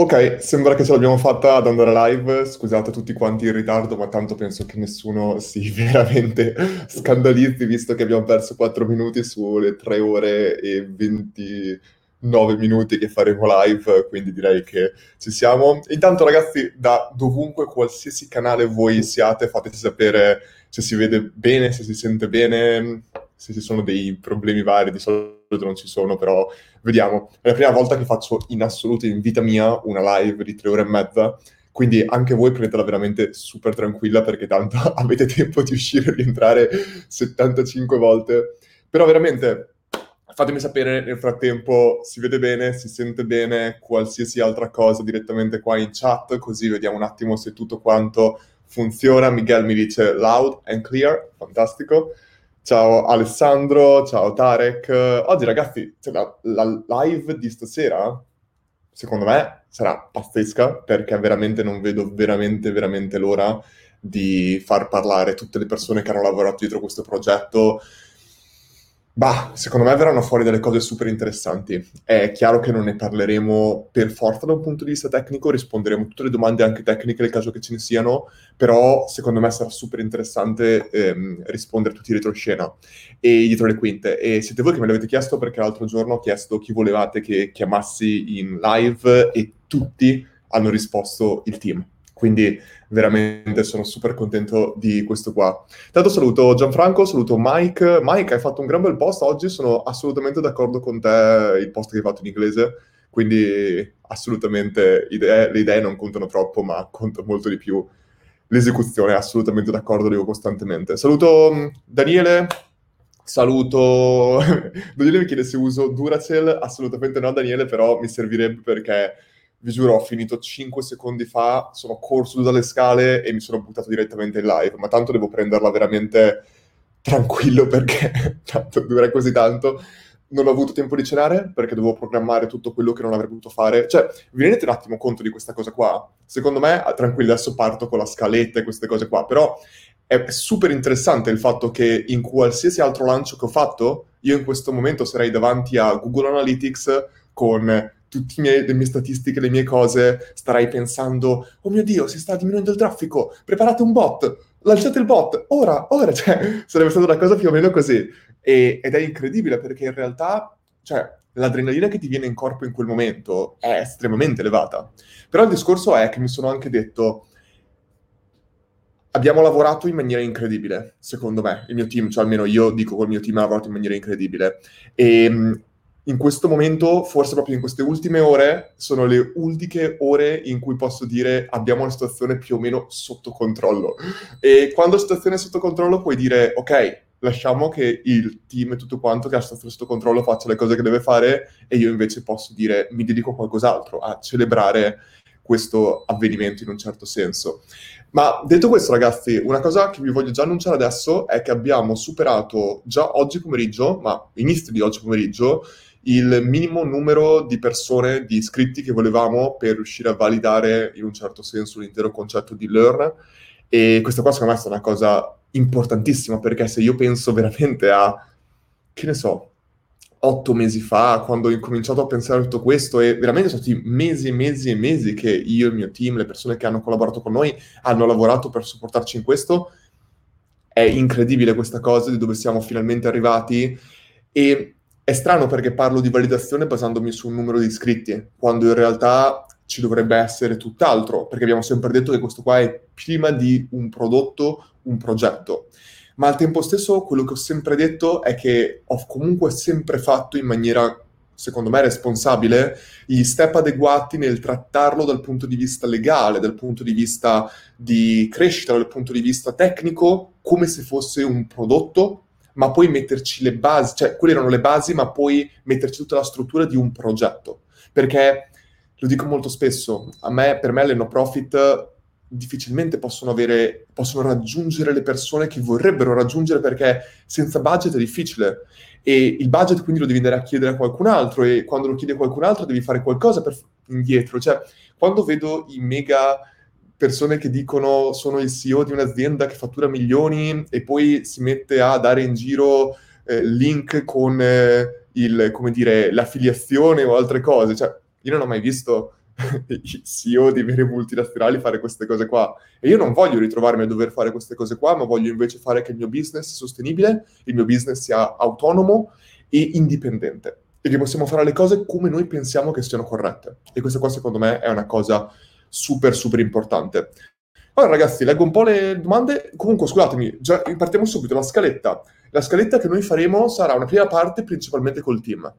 Ok, sembra che ce l'abbiamo fatta ad andare live. Scusate tutti quanti in ritardo, ma tanto penso che nessuno si veramente scandalizzi, visto che abbiamo perso 4 minuti sulle 3 ore e 29 minuti che faremo live, quindi direi che ci siamo. Intanto ragazzi, da dovunque, qualsiasi canale voi siate, fateci sapere se si vede bene, se si sente bene, se ci sono dei problemi vari, di solito non ci sono, però vediamo. È la prima volta che faccio in assoluto in vita mia una live di tre ore e mezza, quindi anche voi prendetela veramente super tranquilla perché tanto avete tempo di uscire e rientrare 75 volte. Però veramente fatemi sapere nel frattempo si vede bene, si sente bene, qualsiasi altra cosa direttamente qua in chat, così vediamo un attimo se tutto quanto funziona. Miguel mi dice loud and clear, fantastico. Ciao Alessandro, ciao Tarek. Oggi ragazzi, cioè, la, la, live di stasera, secondo me, sarà pazzesca perché veramente non vedo veramente, veramente l'ora di far parlare tutte le persone che hanno lavorato dietro questo progetto Bah, secondo me verranno fuori delle cose super interessanti. È chiaro che non ne parleremo per forza da un punto di vista tecnico, risponderemo a tutte le domande anche tecniche nel caso che ce ne siano, però secondo me sarà super interessante ehm, rispondere a tutti i retroscena e dietro le quinte. E siete voi che me l'avete chiesto perché l'altro giorno ho chiesto chi volevate che chiamassi in live e tutti hanno risposto il team. Quindi veramente sono super contento di questo qua. Tanto saluto Gianfranco, saluto Mike. Mike, hai fatto un gran bel post oggi, sono assolutamente d'accordo con te, il post che hai fatto in inglese, quindi assolutamente idee, le idee non contano troppo, ma conta molto di più l'esecuzione, assolutamente d'accordo, lo dico costantemente. Saluto mm, Daniele, saluto... Daniele mi chiede se uso Duracell, assolutamente no Daniele, però mi servirebbe perché vi giuro, ho finito 5 secondi fa, sono corso dalle scale e mi sono buttato direttamente in live, ma tanto devo prenderla veramente tranquillo perché tanto dura così tanto. Non ho avuto tempo di cenare perché dovevo programmare tutto quello che non avrei potuto fare. Cioè, vi rendete un attimo conto di questa cosa qua? Secondo me, ah, tranquillo, adesso parto con la scaletta e queste cose qua, però è super interessante il fatto che in qualsiasi altro lancio che ho fatto, io in questo momento sarei davanti a Google Analytics con tutte le mie statistiche, le mie cose, starai pensando, oh mio Dio, si sta diminuendo il traffico, preparate un bot, lanciate il bot, ora, ora, cioè, sarebbe stata una cosa più o meno così. E, ed è incredibile perché in realtà, cioè, l'adrenalina che ti viene in corpo in quel momento è estremamente elevata. Però il discorso è che mi sono anche detto, abbiamo lavorato in maniera incredibile, secondo me, il mio team, cioè almeno io dico col mio team ha lavorato in maniera incredibile. E in questo momento, forse proprio in queste ultime ore, sono le ultime ore in cui posso dire abbiamo la situazione più o meno sotto controllo. E quando la situazione è sotto controllo puoi dire ok, lasciamo che il team e tutto quanto che ha la situazione sotto controllo faccia le cose che deve fare e io invece posso dire mi dedico a qualcos'altro, a celebrare questo avvenimento in un certo senso. Ma detto questo, ragazzi, una cosa che vi voglio già annunciare adesso è che abbiamo superato già oggi pomeriggio, ma inizio di oggi pomeriggio, il minimo numero di persone, di iscritti che volevamo per riuscire a validare in un certo senso l'intero concetto di learn. E questa qua secondo me è una cosa importantissima perché se io penso veramente a, che ne so, otto mesi fa, quando ho incominciato a pensare a tutto questo, e veramente sono stati mesi e mesi e mesi che io, il mio team, le persone che hanno collaborato con noi hanno lavorato per supportarci in questo. È incredibile questa cosa di dove siamo finalmente arrivati e è strano perché parlo di validazione basandomi su un numero di iscritti, quando in realtà ci dovrebbe essere tutt'altro, perché abbiamo sempre detto che questo qua è prima di un prodotto, un progetto. Ma al tempo stesso quello che ho sempre detto è che ho comunque sempre fatto in maniera, secondo me, responsabile gli step adeguati nel trattarlo dal punto di vista legale, dal punto di vista di crescita, dal punto di vista tecnico, come se fosse un prodotto ma poi metterci le basi, cioè quelle erano le basi, ma poi metterci tutta la struttura di un progetto. Perché, lo dico molto spesso, a me, per me le no profit difficilmente possono, avere, possono raggiungere le persone che vorrebbero raggiungere perché senza budget è difficile e il budget quindi lo devi andare a chiedere a qualcun altro e quando lo chiedi a qualcun altro devi fare qualcosa per, indietro. Cioè, quando vedo i mega persone che dicono sono il CEO di un'azienda che fattura milioni e poi si mette a dare in giro eh, link con eh, il, come dire, l'affiliazione o altre cose. Cioè, io non ho mai visto i CEO di vere multinazionali fare queste cose qua. E io non voglio ritrovarmi a dover fare queste cose qua, ma voglio invece fare che il mio business sia sostenibile, il mio business sia autonomo e indipendente. E che possiamo fare le cose come noi pensiamo che siano corrette. E questa qua secondo me è una cosa super super importante. Allora ragazzi, leggo un po' le domande. Comunque, scusatemi, già partiamo subito. La scaletta. La scaletta che noi faremo sarà una prima parte principalmente col team.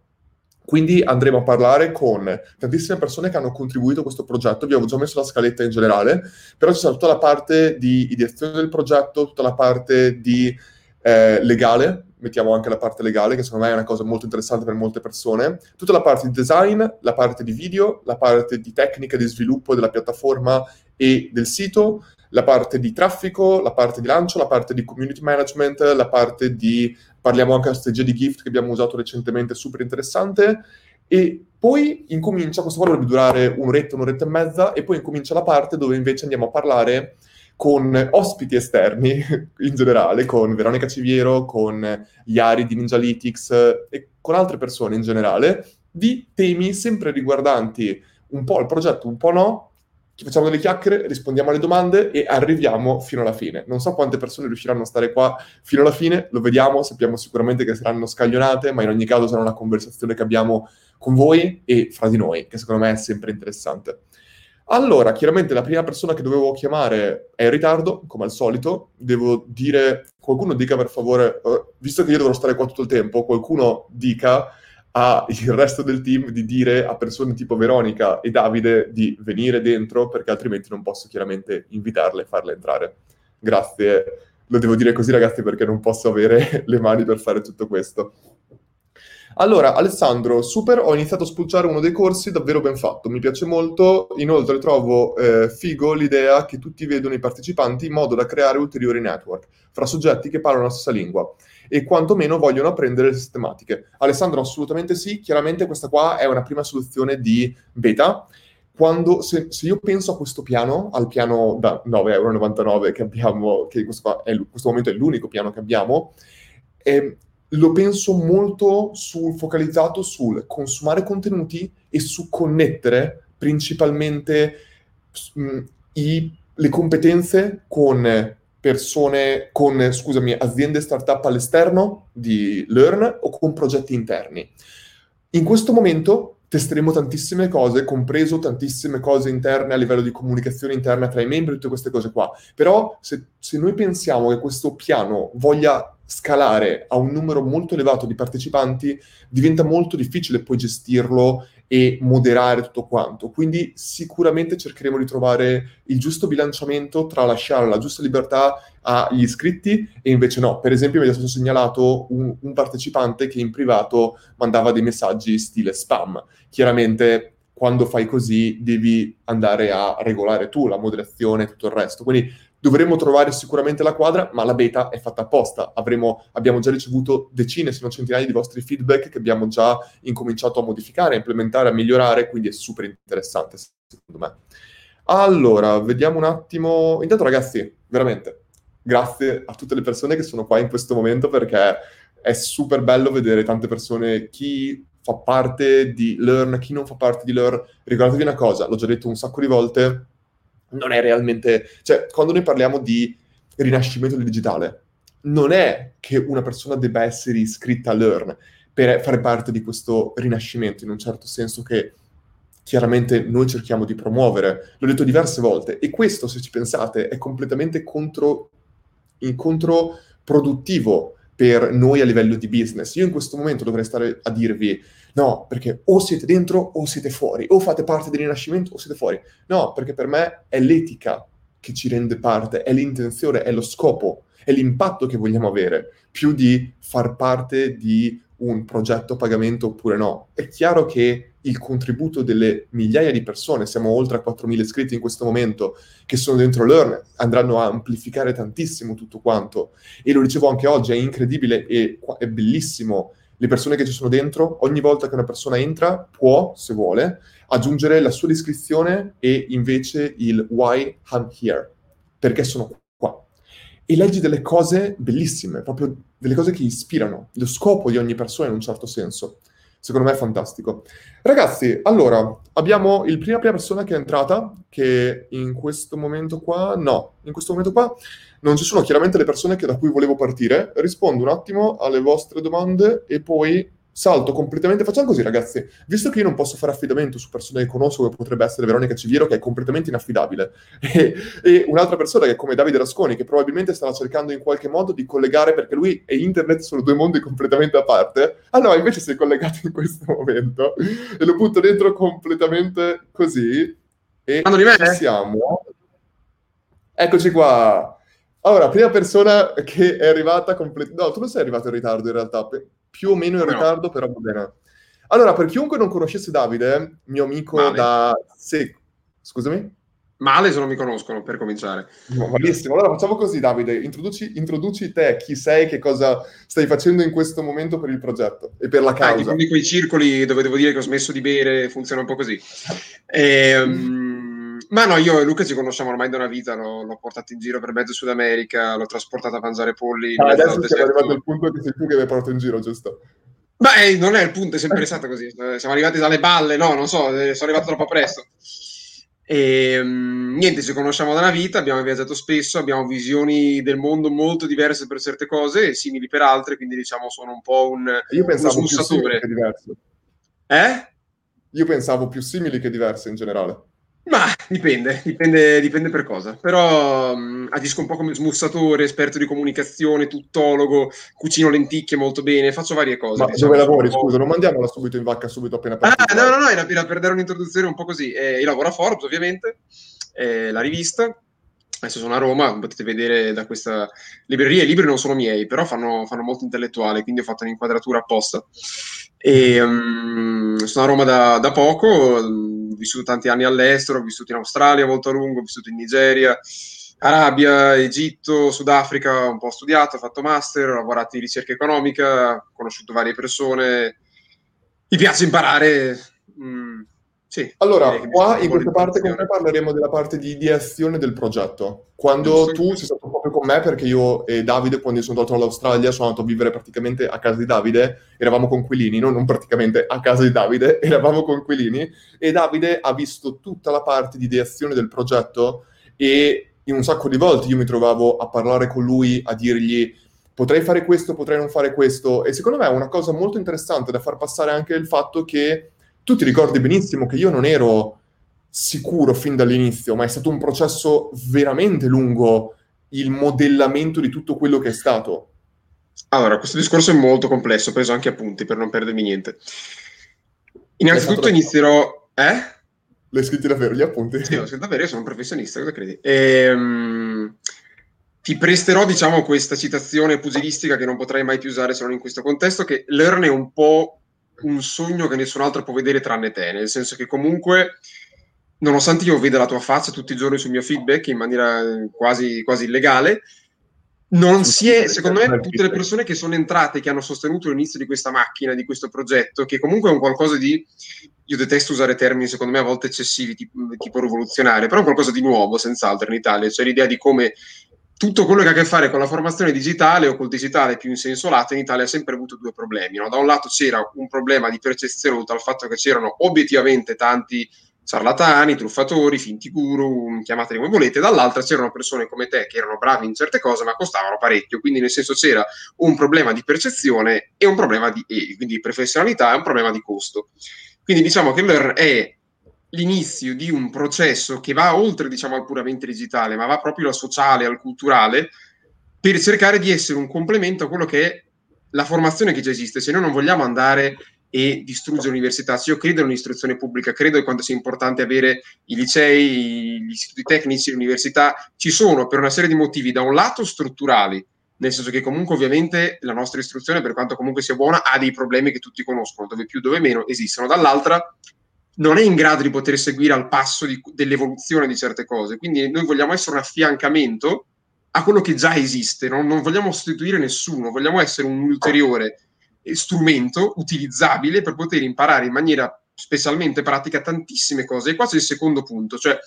Quindi andremo a parlare con tantissime persone che hanno contribuito a questo progetto. Vi avevo già messo la scaletta in generale, però c'è sarà tutta la parte di ideazione del progetto, tutta la parte di eh, legale, mettiamo anche la parte legale, che secondo me è una cosa molto interessante per molte persone, tutta la parte di design, la parte di video, la parte di tecnica di sviluppo della piattaforma e del sito, la parte di traffico, la parte di lancio, la parte di community management, la parte di, parliamo anche della strategia di gift che abbiamo usato recentemente, super interessante, e poi incomincia, questo qua dovrebbe durare un'oretta, un'oretta e mezza, e poi incomincia la parte dove invece andiamo a parlare con ospiti esterni in generale, con Veronica Civiero, con Iari di Ninjalytics e con altre persone in generale, di temi sempre riguardanti un po' il progetto, un po' no, ci facciamo delle chiacchiere, rispondiamo alle domande e arriviamo fino alla fine. Non so quante persone riusciranno a stare qua fino alla fine, lo vediamo, sappiamo sicuramente che saranno scaglionate, ma in ogni caso sarà una conversazione che abbiamo con voi e fra di noi, che secondo me è sempre interessante. Allora, chiaramente la prima persona che dovevo chiamare è in ritardo, come al solito. Devo dire, qualcuno dica per favore, uh, visto che io dovrò stare qua tutto il tempo, qualcuno dica al resto del team di dire a persone tipo Veronica e Davide di venire dentro, perché altrimenti non posso chiaramente invitarle e farle entrare. Grazie. Lo devo dire così, ragazzi, perché non posso avere le mani per fare tutto questo. Allora, Alessandro, super, ho iniziato a spulciare uno dei corsi, davvero ben fatto, mi piace molto. Inoltre trovo eh, figo l'idea che tutti vedono i partecipanti in modo da creare ulteriori network fra soggetti che parlano la stessa lingua e quantomeno vogliono apprendere le sistematiche. Alessandro, assolutamente sì, chiaramente questa qua è una prima soluzione di beta. Quando, se, se io penso a questo piano, al piano da 9,99 euro che abbiamo, che in questo, è, in questo momento è l'unico piano che abbiamo, eh, lo penso molto sul, focalizzato sul consumare contenuti e su connettere principalmente mh, mm, i, le competenze con persone, con, scusami, aziende startup all'esterno di Learn o con progetti interni. In questo momento testeremo tantissime cose, compreso tantissime cose interne a livello di comunicazione interna tra i membri, tutte queste cose qua. Però se, se noi pensiamo che questo piano voglia scalare a un numero molto elevato di partecipanti, diventa molto difficile poi gestirlo e moderare tutto quanto. Quindi sicuramente cercheremo di trovare il giusto bilanciamento tra lasciare la giusta libertà agli iscritti e invece no. Per esempio mi è stato segnalato un, un partecipante che in privato mandava dei messaggi stile spam. Chiaramente quando fai così devi andare a regolare tu la moderazione e tutto il resto. Quindi Dovremmo trovare sicuramente la quadra, ma la beta è fatta apposta. Avremo, abbiamo già ricevuto decine, se non centinaia di vostri feedback che abbiamo già incominciato a modificare, a implementare, a migliorare, quindi è super interessante secondo me. Allora, vediamo un attimo. Intanto ragazzi, veramente, grazie a tutte le persone che sono qua in questo momento perché è super bello vedere tante persone, chi fa parte di Learn, chi non fa parte di Learn. Ricordatevi una cosa, l'ho già detto un sacco di volte, non è realmente... Cioè, quando noi parliamo di rinascimento del digitale, non è che una persona debba essere iscritta a Learn per fare parte di questo rinascimento, in un certo senso che chiaramente noi cerchiamo di promuovere. L'ho detto diverse volte e questo, se ci pensate, è completamente contro, controproduttivo per noi a livello di business. Io in questo momento dovrei stare a dirvi No, perché o siete dentro o siete fuori, o fate parte del rinascimento o siete fuori. No, perché per me è l'etica che ci rende parte, è l'intenzione, è lo scopo, è l'impatto che vogliamo avere, più di far parte di un progetto a pagamento oppure no. È chiaro che il contributo delle migliaia di persone, siamo oltre a 4.000 iscritti in questo momento, che sono dentro Learn, andranno a amplificare tantissimo tutto quanto. E lo dicevo anche oggi, è incredibile e è bellissimo le persone che ci sono dentro, ogni volta che una persona entra, può, se vuole, aggiungere la sua descrizione e invece il why I'm here, perché sono qua. E leggi delle cose bellissime, proprio delle cose che ispirano, lo scopo di ogni persona in un certo senso. Secondo me è fantastico. Ragazzi, allora, abbiamo il prima, prima persona che è entrata, che in questo momento qua, no, in questo momento qua non ci sono chiaramente le persone da cui volevo partire. Rispondo un attimo alle vostre domande e poi salto completamente. Facciamo così, ragazzi. Visto che io non posso fare affidamento su persone che conosco, come potrebbe essere Veronica Civiero, che è completamente inaffidabile, e, e, un'altra persona che è come Davide Rasconi, che probabilmente stava cercando in qualche modo di collegare, perché lui e internet sono due mondi completamente a parte. Ah no, invece è collegato in questo momento e lo butto dentro completamente così. E ci siamo. Eccoci qua. Allora, prima persona che è arrivata completamente... No, tu non sei arrivato in ritardo in realtà più o meno in ritardo, però va bene. Allora, per chiunque non conoscesse Davide, mio amico Male. da... Sì, scusami? Male se non mi conoscono, per cominciare. No, malissimo. Allora facciamo così, Davide. Introduci, introduci, te, chi sei, che cosa stai facendo in questo momento per il progetto e per la causa. Ah, di quei circoli dove devo dire che ho smesso di bere, funziona un po' così. E, um, ma no, io e Luca ci conosciamo ormai da una vita, l'ho, l'ho portato in giro per mezzo Sud America, l'ho trasportato a mangiare polli. Ah, adesso siamo arrivati al punto che sei tu che mi hai portato in giro, giusto? Beh, non è il punto, è sempre stato così. Siamo arrivati dalle balle, no, non so, eh, sono arrivato troppo presto. E um, niente, ci conosciamo da una vita, abbiamo viaggiato spesso, abbiamo visioni del mondo molto diverse per certe cose e simili per altre, quindi diciamo sono un po' un, Io pensavo smussatore. Più diverso. Eh? Io pensavo più simili che diverse in generale. Ma dipende, dipende, dipende per cosa. Però um, agisco un po' come smussatore, esperto di comunicazione, tuttologo, cucino lenticchie molto bene, faccio varie cose. Ma diciamo, dove lavori, scusa? Non mandiamola subito in vacca subito appena partita. Ah, no, no, no, era, era per dare un'introduzione un po' così. Eh, io lavoro a Forbes, ovviamente, eh, la rivista. Adesso sono a Roma, come potete vedere da questa libreria. I libri non sono miei, però fanno, fanno molto intellettuale, quindi ho fatto un'inquadratura apposta. E um, sono a Roma da, da poco, vissuto tanti anni all'estero, ho vissuto in Australia molto a lungo, ho vissuto in Nigeria, Arabia, Egitto, Sudafrica, un po' studiato, ho fatto master, ho lavorato in ricerca economica, ho conosciuto varie persone. Mi piace imparare. Mh, mm, sì, allora, qua in questa parte con me parleremo della parte di ideazione del progetto. Quando Giusto. tu sei stato proprio con me, perché io e Davide, quando sono tornato all'Australia, sono andato a vivere praticamente a casa di Davide, eravamo conquilini, no? non praticamente a casa di Davide, eravamo conquilini, e Davide ha visto tutta la parte di ideazione del progetto e in un sacco di volte io mi trovavo a parlare con lui, a dirgli potrei fare questo, potrei non fare questo, e secondo me è una cosa molto interessante da far passare anche il fatto che tu ti ricordi benissimo che io non ero sicuro fin dall'inizio, ma è stato un processo veramente lungo il modellamento di tutto quello che è stato. Allora, questo discorso è molto complesso, ho preso anche appunti per non perdermi niente. Innanzitutto inizierò... Eh? L'hai scritto davvero gli appunti? Sì, l'ho scritto davvero, io sono un professionista, cosa credi? Ehm, ti presterò, diciamo, questa citazione pugilistica che non potrei mai più usare se non in questo contesto, che Learn è un po' un sogno che nessun altro può vedere tranne te, nel senso che comunque, nonostante io veda la tua faccia tutti i giorni sul mio feedback in maniera quasi, quasi illegale, non si è, secondo me, tutte le persone che sono entrate, che hanno sostenuto l'inizio di questa macchina, di questo progetto, che comunque è un qualcosa di, io detesto usare termini secondo me a volte eccessivi, tipo, tipo rivoluzionario, però è qualcosa di nuovo, senz'altro in Italia, cioè l'idea di come tutto quello che ha a che fare con la formazione digitale o col digitale più in senso lato in Italia ha sempre avuto due problemi. No? Da un lato c'era un problema di percezione dovuto al fatto che c'erano obiettivamente tanti ciarlatani, truffatori, finti guru, chiamateli come volete, dall'altra c'erano persone come te che erano bravi in certe cose ma costavano parecchio, quindi nel senso c'era un problema di percezione e un problema di, e quindi di professionalità e un problema di costo. Quindi diciamo che Learn è l'inizio di un processo che va oltre diciamo, al puramente digitale, ma va proprio al sociale, al culturale, per cercare di essere un complemento a quello che è la formazione che già esiste. Se noi non vogliamo andare e distruggere l'università, se io credo nell'istruzione pubblica, credo che quanto sia importante avere i licei, gli istituti tecnici, le università, ci sono per una serie di motivi, da un lato strutturali, nel senso che comunque ovviamente la nostra istruzione, per quanto comunque sia buona, ha dei problemi che tutti conoscono, dove più, dove meno esistono. Dall'altra, non è in grado di poter seguire al passo di, dell'evoluzione di certe cose. Quindi noi vogliamo essere un affiancamento a quello che già esiste, non, non vogliamo sostituire nessuno, vogliamo essere un ulteriore strumento utilizzabile per poter imparare in maniera specialmente pratica tantissime cose. E qua c'è il secondo punto, cioè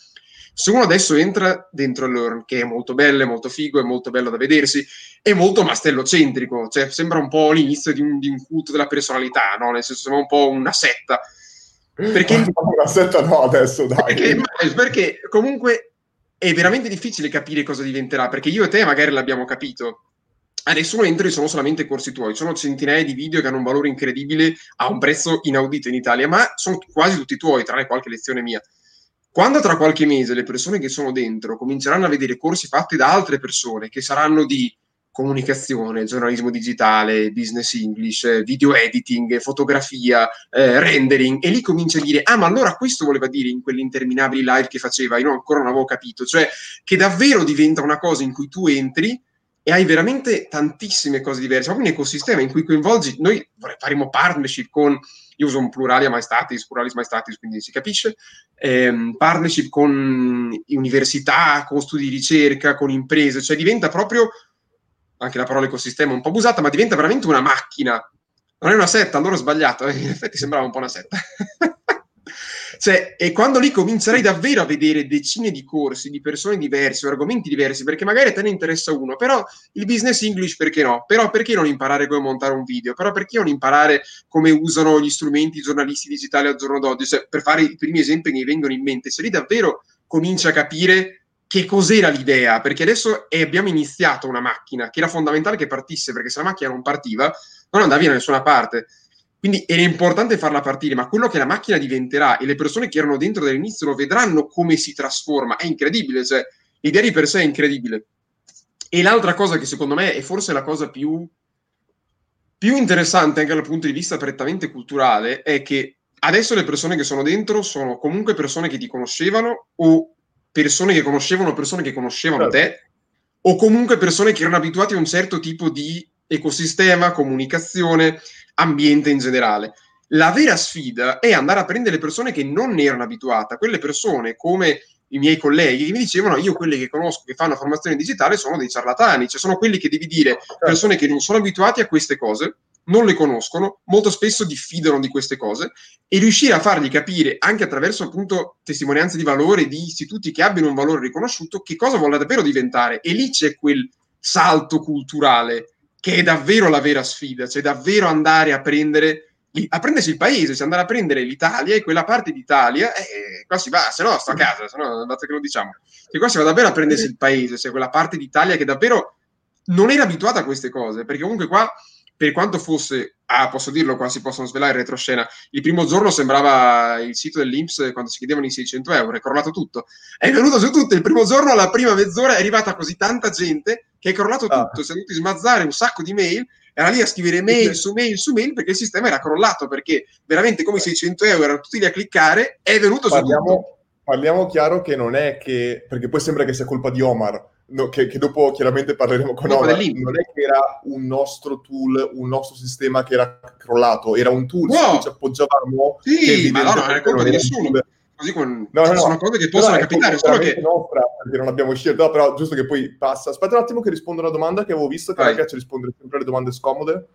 Se uno adesso entra dentro Learn, che è molto bello, è molto figo, è molto bello da vedersi, è molto mastellocentrico, cioè sembra un po' l'inizio di un, di un culto della personalità, no? Nel senso sembra un po' una setta. Perché... una setta no adesso, dai. Perché, perché comunque è veramente difficile capire cosa diventerà, perché io e te magari l'abbiamo capito, Adesso entri, sono solamente corsi tuoi, sono centinaia di video che hanno un valore incredibile a un prezzo inaudito in Italia, ma sono quasi tutti tuoi, tranne qualche lezione mia. Quando tra qualche mese le persone che sono dentro cominceranno a vedere corsi fatti da altre persone, che saranno di comunicazione, giornalismo digitale, business English, video editing, fotografia, eh, rendering, e lì comincia a dire, ah ma allora questo voleva dire in quelle interminabili live che faceva, io ancora non avevo capito, cioè che davvero diventa una cosa in cui tu entri e hai veramente tantissime cose diverse, proprio un ecosistema in cui coinvolgi, noi faremo partnership con, io uso un plurale maestatis, pluralis maestatis, quindi si capisce, ehm, partnership con università, con studi di ricerca, con imprese, cioè diventa proprio, anche la parola ecosistema un po' abusata, ma diventa veramente una macchina, non è una setta, allora ho sbagliato, in effetti sembrava un po' una setta. Cioè, e quando lì comincerai davvero a vedere decine di corsi di persone diverse argomenti diversi, perché magari te ne interessa uno, però il business English perché no? Però perché non imparare come montare un video? Però perché non imparare come usano gli strumenti giornalisti digitali al giorno d'oggi? Cioè, per fare i primi esempi che mi vengono in mente, se lì davvero comincia a capire che cos'era l'idea, perché adesso abbiamo iniziato una macchina che era fondamentale che partisse, perché se la macchina non partiva non andavi da nessuna parte. Quindi era importante farla partire, ma quello che la macchina diventerà e le persone che erano dentro dall'inizio lo vedranno come si trasforma. È incredibile, cioè l'idea di per sé è incredibile. E l'altra cosa che secondo me è forse la cosa più, più interessante anche dal punto di vista prettamente culturale è che adesso le persone che sono dentro sono comunque persone che ti conoscevano o persone che conoscevano persone che conoscevano certo. te o comunque persone che erano abituate a un certo tipo di ecosistema, comunicazione, ambiente in generale. La vera sfida è andare a prendere persone che non ne erano abituate, quelle persone come i miei colleghi che mi dicevano io quelli che conosco che fanno formazione digitale sono dei ciarlatani, cioè sono quelli che devi dire certo. persone che non sono abituati a queste cose, non le conoscono, molto spesso diffidano di queste cose e riuscire a fargli capire anche attraverso appunto testimonianze di valore di istituti che abbiano un valore riconosciuto che cosa vuole davvero diventare. E lì c'è quel salto culturale che è davvero la vera sfida, cioè davvero andare a prendere a prendersi il paese, cioè andare a prendere l'Italia e quella parte d'Italia, eh, qua si va, se no sto a casa, se no basta che lo diciamo, che qua si va davvero a prendersi il paese, cioè quella parte d'Italia che davvero non era abituata a queste cose, perché comunque qua per quanto fosse, ah, posso dirlo, qua si possono svelare in retroscena, il primo giorno sembrava il sito dell'Inps quando si chiedevano i 600 euro, è crollato tutto. È venuto su tutto, il primo giorno, alla prima mezz'ora, è arrivata così tanta gente che è crollato ah. tutto, si è dovuti smazzare un sacco di mail, era lì a scrivere mail su mail su mail perché il sistema era crollato, perché veramente come i 600 euro erano tutti lì a cliccare, è venuto parliamo, su tutto. Parliamo chiaro che non è che, perché poi sembra che sia colpa di Omar, no, che, che, dopo chiaramente parleremo con Omar, non è che era un nostro tool, un nostro sistema che era crollato, era un tool wow. su cui ci appoggiavamo. Sì, ma no, non è colpa di nessuno. Così con... no, no, sono cose che possono capitare, solo che... Nostra, perché non abbiamo scelto, no, però giusto che poi passa. Aspetta un attimo che rispondo a una domanda che avevo visto, che Vai. a me piace rispondere sempre alle domande scomode.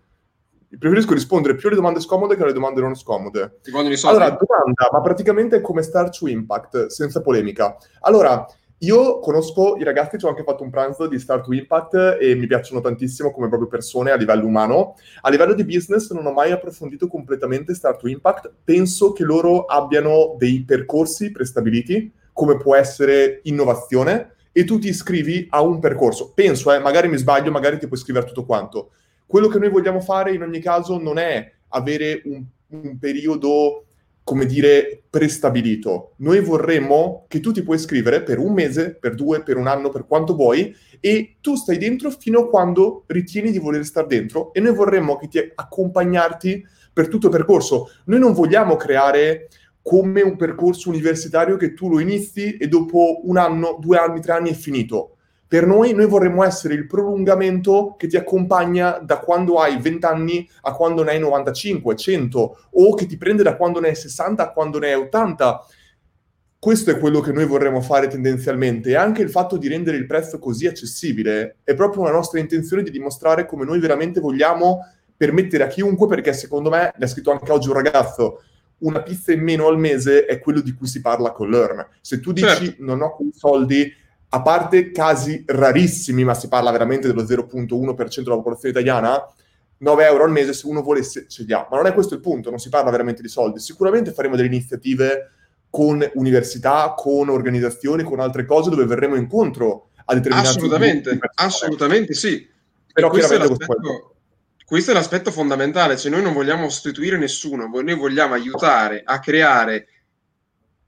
Preferisco rispondere più alle domande scomode che alle domande non scomode. Allora, domanda, ma praticamente come Star to Impact, senza polemica. Allora, io conosco i ragazzi, ci ho anche fatto un pranzo di Start to Impact e mi piacciono tantissimo come proprio persone a livello umano. A livello di business non ho mai approfondito completamente Start to Impact. Penso che loro abbiano dei percorsi prestabiliti, come può essere innovazione, e tu ti iscrivi a un percorso. Penso, eh, magari mi sbaglio, magari ti puoi scrivere tutto quanto. Quello che noi vogliamo fare in ogni caso non è avere un, un periodo come dire, prestabilito. Noi vorremmo che tu ti puoi iscrivere per un mese, per due, per un anno, per quanto vuoi, e tu stai dentro fino a quando ritieni di voler stare dentro e noi vorremmo che ti accompagnarti per tutto il percorso. Noi non vogliamo creare come un percorso universitario che tu lo inizi e dopo un anno, due anni, tre anni è finito. Per noi, noi vorremmo essere il prolungamento che ti accompagna da quando hai 20 anni a quando ne hai 95, 100, o che ti prende da quando ne hai 60 a quando ne hai 80. Questo è quello che noi vorremmo fare tendenzialmente e anche il fatto di rendere il prezzo così accessibile è proprio una nostra intenzione di dimostrare come noi veramente vogliamo permettere a chiunque, perché secondo me, l'ha scritto anche oggi un ragazzo, una pizza in meno al mese è quello di cui si parla con Learn. Se tu dici certo. non ho quei soldi, a parte casi rarissimi, ma si parla veramente dello 0.1% della popolazione italiana, 9 euro al mese se uno volesse ce li ha. Ma non è questo il punto, non si parla veramente di soldi. Sicuramente faremo delle iniziative con università, con organizzazioni, con altre cose dove verremo incontro a determinati... Assolutamente, assolutamente sì. Però questo è, l'aspetto, questo è l'aspetto fondamentale, cioè noi non vogliamo sostituire nessuno, noi vogliamo aiutare a creare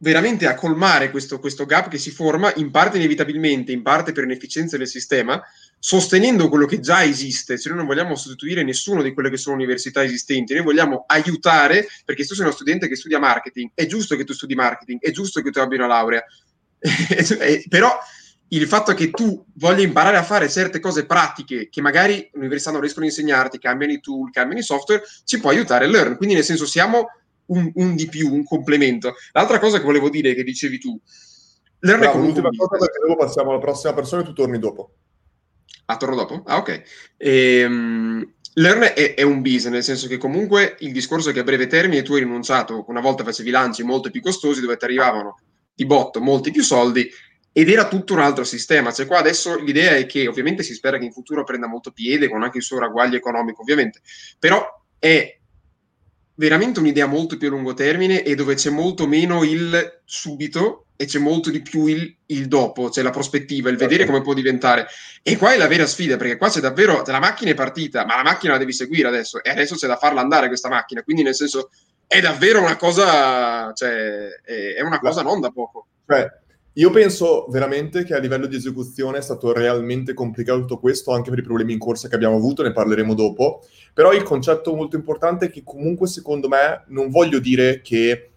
veramente a colmare questo, questo, gap che si forma in parte inevitabilmente, in parte per inefficienza del sistema, sostenendo quello che già esiste, cioè noi non vogliamo sostituire nessuno di quelle che sono università esistenti, noi vogliamo aiutare, perché se tu sei uno studente che studia marketing, è giusto che tu studi marketing, è giusto che tu abbia una laurea, però il fatto che tu voglia imparare a fare certe cose pratiche che magari l'università non riescono a insegnarti, cambiano i tool, cambiano i software, ci può aiutare a learn. Quindi nel senso siamo un, un, di più, un complemento. L'altra cosa che volevo dire, che dicevi tu, Learn no, l'ultima cosa perché dopo passiamo alla prossima persona e tu torni dopo. Ah, torno dopo? Ah, ok. Ehm, Learn è, è, un business, nel senso che comunque il discorso è che a breve termine tu hai rinunciato, una volta facevi lanci molto più costosi dove ti arrivavano di botto molti più soldi ed era tutto un altro sistema. Cioè qua adesso l'idea è che ovviamente si spera che in futuro prenda molto piede con anche il suo ragguaglio economico, ovviamente, però è veramente un'idea molto più a lungo termine e dove c'è molto meno il subito e c'è molto di più il, il dopo, c'è la prospettiva, il vedere come può diventare. E qua è la vera sfida, perché qua c'è davvero, la macchina è partita, ma la macchina la devi seguire adesso, e adesso c'è da farla andare questa macchina, quindi nel senso è davvero una cosa, cioè, è, è una cosa non da poco. Cioè, io penso veramente che a livello di esecuzione è stato realmente complicato tutto questo, anche per i problemi in corsa che abbiamo avuto, ne parleremo dopo. Però il concetto molto importante è che comunque secondo me non voglio dire che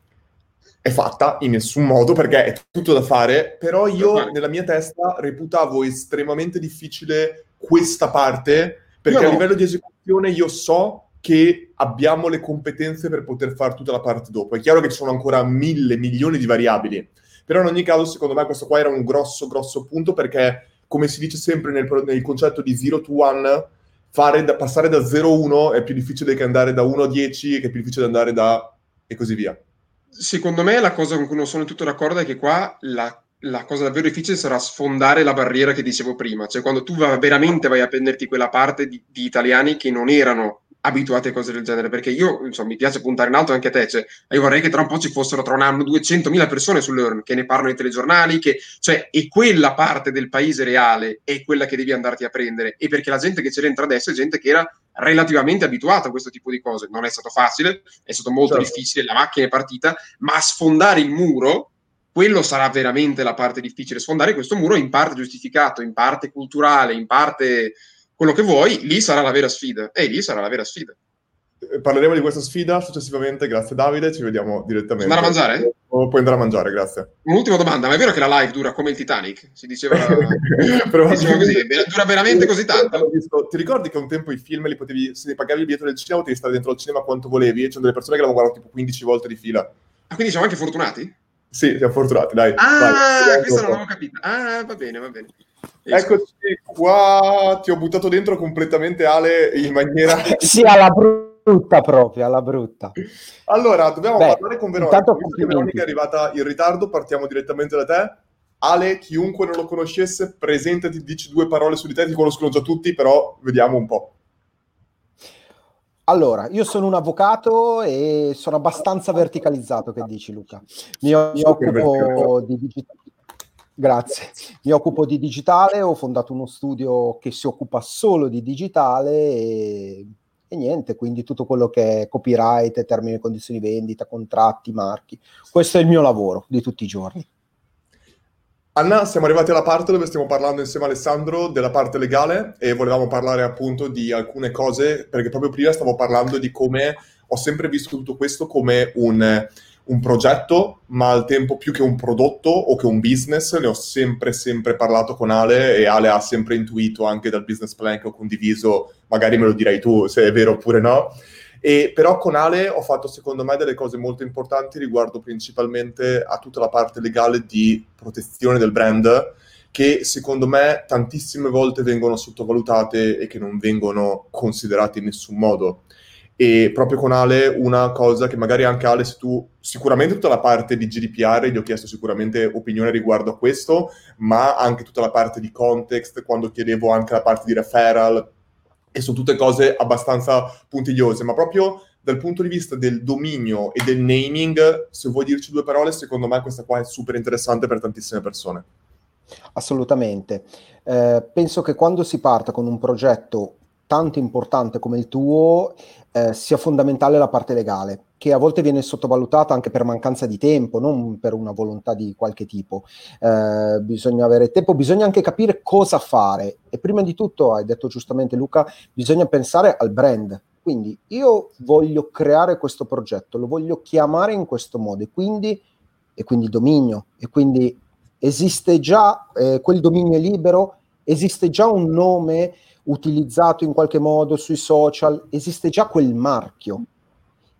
è fatta in nessun modo perché è tutto da fare, però io nella mia testa reputavo estremamente difficile questa parte perché no. a livello di esecuzione io so che abbiamo le competenze per poter fare tutta la parte dopo. È chiaro che ci sono ancora mille, milioni di variabili però in ogni caso, secondo me, questo qua era un grosso, grosso punto perché, come si dice sempre nel, nel concetto di 0 to 1, fare da, passare da 0 a 1 è più difficile che andare da 1 a 10, che è più difficile andare da... e così via. Secondo me la cosa con cui non sono tutto d'accordo è che qua la la cosa davvero difficile sarà sfondare la barriera che dicevo prima, cioè quando tu veramente vai a prenderti quella parte di, di italiani che non erano abituati a cose del genere, perché io insomma, mi piace puntare in alto anche a te, cioè, io vorrei che tra un po' ci fossero tra un anno 200.000 persone sull'Earn che ne parlano nei telegiornali, che, cioè, e quella parte del paese reale è quella che devi andarti a prendere, e perché la gente che c'è dentro adesso è gente che era relativamente abituata a questo tipo di cose, non è stato facile, è stato molto certo. difficile, la macchina è partita, ma sfondare il muro, quello sarà veramente la parte difficile, sfondare questo muro in parte giustificato, in parte culturale, in parte quello che vuoi, lì sarà la vera sfida. E lì sarà la vera sfida. Eh, parleremo di questa sfida successivamente, grazie Davide, ci vediamo direttamente. Andare a mangiare? O puoi andare a mangiare, grazie. Un'ultima domanda, ma è vero che la live dura come il Titanic? Si diceva, diceva così, dura veramente così tanto? Ti ricordi che un tempo i film li potevi, se ne pagavi il biglietto del cinema, potevi stare dentro al cinema quanto volevi? E c'erano delle persone che l'hanno guardato tipo 15 volte di fila. Ah, quindi siamo anche fortunati? Sì, siamo fortunati, dai. Ah, vai, questo non l'avevo capito. Ah, va bene, va bene. Eccoci qua, ti ho buttato dentro completamente Ale in maniera... sì, alla brutta proprio, alla brutta. Allora, dobbiamo Beh, parlare con Veronica. Veronica è arrivata in ritardo, partiamo direttamente da te. Ale, chiunque non lo conoscesse, presentati, dici due parole su di te, ti conoscono già tutti, però vediamo un po'. Allora, io sono un avvocato e sono abbastanza verticalizzato, che dici Luca? Mi, mi occupo di digitale Grazie. Mi occupo di digitale, ho fondato uno studio che si occupa solo di digitale e, e niente, quindi tutto quello che è copyright, termini e condizioni di vendita, contratti, marchi. Questo è il mio lavoro di tutti i giorni. Anna, siamo arrivati alla parte dove stiamo parlando insieme a Alessandro della parte legale e volevamo parlare appunto di alcune cose, perché proprio prima stavo parlando di come ho sempre visto tutto questo come un un progetto, ma al tempo più che un prodotto o che un business, ne ho sempre, sempre parlato con Ale e Ale ha sempre intuito anche dal business plan che ho condiviso, magari me lo direi tu se è vero oppure no. E però con Ale ho fatto secondo me delle cose molto importanti riguardo principalmente a tutta la parte legale di protezione del brand che secondo me tantissime volte vengono sottovalutate e che non vengono considerate in nessun modo. E proprio con Ale una cosa che magari anche Ale, se tu sicuramente tutta la parte di GDPR, gli ho chiesto sicuramente opinione riguardo a questo, ma anche tutta la parte di context, quando chiedevo anche la parte di referral, e sono tutte cose abbastanza puntigliose, ma proprio dal punto di vista del dominio e del naming, se vuoi dirci due parole, secondo me questa qua è super interessante per tantissime persone. Assolutamente. Eh, penso che quando si parta con un progetto tanto importante come il tuo, eh, sia fondamentale la parte legale, che a volte viene sottovalutata anche per mancanza di tempo, non per una volontà di qualche tipo. Eh, bisogna avere tempo, bisogna anche capire cosa fare. E prima di tutto, hai detto giustamente Luca, bisogna pensare al brand. Quindi io voglio creare questo progetto, lo voglio chiamare in questo modo e quindi, e quindi dominio, e quindi esiste già eh, quel dominio libero, esiste già un nome utilizzato in qualche modo sui social, esiste già quel marchio.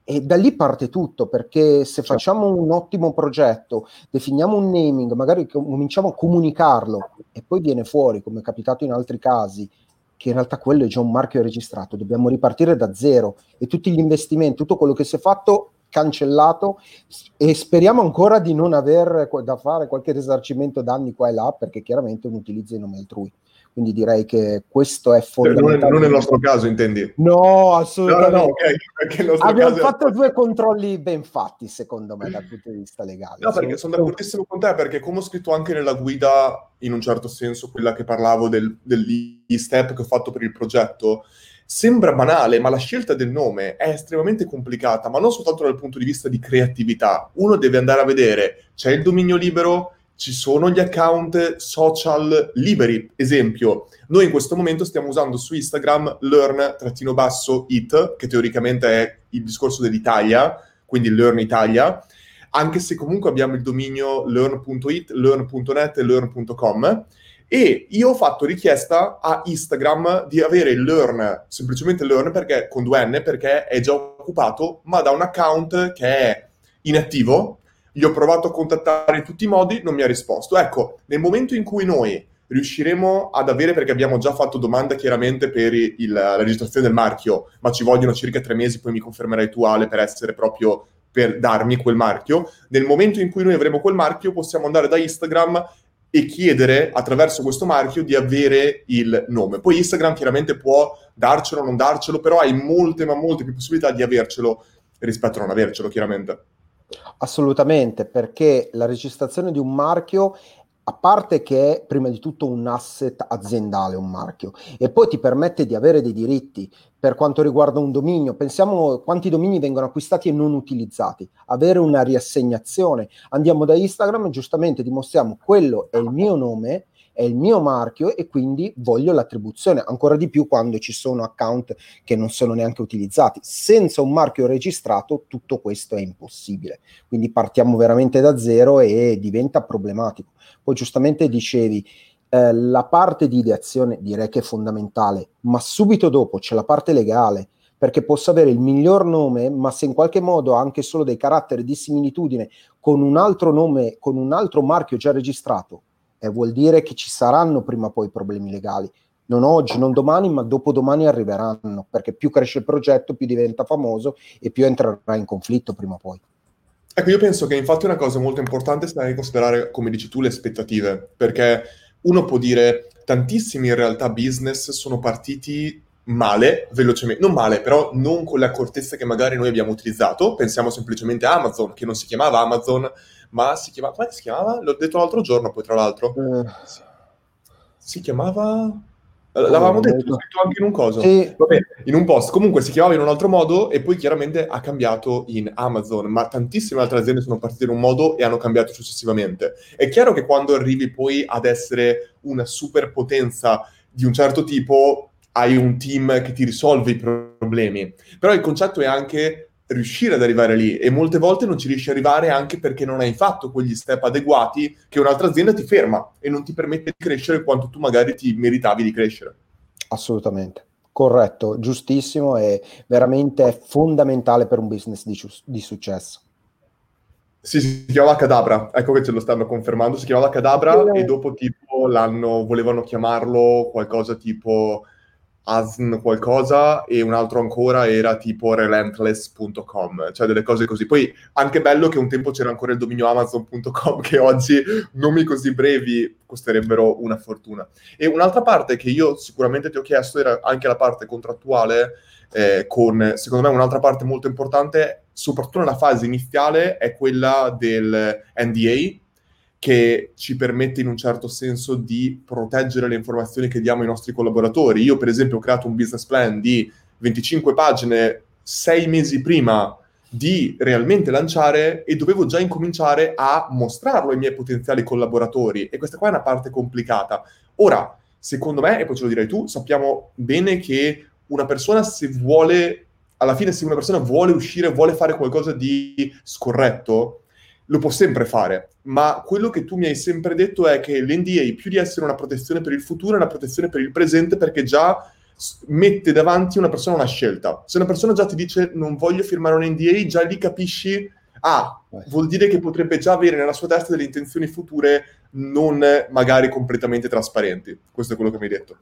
E da lì parte tutto, perché se certo. facciamo un ottimo progetto, definiamo un naming, magari cominciamo a comunicarlo e poi viene fuori, come è capitato in altri casi, che in realtà quello è già un marchio registrato, dobbiamo ripartire da zero e tutti gli investimenti, tutto quello che si è fatto cancellato e speriamo ancora di non avere da fare qualche risarcimento danni qua e là perché chiaramente è un utilizzo in nome altrui. Quindi direi che questo è fondamentale. Non, non nel nostro caso, intendi? No, assolutamente. No, no, okay, Abbiamo fatto è... due controlli ben fatti, secondo me, dal punto di vista legale. No, perché sono d'accordissimo con te, perché come ho scritto anche nella guida, in un certo senso, quella che parlavo del, degli step che ho fatto per il progetto, sembra banale, ma la scelta del nome è estremamente complicata, ma non soltanto dal punto di vista di creatività. Uno deve andare a vedere, c'è il dominio libero, ci sono gli account social liberi. Esempio, noi in questo momento stiamo usando su Instagram learn-it, che teoricamente è il discorso dell'Italia, quindi Learn Italia, anche se comunque abbiamo il dominio learn.it, learn.net e learn.com. E io ho fatto richiesta a Instagram di avere il learn, semplicemente learn perché, con due N, perché è già occupato, ma da un account che è inattivo, gli ho provato a contattare in tutti i modi, non mi ha risposto. Ecco, nel momento in cui noi riusciremo ad avere, perché abbiamo già fatto domanda chiaramente per il, la registrazione del marchio, ma ci vogliono circa tre mesi, poi mi confermerai tu Ale per essere proprio per darmi quel marchio. Nel momento in cui noi avremo quel marchio, possiamo andare da Instagram e chiedere attraverso questo marchio di avere il nome. Poi Instagram chiaramente può darcelo o non darcelo, però hai molte, ma molte più possibilità di avercelo rispetto a non avercelo, chiaramente. Assolutamente, perché la registrazione di un marchio a parte che è prima di tutto un asset aziendale, un marchio, e poi ti permette di avere dei diritti per quanto riguarda un dominio. Pensiamo quanti domini vengono acquistati e non utilizzati, avere una riassegnazione. Andiamo da Instagram e giustamente dimostriamo quello è il mio nome, è il mio marchio e quindi voglio l'attribuzione, ancora di più quando ci sono account che non sono neanche utilizzati. Senza un marchio registrato tutto questo è impossibile, quindi partiamo veramente da zero e diventa problematico. Poi giustamente dicevi, eh, la parte di ideazione direi che è fondamentale, ma subito dopo c'è la parte legale, perché posso avere il miglior nome, ma se in qualche modo ha anche solo dei caratteri di similitudine con un altro nome, con un altro marchio già registrato, eh, vuol dire che ci saranno prima o poi problemi legali. Non oggi, non domani, ma dopodomani arriveranno, perché più cresce il progetto, più diventa famoso e più entrerà in conflitto prima o poi. Ecco, io penso che infatti una cosa molto importante sia considerare, come dici tu, le aspettative, perché uno può dire tantissimi in realtà business sono partiti male, velocemente, non male, però non con le accortezze che magari noi abbiamo utilizzato. Pensiamo semplicemente a Amazon, che non si chiamava Amazon, ma si chiamava, come si chiamava? L'ho detto l'altro giorno poi tra l'altro. Uh. Si chiamava... L'avevamo detto, scritto anche in un coso. Sì. Vabbè, in un post. Comunque si chiamava in un altro modo e poi chiaramente ha cambiato in Amazon, ma tantissime altre aziende sono partite in un modo e hanno cambiato successivamente. È chiaro che quando arrivi poi ad essere una superpotenza di un certo tipo, hai un team che ti risolve i problemi. Però il concetto è anche riuscire ad arrivare lì e molte volte non ci riesci ad arrivare anche perché non hai fatto quegli step adeguati che un'altra azienda ti ferma e non ti permette di crescere quanto tu magari ti meritavi di crescere. Assolutamente. Corretto, giustissimo e veramente fondamentale per un business di, di successo. Sì, si chiamava Cadabra, ecco che ce lo stanno confermando, si chiamava Cadabra e dopo tipo l'hanno, volevano chiamarlo qualcosa tipo ASN qualcosa e un altro ancora era tipo relentless.com, cioè delle cose così. Poi anche bello che un tempo c'era ancora il dominio amazon.com che oggi nomi così brevi costerebbero una fortuna. E un'altra parte che io sicuramente ti ho chiesto era anche la parte contrattuale eh, con, secondo me, un'altra parte molto importante, soprattutto nella fase iniziale, è quella del NDA, che ci permette in un certo senso di proteggere le informazioni che diamo ai nostri collaboratori. Io, per esempio, ho creato un business plan di 25 pagine sei mesi prima di realmente lanciare e dovevo già incominciare a mostrarlo ai miei potenziali collaboratori e questa qua è una parte complicata. Ora, secondo me, e poi ce lo direi tu, sappiamo bene che una persona se vuole, alla fine se una persona vuole uscire, vuole fare qualcosa di scorretto, lo può sempre fare, ma quello che tu mi hai sempre detto è che l'NDA, più di essere una protezione per il futuro, è una protezione per il presente perché già mette davanti una persona una scelta. Se una persona già ti dice non voglio firmare un NDA, già lì capisci, ah, vuol dire che potrebbe già avere nella sua testa delle intenzioni future non magari completamente trasparenti. Questo è quello che mi hai detto.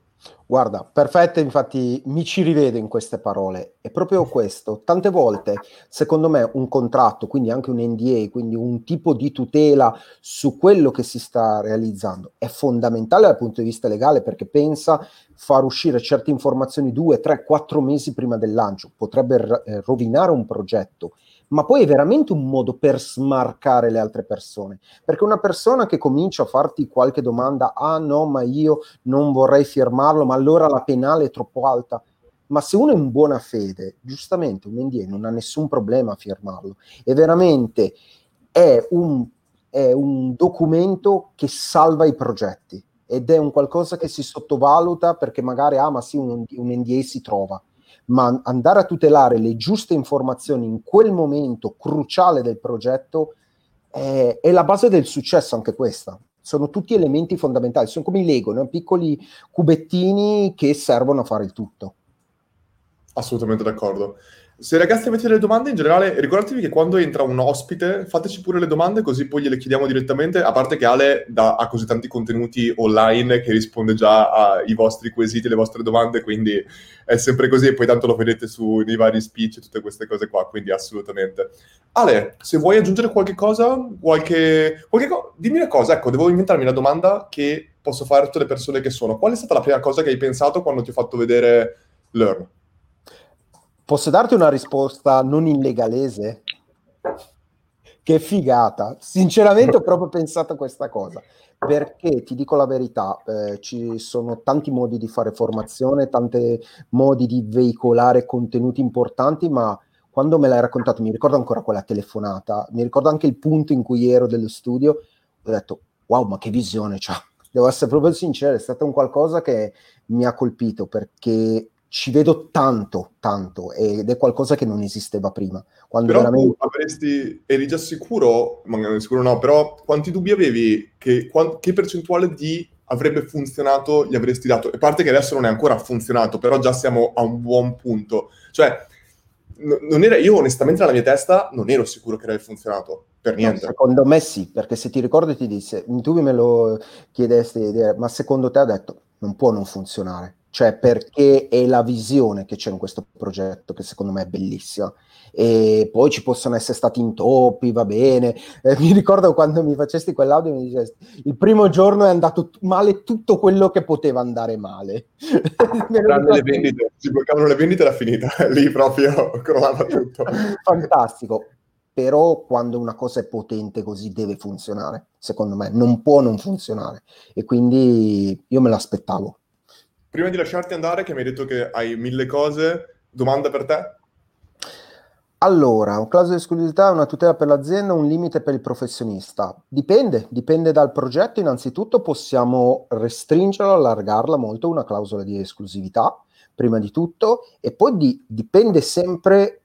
Guarda, perfetto, infatti mi ci rivedo in queste parole. È proprio questo. Tante volte, secondo me, un contratto, quindi anche un NDA, quindi un tipo di tutela su quello che si sta realizzando, è fondamentale dal punto di vista legale perché pensa far uscire certe informazioni due, tre, quattro mesi prima del lancio. Potrebbe eh, rovinare un progetto ma poi è veramente un modo per smarcare le altre persone. Perché una persona che comincia a farti qualche domanda, ah no, ma io non vorrei firmarlo, ma allora la penale è troppo alta. Ma se uno è in buona fede, giustamente un NDA non ha nessun problema a firmarlo. E veramente è un, è un documento che salva i progetti ed è un qualcosa che si sottovaluta perché magari, ah ma sì, un, un NDA si trova ma andare a tutelare le giuste informazioni in quel momento cruciale del progetto è, è la base del successo anche questa. Sono tutti elementi fondamentali, sono come i Lego, no? piccoli cubettini che servono a fare il tutto. Assolutamente d'accordo. Se ragazzi avete delle domande in generale, ricordatevi che quando entra un ospite fateci pure le domande così poi gliele chiediamo direttamente, a parte che Ale da, ha così tanti contenuti online che risponde già ai vostri quesiti, alle vostre domande, quindi è sempre così e poi tanto lo vedete su, nei vari speech e tutte queste cose qua, quindi assolutamente. Ale, se vuoi aggiungere qualche cosa, qualche, qualche co- dimmi una cosa, ecco, devo inventarmi una domanda che posso fare a tutte le persone che sono. Qual è stata la prima cosa che hai pensato quando ti ho fatto vedere Learn? Posso darti una risposta non in legalese? Che figata! Sinceramente ho proprio pensato a questa cosa, perché ti dico la verità, eh, ci sono tanti modi di fare formazione, tanti modi di veicolare contenuti importanti, ma quando me l'hai raccontato, mi ricordo ancora quella telefonata, mi ricordo anche il punto in cui ero dello studio, ho detto, wow, ma che visione c'ha! Devo essere proprio sincero, è stato un qualcosa che mi ha colpito perché ci vedo tanto, tanto, ed è qualcosa che non esisteva prima. Quando però veramente... avresti, eri già sicuro, magari sicuro no, però quanti dubbi avevi che, che percentuale di avrebbe funzionato gli avresti dato? A parte che adesso non è ancora funzionato, però già siamo a un buon punto. Cioè, non era, io onestamente nella mia testa non ero sicuro che avrebbe funzionato per niente. No, secondo me sì, perché se ti ricordi ti disse, tu me lo chiedesti, ma secondo te ha detto non può non funzionare cioè perché è la visione che c'è in questo progetto che secondo me è bellissima e poi ci possono essere stati intoppi, va bene. Eh, mi ricordo quando mi facesti quell'audio mi dicesti il primo giorno è andato t- male tutto quello che poteva andare male. le vendite, si bloccavano le vendite era finita, lì proprio crollava tutto. Fantastico. Però quando una cosa è potente così deve funzionare, secondo me, non può non funzionare. E quindi io me l'aspettavo prima di lasciarti andare, che mi hai detto che hai mille cose, domanda per te? Allora, un clausola di esclusività è una tutela per l'azienda, un limite per il professionista. Dipende, dipende dal progetto. Innanzitutto possiamo restringerla, allargarla molto, una clausola di esclusività, prima di tutto, e poi di, dipende sempre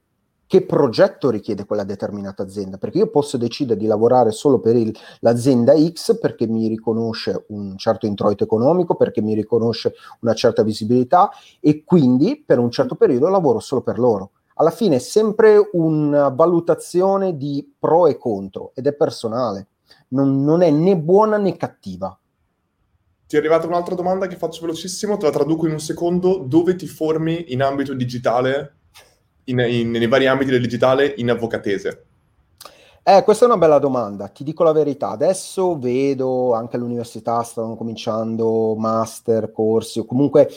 che progetto richiede quella determinata azienda, perché io posso decidere di lavorare solo per il, l'azienda X perché mi riconosce un certo introito economico, perché mi riconosce una certa visibilità e quindi per un certo periodo lavoro solo per loro. Alla fine è sempre una valutazione di pro e contro ed è personale, non, non è né buona né cattiva. ti è arrivata un'altra domanda che faccio velocissimo, te la traduco in un secondo. Dove ti formi in ambito digitale, in, in, nei vari ambiti del digitale, in avvocatese? Eh, questa è una bella domanda, ti dico la verità. Adesso vedo anche all'università stanno cominciando master, corsi o comunque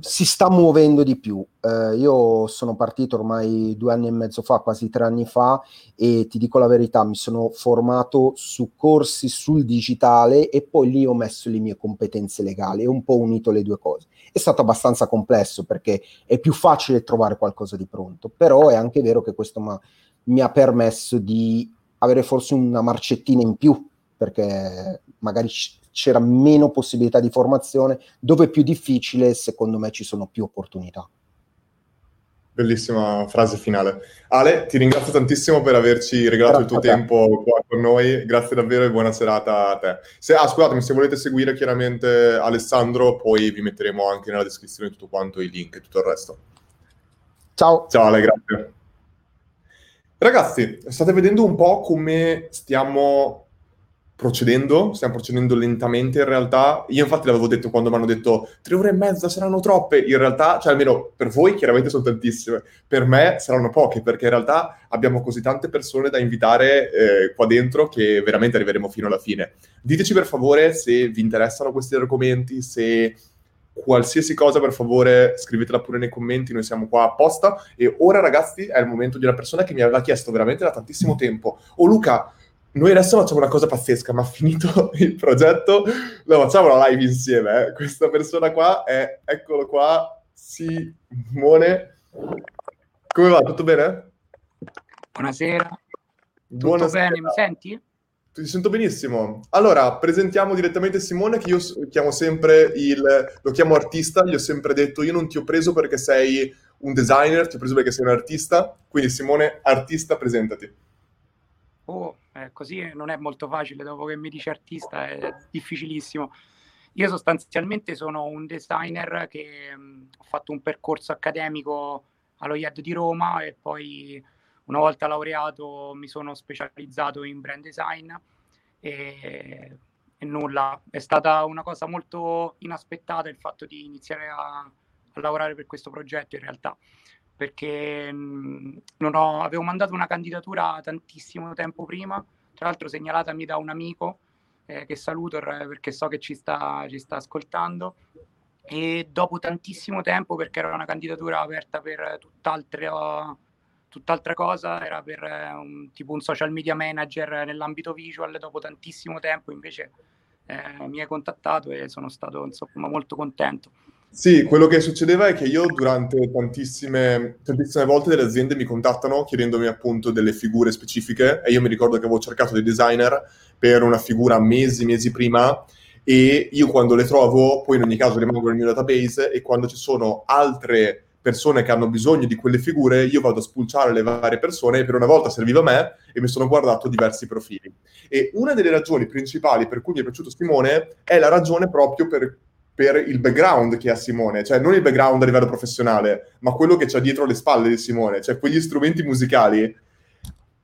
si sta muovendo di più. Eh, io sono partito ormai due anni e mezzo fa, quasi tre anni fa, e ti dico la verità, mi sono formato su corsi sul digitale e poi lì ho messo le mie competenze legali e un po' unito le due cose. È stato abbastanza complesso perché è più facile trovare qualcosa di pronto, però è anche vero che questo mi ha permesso di avere forse una marcettina in più perché magari c'era meno possibilità di formazione, dove è più difficile, secondo me ci sono più opportunità. Bellissima frase finale. Ale, ti ringrazio tantissimo per averci regalato Grazie il tuo tempo qua con noi. Grazie davvero e buona serata a te. Se, ah, scusatemi, se volete seguire chiaramente Alessandro, poi vi metteremo anche nella descrizione tutto quanto i link e tutto il resto. Ciao. Ciao Ale, grazie. Ragazzi, state vedendo un po' come stiamo procedendo, stiamo procedendo lentamente in realtà. Io infatti l'avevo detto quando mi hanno detto tre ore e mezza saranno troppe, in realtà, cioè almeno per voi chiaramente sono tantissime, per me saranno poche perché in realtà abbiamo così tante persone da invitare eh, qua dentro che veramente arriveremo fino alla fine. Diteci per favore se vi interessano questi argomenti, se qualsiasi cosa per favore scrivetela pure nei commenti, noi siamo qua apposta e ora ragazzi è il momento di una persona che mi aveva chiesto veramente da tantissimo tempo, oh Luca, noi adesso facciamo una cosa pazzesca, ma finito il progetto, lo facciamo la live insieme. Eh. Questa persona qua è, eccolo qua, Simone. Come va? Tutto bene? Buonasera. Buonasera. Tutto bene, mi senti? Ti sento benissimo. Allora, presentiamo direttamente Simone, che io chiamo sempre il... lo chiamo artista, gli ho sempre detto, io non ti ho preso perché sei un designer, ti ho preso perché sei un artista, quindi Simone, artista, presentati. Oh, eh, così non è molto facile, dopo che mi dice artista è difficilissimo. Io sostanzialmente sono un designer che mh, mm, ho fatto un percorso accademico allo IED di Roma e poi una volta laureato mi sono specializzato in brand design e, e nulla, è stata una cosa molto inaspettata il fatto di iniziare a, a lavorare per questo progetto in realtà perché mh, ho, avevo mandato una candidatura tantissimo tempo prima, tra l'altro segnalatami da un amico eh, che saluto perché so che ci sta, ci sta ascoltando e dopo tantissimo tempo perché era una candidatura aperta per tutt'altra, tutt'altra cosa, era per un, tipo un social media manager nell'ambito visual, dopo tantissimo tempo invece eh, mi hai contattato e sono stato insomma molto contento. Sì, quello che succedeva è che io durante tantissime, tantissime volte delle aziende mi contattano chiedendomi appunto delle figure specifiche e io mi ricordo che avevo cercato dei designer per una figura mesi, mesi prima e io quando le trovo poi in ogni caso rimango nel mio database e quando ci sono altre persone che hanno bisogno di quelle figure io vado a spulciare le varie persone e per una volta serviva a me e mi sono guardato diversi profili. E una delle ragioni principali per cui mi è piaciuto Simone è la ragione proprio per per il background che ha Simone, cioè non il background a livello professionale, ma quello che c'è dietro le spalle di Simone, cioè quegli strumenti musicali.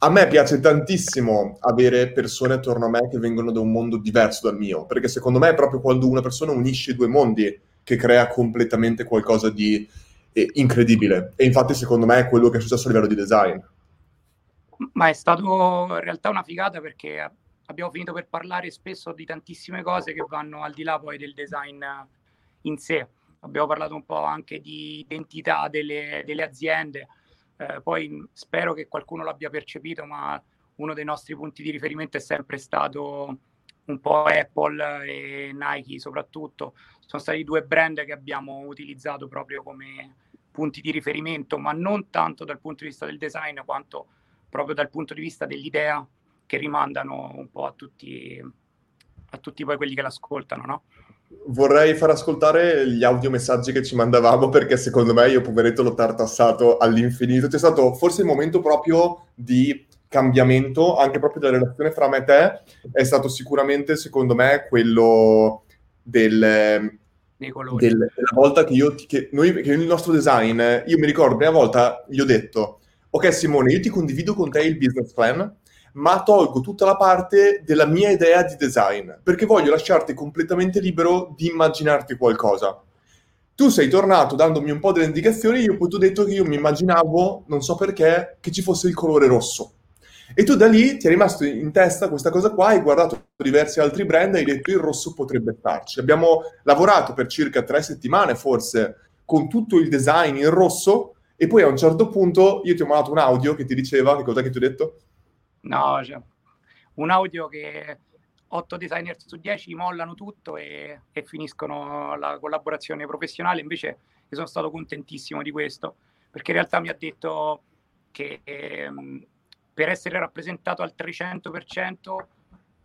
A me piace tantissimo avere persone attorno a me che vengono da un mondo diverso dal mio, perché secondo me è proprio quando una persona unisce i due mondi che crea completamente qualcosa di eh, incredibile. E infatti secondo me è quello che è successo a livello di design. Ma è stato in realtà una figata perché abbiamo finito per parlare spesso di tantissime cose che vanno al di là poi del design in sé. Abbiamo parlato un po' anche di identità delle, delle aziende, eh, poi spero che qualcuno l'abbia percepito, ma uno dei nostri punti di riferimento è sempre stato un po' Apple e Nike soprattutto. Sono stati due brand che abbiamo utilizzato proprio come punti di riferimento, ma non tanto dal punto di vista del design quanto proprio dal punto di vista dell'idea che rimandano un po' a tutti, a tutti poi quelli che l'ascoltano, no? Vorrei far ascoltare gli audiomessaggi che ci mandavamo perché secondo me io poveretto l'ho tartassato all'infinito. C'è stato forse il momento proprio di cambiamento anche proprio della relazione fra me e te è stato sicuramente secondo me quello del, del, della volta che io che noi che il nostro design io mi ricordo la prima volta gli ho detto ok Simone io ti condivido con te il business plan ma tolgo tutta la parte della mia idea di design, perché voglio lasciarti completamente libero di immaginarti qualcosa. Tu sei tornato dandomi un po' delle indicazioni, io poi ti ho detto che io mi immaginavo, non so perché, che ci fosse il colore rosso. E tu da lì ti è rimasto in testa questa cosa qua, hai guardato diversi altri brand e hai detto il rosso potrebbe starci. Abbiamo lavorato per circa tre settimane forse con tutto il design in rosso e poi a un certo punto io ti ho mandato un audio che ti diceva, che cosa che ti ho detto? No, cioè, un audio che 8 designer su 10 mollano tutto e, e, finiscono la collaborazione professionale. Invece sono stato contentissimo di questo, perché in realtà mi ha detto che ehm, per essere rappresentato al 300%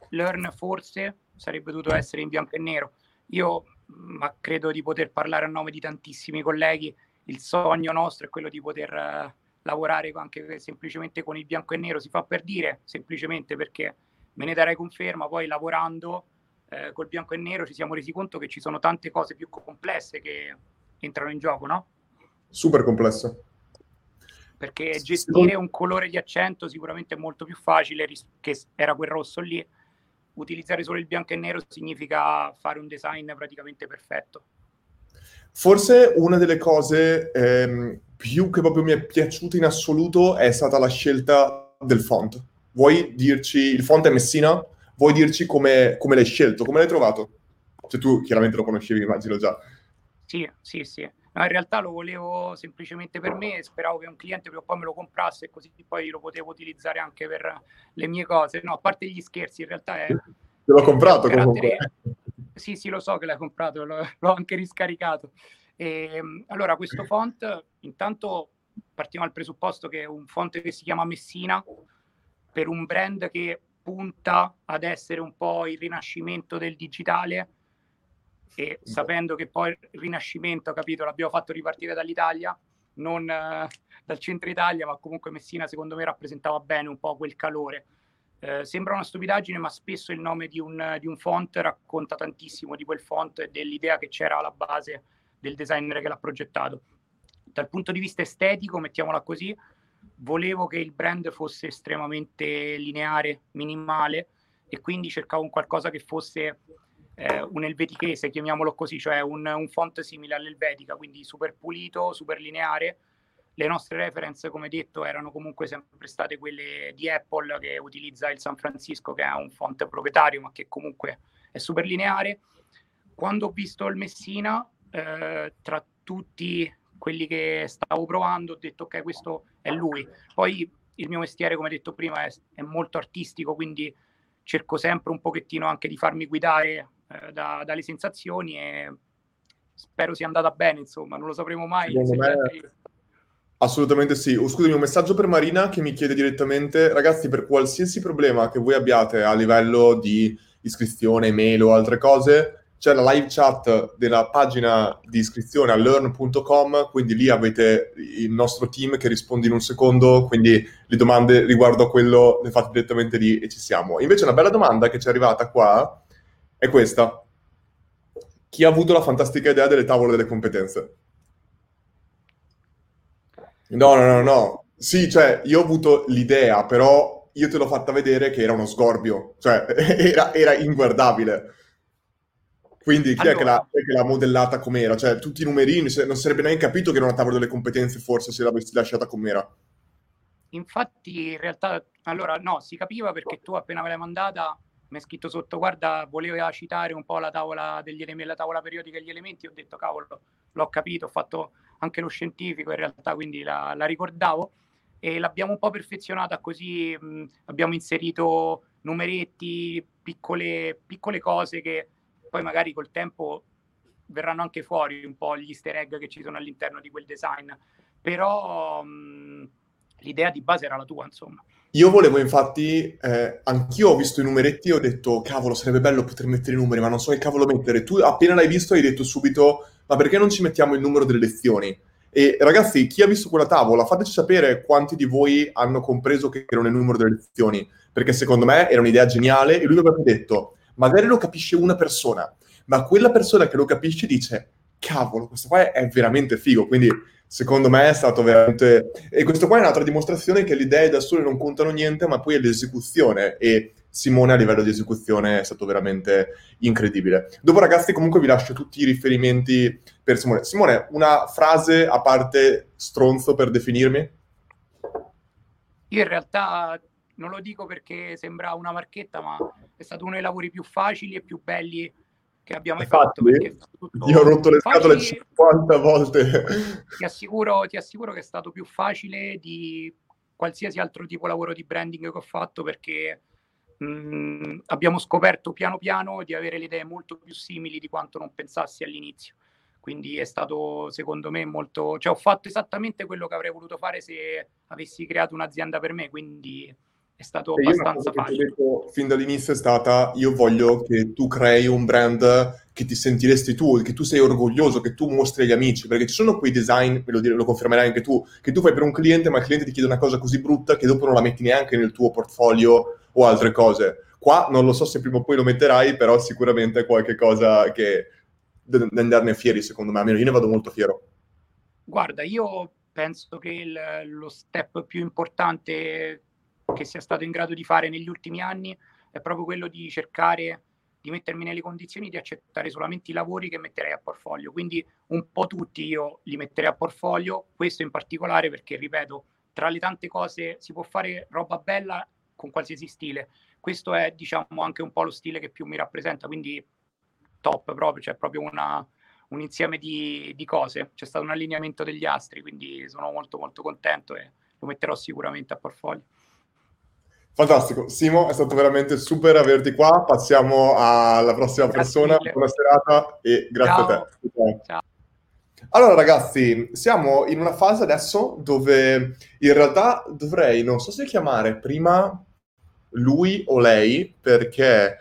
Learn forse sarebbe dovuto essere in bianco e nero. Io ma credo di poter parlare a nome di tantissimi colleghi. Il sogno nostro è quello di poter lavorare anche semplicemente con il bianco e nero. Si fa per dire, semplicemente perché me ne darei conferma. Poi lavorando eh, col bianco e nero ci siamo resi conto che ci sono tante cose più complesse che entrano in gioco, no? Super complesso. Perché gestire un colore di accento sicuramente è molto più facile, che era quel rosso lì. Utilizzare solo il bianco e nero significa fare un design praticamente perfetto. Forse una delle cose ehm, più che proprio mi è piaciuta in assoluto è stata la scelta del font vuoi dirci, il font è Messina, vuoi dirci come, come l'hai scelto, come l'hai trovato? Cioè tu chiaramente lo conoscevi, immagino già. Sì, sì, sì. No, in realtà lo volevo semplicemente per me, speravo che un cliente prima o poi me lo comprasse e così poi lo potevo utilizzare anche per le mie cose. No, a parte gli scherzi, in realtà è... Te l'ho comprato comunque. Sì, sì, lo so che l'hai comprato, l'ho, l'ho anche riscaricato. E, ehm, allora, questo font, intanto partiamo dal presupposto che è un font che si chiama Messina, per un brand che punta ad essere un po' il rinascimento del digitale e sapendo che poi il rinascimento, capito, l'abbiamo fatto ripartire dall'Italia, non uh, dal centro Italia, ma comunque Messina secondo me rappresentava bene un po' quel calore. Uh, sembra una stupidaggine, ma spesso il nome di un, di un, font racconta tantissimo di quel font e dell'idea che c'era alla base del designer che l'ha progettato. Dal punto di vista estetico, mettiamola così, volevo che il brand fosse estremamente lineare, minimale e quindi cercavo un qualcosa che fosse eh, un elvetichese, chiamiamolo così, cioè un, un, font simile all'elvetica, quindi super pulito, super lineare. Le nostre reference, come detto, erano comunque sempre state quelle di Apple che utilizza il San Francisco, che è un font proprietario, ma che comunque è super lineare. Quando ho visto il Messina, eh, tra tutti quelli che stavo provando, ho detto ok, questo è lui. Poi il mio mestiere, come detto prima, è, è molto artistico, quindi cerco sempre un pochettino anche di farmi guidare eh, da, dalle sensazioni e spero sia andata bene, insomma, non lo sapremo mai. Me... Assolutamente sì. Oh, scusami, un messaggio per Marina che mi chiede direttamente, ragazzi, per qualsiasi problema che voi abbiate a livello di iscrizione, email o altre cose, c'è la live chat della pagina di iscrizione a learn.com, quindi lì avete il nostro team che risponde in un secondo, quindi le domande riguardo a quello le fate direttamente lì e ci siamo. Invece una bella domanda che ci è arrivata qua è questa. Chi ha avuto la fantastica idea delle tavole delle competenze? No, no, no, no. Sì, cioè, io ho avuto l'idea, però io te l'ho fatta vedere che era uno sgorbio, cioè era, era inguardabile. Quindi chi, allora, è, che l'ha, chi è che l'ha modellata com'era? Cioè, tutti i numerini, non sarebbe neanche capito che era una tavola delle competenze, forse, se l'avessi lasciata com'era. Infatti, in realtà, allora, no, si capiva perché tu appena me l'hai mandata mi hai scritto sotto, guarda, voleva citare un po' la tavola degli elementi, la tavola periodica degli elementi, ho detto, cavolo, l'ho capito, ho fatto anche lo scientifico in realtà, quindi la, la ricordavo e l'abbiamo un po' perfezionata così, mh, abbiamo inserito numeretti, piccole, piccole cose che poi magari col tempo verranno anche fuori un po' gli easter egg che ci sono all'interno di quel design, però mh, l'idea di base era la tua, insomma. Io volevo infatti, eh, anch'io ho visto i numeretti e ho detto, cavolo, sarebbe bello poter mettere i numeri, ma non so che cavolo mettere. Tu appena l'hai visto hai detto subito, ma perché non ci mettiamo il numero delle lezioni? E ragazzi, chi ha visto quella tavola, fateci sapere quanti di voi hanno compreso che era il numero delle lezioni, perché secondo me era un'idea geniale e lui mi aveva detto, magari lo capisce una persona, ma quella persona che lo capisce dice, cavolo, questo qua è veramente figo, quindi secondo me è stato veramente... E questo qua è un'altra dimostrazione che le idee da sole non contano niente, ma poi è l'esecuzione e Simone a livello di esecuzione è stato veramente incredibile. Dopo ragazzi comunque vi lascio tutti i riferimenti per Simone. Simone, una frase a parte stronzo per definirmi? Io in realtà non lo dico perché sembra una marchetta, ma è stato uno dei lavori più facili e più belli che abbiamo mai fatto. Io ho rotto le scatole 50 volte. Ti assicuro, ti assicuro che è stato più facile di qualsiasi altro tipo di lavoro di branding che ho fatto perché mh, mm, abbiamo scoperto piano piano di avere le idee molto più simili di quanto non pensassi all'inizio. Quindi è stato secondo me molto, cioè ho fatto esattamente quello che avrei voluto fare se avessi creato un'azienda per me, quindi è stato e abbastanza facile. Detto, fin dall'inizio è stata io voglio che tu crei un brand che ti sentiresti tu, che tu sei orgoglioso, che tu mostri agli amici, perché ci sono quei design, lo, dire, lo confermerai anche tu, che tu fai per un cliente, ma il cliente ti chiede una cosa così brutta che dopo non la metti neanche nel tuo portfolio o altre cose. Qua non lo so se prima o poi lo metterai, però sicuramente è qualcosa che da andarne fieri, secondo me, almeno io ne vado molto fiero. Guarda, io penso che il, lo step più importante che sia stato in grado di fare negli ultimi anni è proprio quello di cercare di mettermi nelle condizioni di accettare solamente i lavori che metterei a portfolio. Quindi un po' tutti io li metterei a portfolio, questo in particolare perché, ripeto, tra le tante cose si può fare roba bella con qualsiasi stile. Questo è, diciamo, anche un po' lo stile che più mi rappresenta, quindi top proprio, cioè proprio una, un insieme di, di, cose. C'è stato un allineamento degli astri, quindi sono molto molto contento e lo metterò sicuramente a portfolio. Fantastico, Simo, è stato veramente super averti qua. Passiamo alla prossima grazie persona. Mille. Buona serata e grazie Ciao. a te. Ciao. Allora ragazzi, siamo in una fase adesso dove in realtà dovrei, non so se chiamare prima lui o lei, perché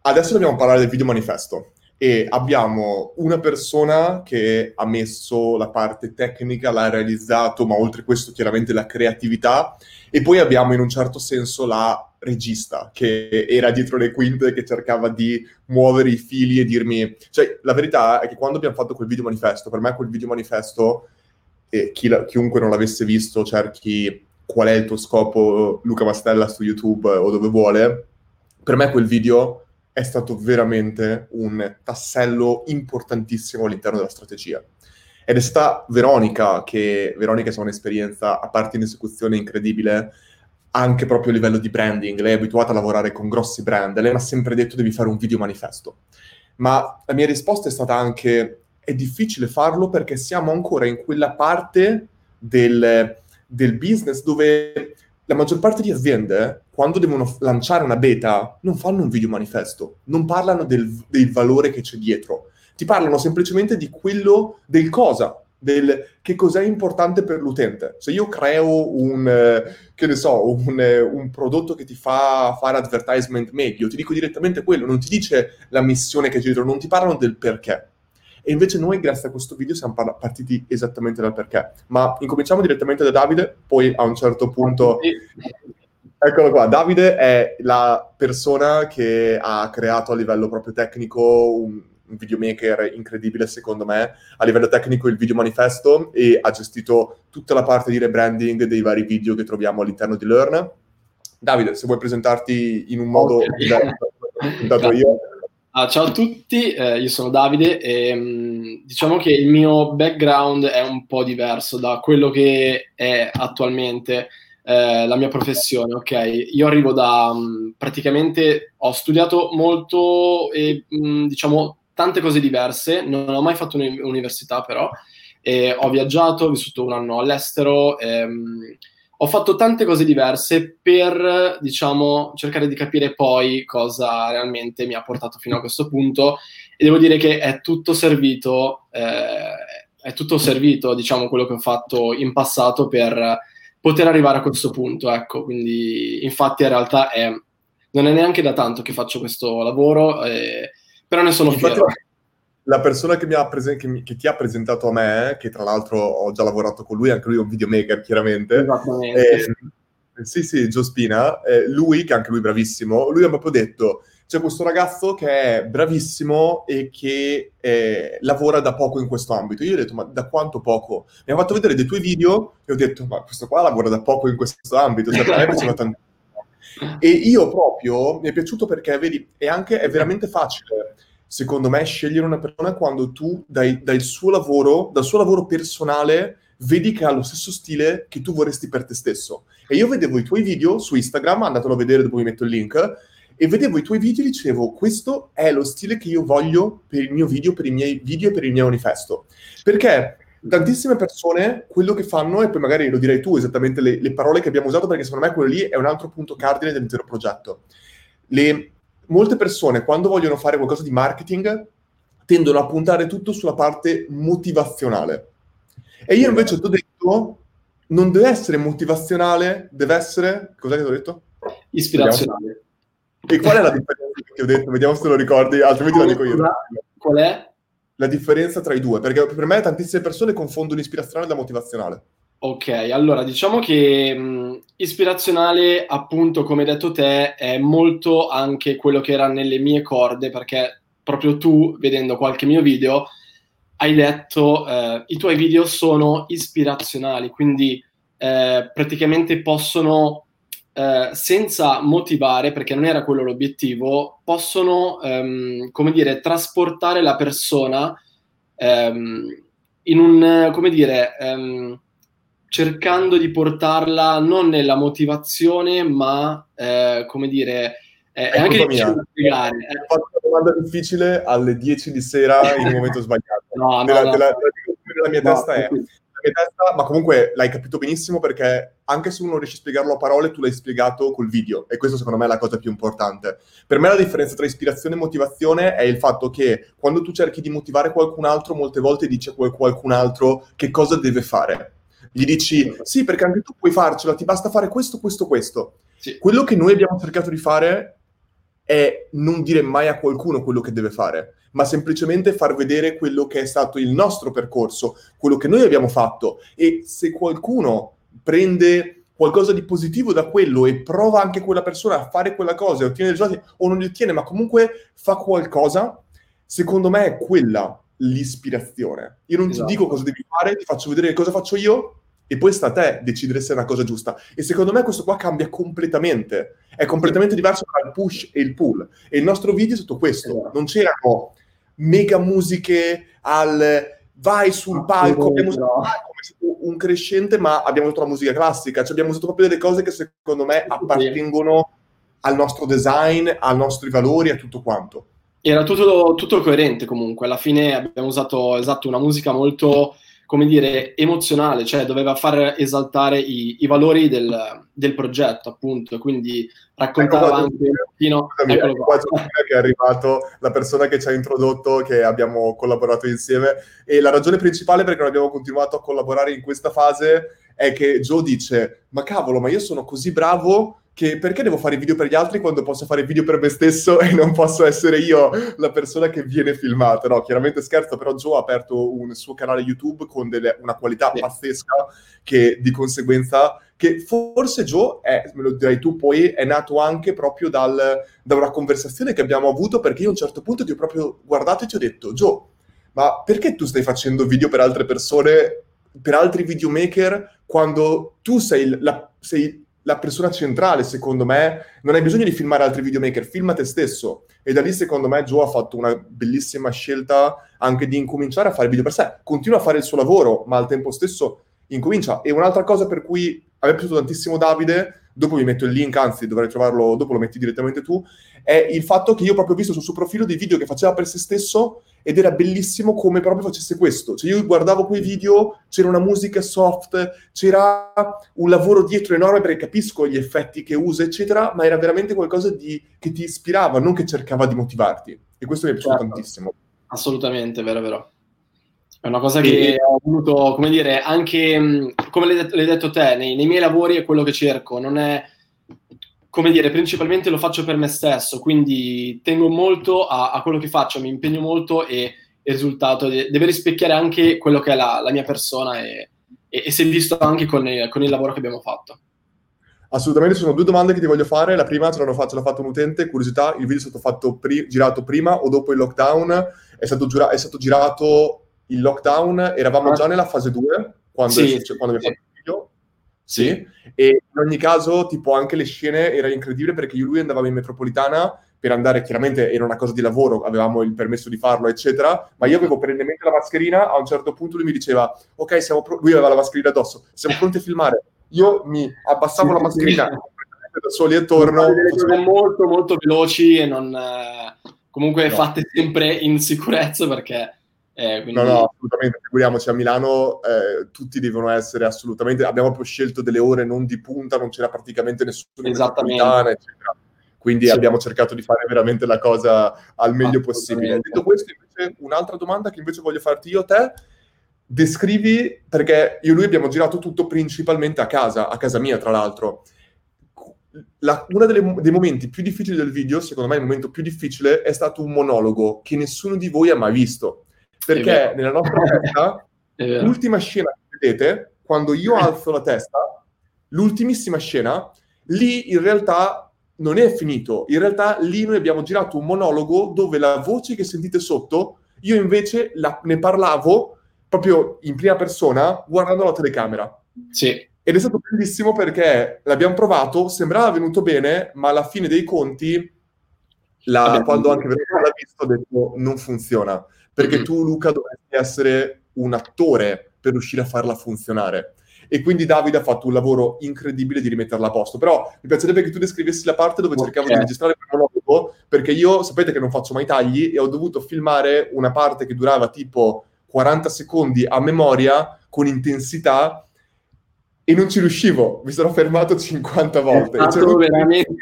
adesso dobbiamo parlare del video manifesto e abbiamo una persona che ha messo la parte tecnica, l'ha realizzato, ma oltre questo chiaramente la creatività. E poi abbiamo in un certo senso la regista che era dietro le quinte, che cercava di muovere i fili e dirmi... Cioè, la verità è che quando abbiamo fatto quel video manifesto, per me quel video manifesto, e chi la, chiunque non l'avesse visto cerchi qual è il tuo scopo, Luca Mastella su YouTube o dove vuole, per me quel video è stato veramente un tassello importantissimo all'interno della strategia. Ed è stata Veronica, che Veronica è un'esperienza, a parte in esecuzione incredibile, anche proprio a livello di branding. Lei è abituata a lavorare con grossi brand, lei mi ha sempre detto devi fare un video manifesto. Ma la mia risposta è stata anche è difficile farlo perché siamo ancora in quella parte del, del business dove la maggior parte di aziende, quando devono lanciare una beta, non fanno un video manifesto, non parlano del, del valore che c'è dietro, ti parlano semplicemente di quello, del cosa, del che cos'è importante per l'utente. Se io creo un, eh, che ne so, un, eh, un, prodotto che ti fa fare advertisement meglio, ti dico direttamente quello, non ti dice la missione che c'è dietro, non ti parlano del perché. E invece noi, grazie a questo video, siamo par- partiti esattamente dal perché. Ma incominciamo direttamente da Davide, poi a un certo punto... Eccolo qua, Davide è la persona che ha creato a livello proprio tecnico un, un videomaker incredibile secondo me, a livello tecnico il video manifesto e ha gestito tutta la parte di rebranding dei vari video che troviamo all'interno di Learn. Davide, se vuoi presentarti in un modo okay. diverso, dato io. Ah, ciao a tutti, eh, io sono Davide e mm, diciamo che il mio background è un po' diverso da quello che è attualmente eh, la mia professione, ok? Io arrivo da mh, mm, praticamente ho studiato molto e mh, mm, diciamo tante cose diverse, non ho mai fatto un'università però, e ho viaggiato, ho vissuto un anno all'estero. Ehm, ho fatto tante cose diverse per, diciamo, cercare di capire poi cosa realmente mi ha portato fino a questo punto e devo dire che è tutto servito, eh, è tutto servito, diciamo, quello che ho fatto in passato per poter arrivare a questo punto, ecco, quindi infatti in realtà è, non è neanche da tanto che faccio questo lavoro, eh, però ne sono infatti, fiero la persona che, presen- che, mi- che, ti ha presentato a me, che tra l'altro ho già lavorato con lui, anche lui è un videomaker chiaramente, Esattamente. Eh, sì, sì, Gio Spina, eh, lui, che anche lui è bravissimo, lui ha proprio detto, c'è questo ragazzo che è bravissimo e che eh, lavora da poco in questo ambito. Io gli ho detto, ma da quanto poco? Mi ha fatto vedere dei tuoi video e ho detto, ma questo qua lavora da poco in questo ambito, cioè per me piaceva tantissimo. E io proprio, mi è piaciuto perché, vedi, è anche, è veramente facile secondo me, scegliere una persona quando tu dai, dai suo lavoro, dal suo lavoro personale, vedi che ha lo stesso stile che tu vorresti per te stesso. E io vedevo i tuoi video su Instagram, andatelo a vedere dopo vi metto il link, e vedevo i tuoi video e dicevo, questo è lo stile che io voglio per il mio video, per i miei video e per il mio manifesto. Perché tantissime persone quello che fanno, e poi magari lo direi tu esattamente le, le parole che abbiamo usato, perché secondo me quello lì è un altro punto cardine dell'intero progetto. Le, molte persone quando vogliono fare qualcosa di marketing tendono a puntare tutto sulla parte motivazionale. E io invece ti ho detto, non deve essere motivazionale, deve essere... Cos'è che ti ho detto? Ispirazionale. E qual è la differenza che ho detto? Vediamo se lo ricordi, altrimenti lo dico io. Qual è? La differenza tra i due, perché per me tantissime persone confondono ispirazionale da motivazionale. Ok, allora diciamo che mh, ispirazionale, appunto, come hai detto te, è molto anche quello che era nelle mie corde, perché proprio tu, vedendo qualche mio video, hai detto eh, i tuoi video sono ispirazionali, quindi eh, praticamente possono, eh, senza motivare, perché non era quello l'obiettivo, possono, ehm, come dire, trasportare la persona ehm, in un, come dire, ehm, cercando di portarla non nella motivazione, ma eh, come dire, eh, è anche difficile da spiegare. Eh. Ho fatto una domanda difficile alle 10 di sera in un momento sbagliato. No, no, no. Della, della mia no, testa è... Testa, ma comunque l'hai capito benissimo perché anche se uno non riesce a spiegarlo a parole, tu l'hai spiegato col video e questo secondo me è la cosa più importante. Per me la differenza tra ispirazione e motivazione è il fatto che quando tu cerchi di motivare qualcun altro, molte volte dice qualcun altro che cosa deve fare gli dici sì perché anche tu puoi farcela, ti basta fare questo, questo, questo. Sì. Quello che noi abbiamo cercato di fare è non dire mai a qualcuno quello che deve fare, ma semplicemente far vedere quello che è stato il nostro percorso, quello che noi abbiamo fatto e se qualcuno prende qualcosa di positivo da quello e prova anche quella persona a fare quella cosa e ottiene risultati o non li ottiene, ma comunque fa qualcosa, secondo me è quella l'ispirazione. Io non esatto. ti dico cosa devi fare, ti faccio vedere cosa faccio io e poi sta a te decidere se è una cosa giusta. E secondo me questo qua cambia completamente. È completamente diverso tra il push e il pull. E il nostro video è stato questo. Esatto. Non c'erano mega musiche al vai sul palco, abbiamo usato un crescente, ma abbiamo usato la musica classica. Cioè abbiamo usato proprio delle cose che secondo me appartengono al nostro design, ai nostri valori, a tutto quanto. Era tutto, tutto coerente comunque. Alla fine abbiamo usato esatto, una musica molto come dire, emozionale, cioè doveva far esaltare i, i valori del, del, progetto, appunto, quindi raccontava ecco anche un pochino... Eccolo qua. che è arrivato, la persona che ci ha introdotto, che abbiamo collaborato insieme, e la ragione principale perché non abbiamo continuato a collaborare in questa fase è che Joe dice, ma cavolo, ma io sono così bravo che perché devo fare video per gli altri quando posso fare video per me stesso e non posso essere io la persona che viene filmata? No, chiaramente scherzo, però Joe ha aperto un suo canale YouTube con delle, una qualità sì. pazzesca che di conseguenza, che forse Joe, è, me lo direi tu poi, è nato anche proprio dal, da una conversazione che abbiamo avuto perché io a un certo punto ti ho proprio guardato e ti ho detto, Joe, ma perché tu stai facendo video per altre persone, per altri videomaker, quando tu sei la, sei la persona centrale, secondo me, non hai bisogno di filmare altri videomaker, filma te stesso. E da lì, secondo me, Joe ha fatto una bellissima scelta anche di incominciare a fare video per sé. Continua a fare il suo lavoro, ma al tempo stesso incomincia. E un'altra cosa per cui a me è piaciuto tantissimo Davide, dopo vi metto il link, anzi dovrei trovarlo, dopo lo metti direttamente tu, è il fatto che io proprio ho visto sul suo profilo dei video che faceva per se stesso ed era bellissimo come proprio facesse questo. Cioè io guardavo quei video, c'era una musica soft, c'era un lavoro dietro enorme perché capisco gli effetti che usa, eccetera, ma era veramente qualcosa di, che ti ispirava, non che cercava di motivarti. E questo mi è piaciuto certo. tantissimo. Assolutamente, vero, vero. È una cosa che ho voluto, come dire, anche come l'hai detto, l'hai detto te, nei, nei, miei lavori è quello che cerco, non è, come dire, principalmente lo faccio per me stesso, quindi tengo molto a, a quello che faccio, mi impegno molto e il risultato deve rispecchiare anche quello che è la, la mia persona e, e, e si è visto anche con, con il lavoro che abbiamo fatto. Assolutamente, sono due domande che ti voglio fare. La prima ce, l'hanno fatto, ce l'ha fatto un utente, curiosità, il video è stato fatto pri- girato prima o dopo il lockdown? È stato, giura- è stato girato il lockdown, eravamo ah. già nella fase 2 quando, sì, è, quando abbiamo fatto il video? Sì. sì. E in ogni caso, tipo, anche le scene era incredibile perché io e lui andavamo in metropolitana per andare, chiaramente era una cosa di lavoro, avevamo il permesso di farlo, eccetera, ma io avevo perennemente la mascherina, a un certo punto lui mi diceva, ok, siamo pro-, lui aveva la mascherina addosso, siamo pronti a filmare, io mi abbassavo sì, la mascherina sì. da soli torno. Delle cose molto molto veloci e non eh, comunque no. fatte sempre in sicurezza perché eh, quindi... No, no, assolutamente, figuriamoci, a Milano eh, tutti devono essere assolutamente, abbiamo proprio scelto delle ore non di punta, non c'era praticamente nessuno in eccetera. Quindi sì. abbiamo cercato di fare veramente la cosa al meglio possibile. Detto questo, invece, un'altra domanda che invece voglio farti io a te, descrivi, perché io e lui abbiamo girato tutto principalmente a casa, a casa mia tra l'altro. uno dei momenti più difficili del video, secondo me il momento più difficile, è stato un monologo che nessuno di voi ha mai visto. Perché nella nostra testa, l'ultima scena che vedete, quando io alzo la testa, l'ultimissima scena, lì in realtà non è finito. In realtà lì noi abbiamo girato un monologo dove la voce che sentite sotto, io invece la, ne parlavo proprio in prima persona guardando la telecamera. Sì. Ed è stato bellissimo perché l'abbiamo provato, sembrava venuto bene, ma alla fine dei conti, la, quando anche Veronica l'ha visto, ho detto non funziona. Perché mm-hmm. tu, Luca, dovresti essere un attore per riuscire a farla funzionare. E quindi Davide ha fatto un lavoro incredibile di rimetterla a posto. Però mi piacerebbe che tu descrivessi la parte dove okay. cercavo di registrare il monologo, perché io sapete che non faccio mai tagli e ho dovuto filmare una parte che durava tipo 40 secondi a memoria con intensità e non ci riuscivo, mi sono fermato 50 volte. È stato veramente...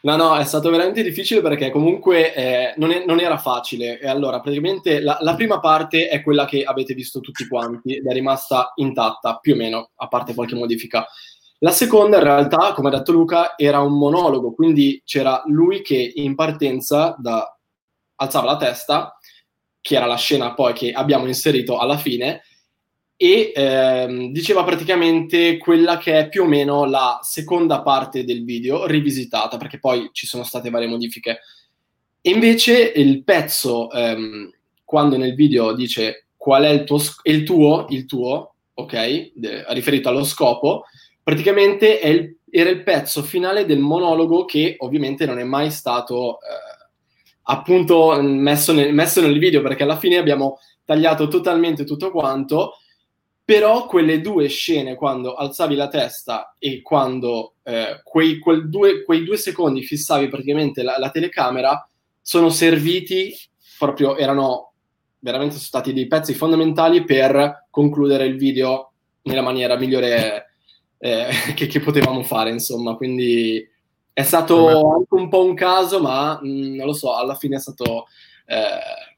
No, no, è stato veramente difficile perché comunque eh, non, è, non, era facile. E allora, praticamente la, la, prima parte è quella che avete visto tutti quanti ed è rimasta intatta, più o meno, a parte qualche modifica. La seconda, in realtà, come ha detto Luca, era un monologo, quindi c'era lui che in partenza da... alzava la testa che era la scena poi che abbiamo inserito alla fine, e ehm, diceva praticamente quella che è più o meno la seconda parte del video rivisitata, perché poi ci sono state varie modifiche. E invece il pezzo, ehm, quando nel video dice qual è il tuo, il tuo, il tuo ok, de, riferito allo scopo, praticamente il, era il pezzo finale del monologo che ovviamente non è mai stato... Eh, appunto messo nel, messo nel video perché alla fine abbiamo tagliato totalmente tutto quanto però quelle due scene quando alzavi la testa e quando eh, quei, due, quei, due, secondi fissavi praticamente la, la, telecamera sono serviti proprio erano veramente sono stati dei pezzi fondamentali per concludere il video nella maniera migliore eh, che, che potevamo fare insomma quindi è stato anche un po' un caso, ma mh, mm, non lo so, alla fine è stato eh,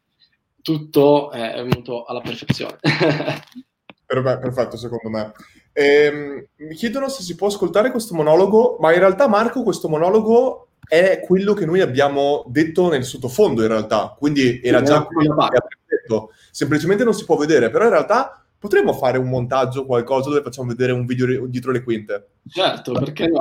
tutto eh, è venuto alla perfezione. Perfetto, secondo me. Ehm, mi chiedono se si può ascoltare questo monologo, ma in realtà Marco questo monologo è quello che noi abbiamo detto nel sottofondo in realtà, quindi era già quello che abbiamo detto, semplicemente non si può vedere, però in realtà potremmo fare un montaggio, qualcosa dove facciamo vedere un video dietro le quinte. Certo, perché no?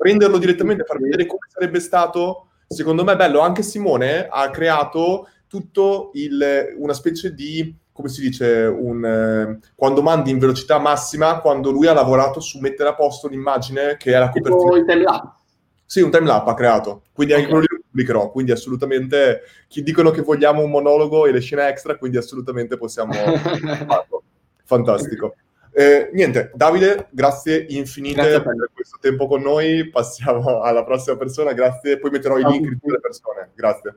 prenderlo direttamente, far vedere come sarebbe stato, secondo me è bello. Anche Simone ha creato tutto il, una specie di, come si dice, un, eh, quando mandi in velocità massima, quando lui ha lavorato su mettere a posto un'immagine che è la copertina. Tipo il timelapse. Sì, un timelapse ha creato, quindi anche okay. quello lo pubblicherò, quindi assolutamente, chi dicono che vogliamo un monologo e le scene extra, quindi assolutamente possiamo farlo. Fantastico. Eh, niente, Davide, grazie infinite grazie per questo tempo con noi. Passiamo alla prossima persona. Grazie. Poi metterò i link di tutte le persone. Grazie.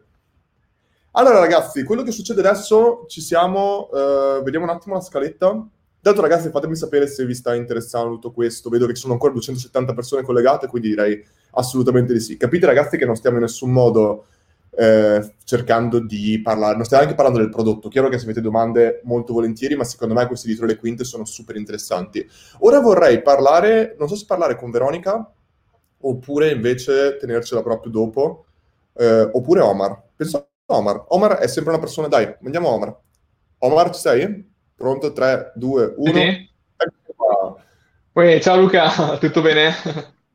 Allora, ragazzi, quello che succede adesso, ci siamo. Eh, vediamo un attimo la scaletta. Tanto ragazzi fatemi sapere se vi sta interessando tutto questo, vedo che ci sono ancora 270 persone collegate, quindi direi assolutamente di sì. Capite ragazzi che non stiamo in nessun modo eh, cercando di parlare, non stiamo anche parlando del prodotto, chiaro che se avete domande molto volentieri, ma secondo me questi dietro le quinte sono super interessanti. Ora vorrei parlare, non so se parlare con Veronica oppure invece tenercela proprio dopo, eh, oppure Omar. Penso Omar. Omar è sempre una persona, dai, andiamo Omar. Omar ci sei? Pronto? 3, 2, 1. Ecco Uè, ciao Luca, tutto bene?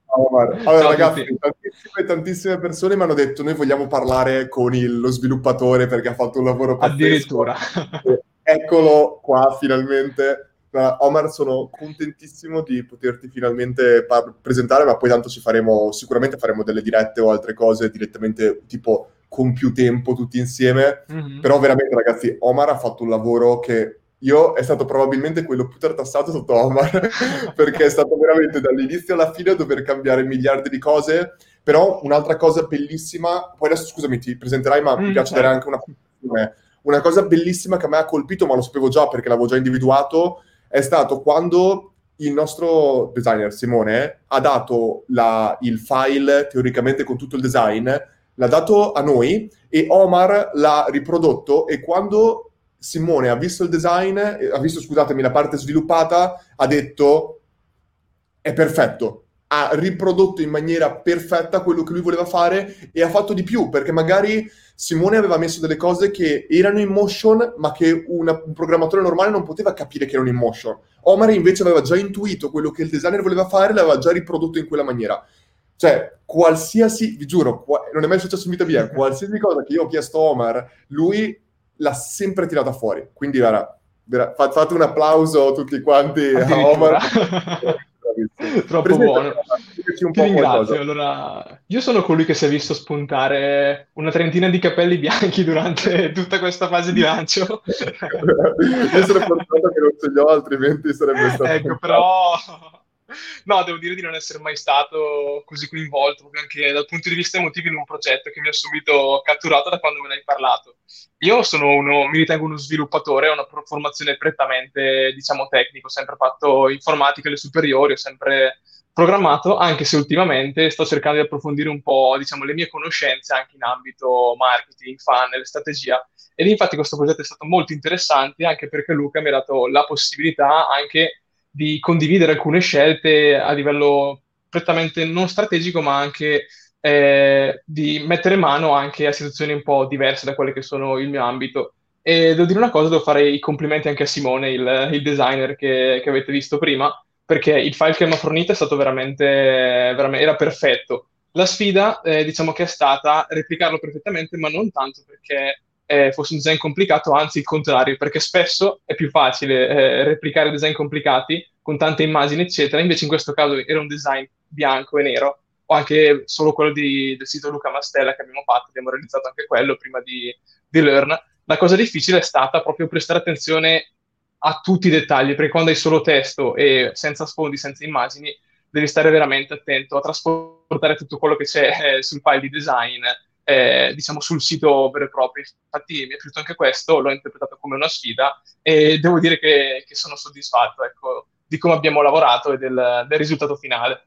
Allora, allora ragazzi, tantissime, tantissime, persone mi hanno detto noi vogliamo parlare con il, lo sviluppatore perché ha fatto un lavoro pazzesco. Addirittura. Eccolo qua, finalmente. Omar, sono contentissimo di poterti finalmente par- presentare, ma poi tanto ci faremo, sicuramente faremo delle dirette o altre cose direttamente tipo con più tempo tutti insieme. Mm-hmm. Però veramente ragazzi, Omar ha fatto un lavoro che io è stato probabilmente quello più tartassato sotto Omar, perché è stato veramente dall'inizio alla fine a dover cambiare miliardi di cose. Però un'altra cosa bellissima, poi adesso scusami, ti presenterai, ma mm, mi piace certo. dare anche una una cosa bellissima che a me ha colpito, ma lo sapevo già perché l'avevo già individuato, è stato quando il nostro designer Simone ha dato la, il file teoricamente con tutto il design, l'ha dato a noi e Omar l'ha riprodotto e quando Simone ha visto il design, ha visto, scusatemi, la parte sviluppata, ha detto è perfetto, ha riprodotto in maniera perfetta quello che lui voleva fare e ha fatto di più, perché magari Simone aveva messo delle cose che erano in motion, ma che una, un programmatore normale non poteva capire che erano in motion. Omar invece aveva già intuito quello che il designer voleva fare e l'aveva già riprodotto in quella maniera. Cioè, qualsiasi, vi giuro, qua, non è mai successo in vita mia, qualsiasi cosa che io ho chiesto a Omar, lui l'ha sempre tirata fuori. Quindi, vera, vera, fate un applauso tutti quanti a Omar. Troppo buono. Ti ringrazio. Allora, io sono colui che si è visto spuntare una trentina di capelli bianchi durante tutta questa fase di lancio. io sono fortunato che non ce li ho, altrimenti sarebbe stato. Ecco, però No, devo dire di non essere mai stato così coinvolto, anche dal punto di vista emotivo, in un progetto che mi ha subito catturato da quando me ne hai parlato. Io sono uno, mi ritengo uno sviluppatore, ho una formazione prettamente, diciamo, tecnico, ho sempre fatto informatica alle superiori, ho sempre programmato, anche se ultimamente sto cercando di approfondire un po', diciamo, le mie conoscenze anche in ambito marketing, funnel, strategia. Ed infatti questo progetto è stato molto interessante anche perché Luca mi ha dato la possibilità anche di condividere alcune scelte a livello prettamente non strategico, ma anche eh, di mettere mano anche a situazioni un po' diverse da quelle che sono il mio ambito. E devo dire una cosa, devo fare i complimenti anche a Simone, il, il designer che, che, avete visto prima, perché il file che mi ha fornito è stato veramente, veramente era perfetto. La sfida, eh, diciamo che è stata replicarlo perfettamente, ma non tanto perché eh, fosse un design complicato, anzi il contrario, perché spesso è più facile eh, replicare design complicati con tante immagini, eccetera. Invece in questo caso era un design bianco e nero, o anche solo quello di, del sito Luca Mastella che abbiamo fatto, abbiamo realizzato anche quello prima di, di Learn. La cosa difficile è stata proprio prestare attenzione a tutti i dettagli, perché quando hai solo testo e senza sfondi, senza immagini, devi stare veramente attento a trasportare tutto quello che c'è eh, sul file di design eh, diciamo sul sito vero e proprio. Infatti mi è piaciuto anche questo, l'ho interpretato come una sfida e devo dire che, che sono soddisfatto ecco, di come abbiamo lavorato e del, del risultato finale.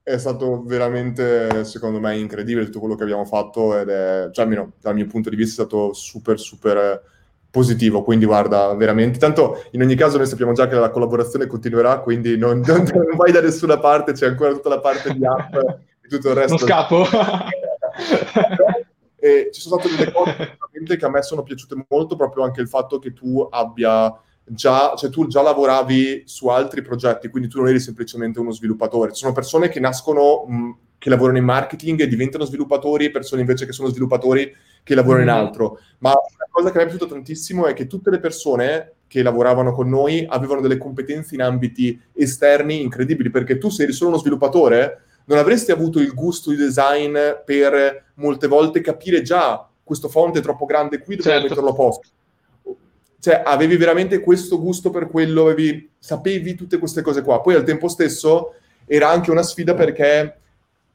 È stato veramente, secondo me, incredibile tutto quello che abbiamo fatto ed è, cioè almeno dal mio punto di vista, è stato super, super positivo. Quindi, guarda, veramente. Tanto, in ogni caso, noi sappiamo già che la collaborazione continuerà, quindi non, non, non vai da nessuna parte, c'è ancora tutta la parte di app e tutto il resto. Non scappo. e ci sono state delle cose che a me sono piaciute molto, proprio anche il fatto che tu abbia già, cioè tu già lavoravi su altri progetti, quindi tu non eri semplicemente uno sviluppatore. Ci sono persone che nascono, mh, che lavorano in marketing e diventano sviluppatori, persone invece che sono sviluppatori che lavorano in altro. Ma una cosa che mi è piaciuta tantissimo è che tutte le persone che lavoravano con noi avevano delle competenze in ambiti esterni incredibili, perché tu sei solo uno sviluppatore, non avresti avuto il gusto di design per molte volte capire già questo font è troppo grande qui, dobbiamo certo. metterlo a posto. Cioè, avevi veramente questo gusto per quello, avevi, sapevi tutte queste cose qua. Poi al tempo stesso era anche una sfida perché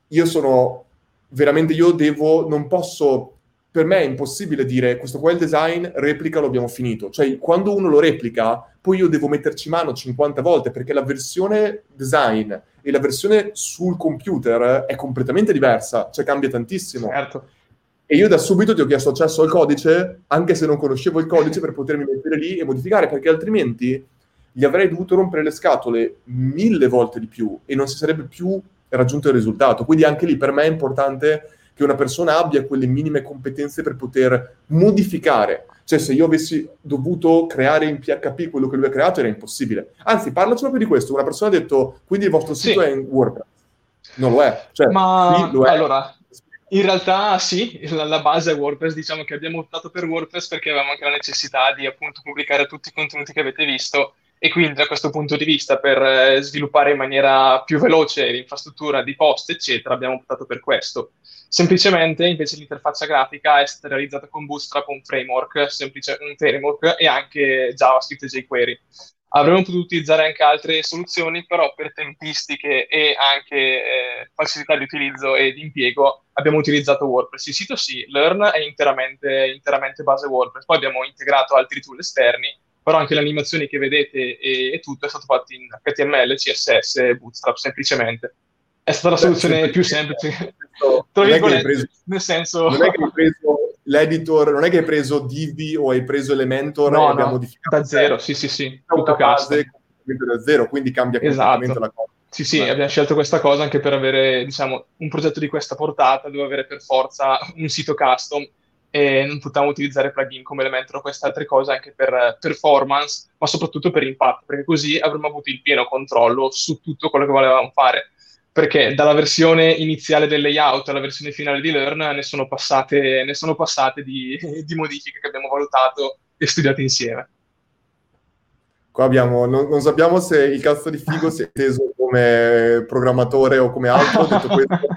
io sono veramente, io devo, non posso per me è impossibile dire questo qua è il design, replica, lo abbiamo finito. Cioè, quando uno lo replica, poi io devo metterci mano 50 volte perché la versione design e la versione sul computer è completamente diversa, cioè cambia tantissimo. Certo. E io da subito ti ho chiesto accesso al codice, anche se non conoscevo il codice, per potermi mettere lì e modificare, perché altrimenti gli avrei dovuto rompere le scatole mille volte di più e non si sarebbe più raggiunto il risultato. Quindi anche lì per me è importante che una persona abbia quelle minime competenze per poter modificare. Cioè, se io avessi dovuto creare in PHP quello che lui ha creato, era impossibile. Anzi, parlaci proprio di questo. Una persona ha detto, quindi il vostro sito Sì. è in WordPress. Non lo è. Cioè, Ma lo è. allora, in realtà sì, la, la base è WordPress, diciamo che abbiamo optato per WordPress perché avevamo anche la necessità di appunto pubblicare tutti i contenuti che avete visto e quindi da questo punto di vista per eh, sviluppare in maniera più veloce l'infrastruttura di post eccetera abbiamo optato per questo. Semplicemente invece l'interfaccia grafica è stata realizzata con Bootstrap, un framework, semplice, un framework e anche JavaScript e jQuery. Avremmo potuto utilizzare anche altre soluzioni, però per tempistiche e anche eh, facilità di utilizzo e di impiego abbiamo utilizzato WordPress. Il sito sì, Learn è interamente, interamente base WordPress, poi abbiamo integrato altri tool esterni, però anche le animazioni che vedete e, e tutto è stato fatto in HTML, CSS e Bootstrap semplicemente. È stata la soluzione più semplice. tra virgolette, preso- nel senso... non è che hai preso l'editor, non è che hai preso Divi o hai preso Elementor No, e abbiamo no, modificato da zero, sì, sì, sì, È tutto base da zero, quindi cambia Esatto. completamente la cosa. Sì, sì, Beh. abbiamo scelto questa cosa anche per avere, diciamo, un progetto di questa portata, dove avere per forza un sito custom e non potevamo utilizzare plugin come Elementor o queste altre cose anche per eh, performance, ma soprattutto per impatto, perché così avremmo avuto il pieno controllo su tutto quello che volevamo fare. Perché dalla versione iniziale del layout alla versione finale di Learn ne sono passate, ne sono passate di, di modifiche che abbiamo valutato e studiato insieme. Qua abbiamo, non, non sappiamo se il cazzo di figo si è inteso come programmatore o come altro, detto questo.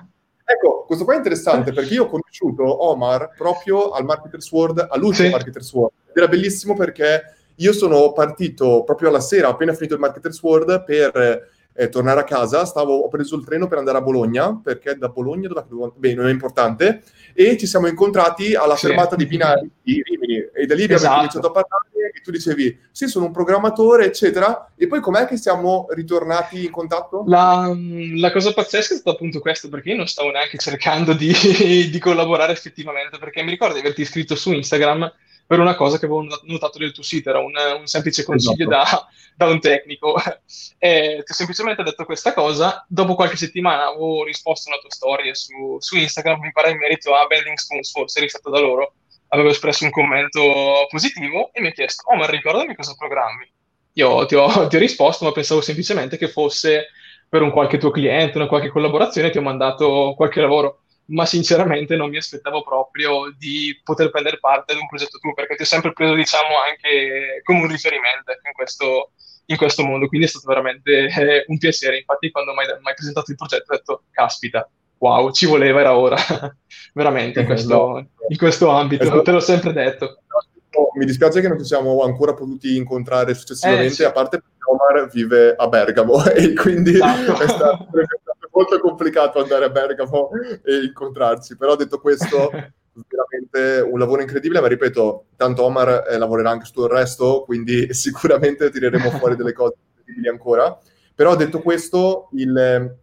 Ecco, questo qua è interessante perché io ho conosciuto Omar proprio al Marketers World, all'ultimo Sì. Marketers World. Era bellissimo perché io sono partito proprio alla sera, appena finito il Marketers World, per eh, tornare a casa. Stavo, ho preso il treno per andare a Bologna, perché da Bologna, dove dovevo- beh, non è importante, e ci siamo incontrati alla Sì. fermata di Binari di Rimini. E da lì abbiamo Esatto. iniziato a parlare e tu dicevi, sì, sono un programmatore, eccetera. E poi com'è che siamo ritornati in contatto? La, la cosa pazzesca è stata appunto questo, perché io non stavo neanche cercando di, di collaborare effettivamente, perché mi ricordo di averti iscritto su Instagram per una cosa che avevo not- notato del tuo sito, era un, un semplice consiglio da, da un tecnico. E ti ho semplicemente detto questa cosa, dopo qualche settimana avevo risposto a una tua storia su, su Instagram, mi pare in merito a Bending Spoons, forse eri stato da loro, avevo espresso un commento positivo e mi ha chiesto, oh ma ricordami cosa programmi. Io ti ho, ti ho risposto, ma pensavo semplicemente che fosse per un qualche tuo cliente, una qualche collaborazione, ti ho mandato qualche lavoro, ma sinceramente non mi aspettavo proprio di poter prendere parte ad un progetto tuo, perché ti ho sempre preso, diciamo, anche come un riferimento in questo, in questo mondo, quindi è stato veramente eh, un piacere. Infatti, quando mi hai presentato il progetto, ho detto, caspita, wow, ci voleva, era ora, veramente, in questo, in questo ambito, Esatto. te l'ho sempre detto. Mi dispiace che non ci siamo ancora potuti incontrare successivamente, Eh, sì. a parte perché Omar vive a Bergamo e quindi Esatto. è, stato, è stato molto complicato andare a Bergamo e incontrarci. Però detto questo, veramente un lavoro incredibile, ma ripeto, tanto Omar eh, lavorerà anche su tutto il resto, quindi sicuramente tireremo fuori delle cose incredibili ancora. Però detto questo, il-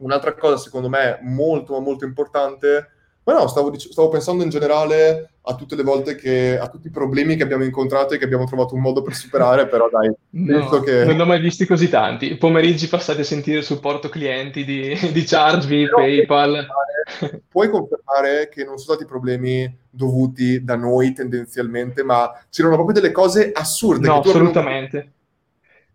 un'altra cosa secondo me molto ma molto importante ma no, stavo, dic- stavo pensando in generale a tutte le volte che, a tutti i problemi che abbiamo incontrato e che abbiamo trovato un modo per superare, però dai, No, che... non ne ho mai visti così tanti. Pomeriggi passati a sentire il supporto clienti di, di Chargevi, Però PayPal. Puoi confermare che non sono stati problemi dovuti da noi tendenzialmente, ma c'erano proprio delle cose assurde No, che tu avevi- assolutamente.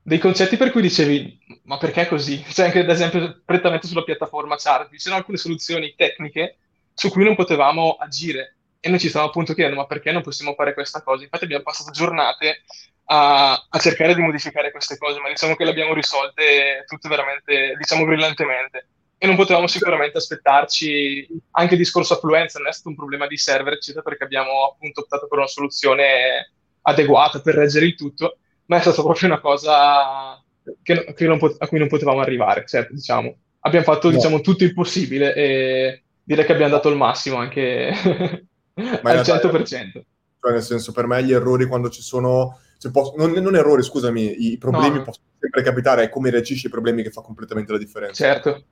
Dei concetti per cui dicevi, ma perché così? Cioè, anche ad esempio, prettamente sulla piattaforma Chargevi, c'erano alcune soluzioni tecniche su cui non potevamo agire e noi ci stavamo appunto chiedendo, ma perché non possiamo fare questa cosa? Infatti abbiamo passato giornate a, a cercare di modificare queste cose, ma diciamo che le abbiamo risolte tutte veramente, diciamo, brillantemente. E non potevamo sicuramente aspettarci anche il discorso affluenza, non è stato un problema di server, eccetera, perché abbiamo appunto optato per una soluzione adeguata per reggere il tutto, ma è stata proprio una cosa che, che pot- a cui non potevamo arrivare, cioè, diciamo. Abbiamo fatto, No. diciamo, tutto il possibile e direi che abbiamo dato il massimo anche al realtà- 100%. Cioè, nel senso, per me gli errori quando ci sono... cioè, poss- non, non errori, scusami, i problemi No. possono sempre capitare, è come reagisci ai problemi che fa completamente la differenza. Certo.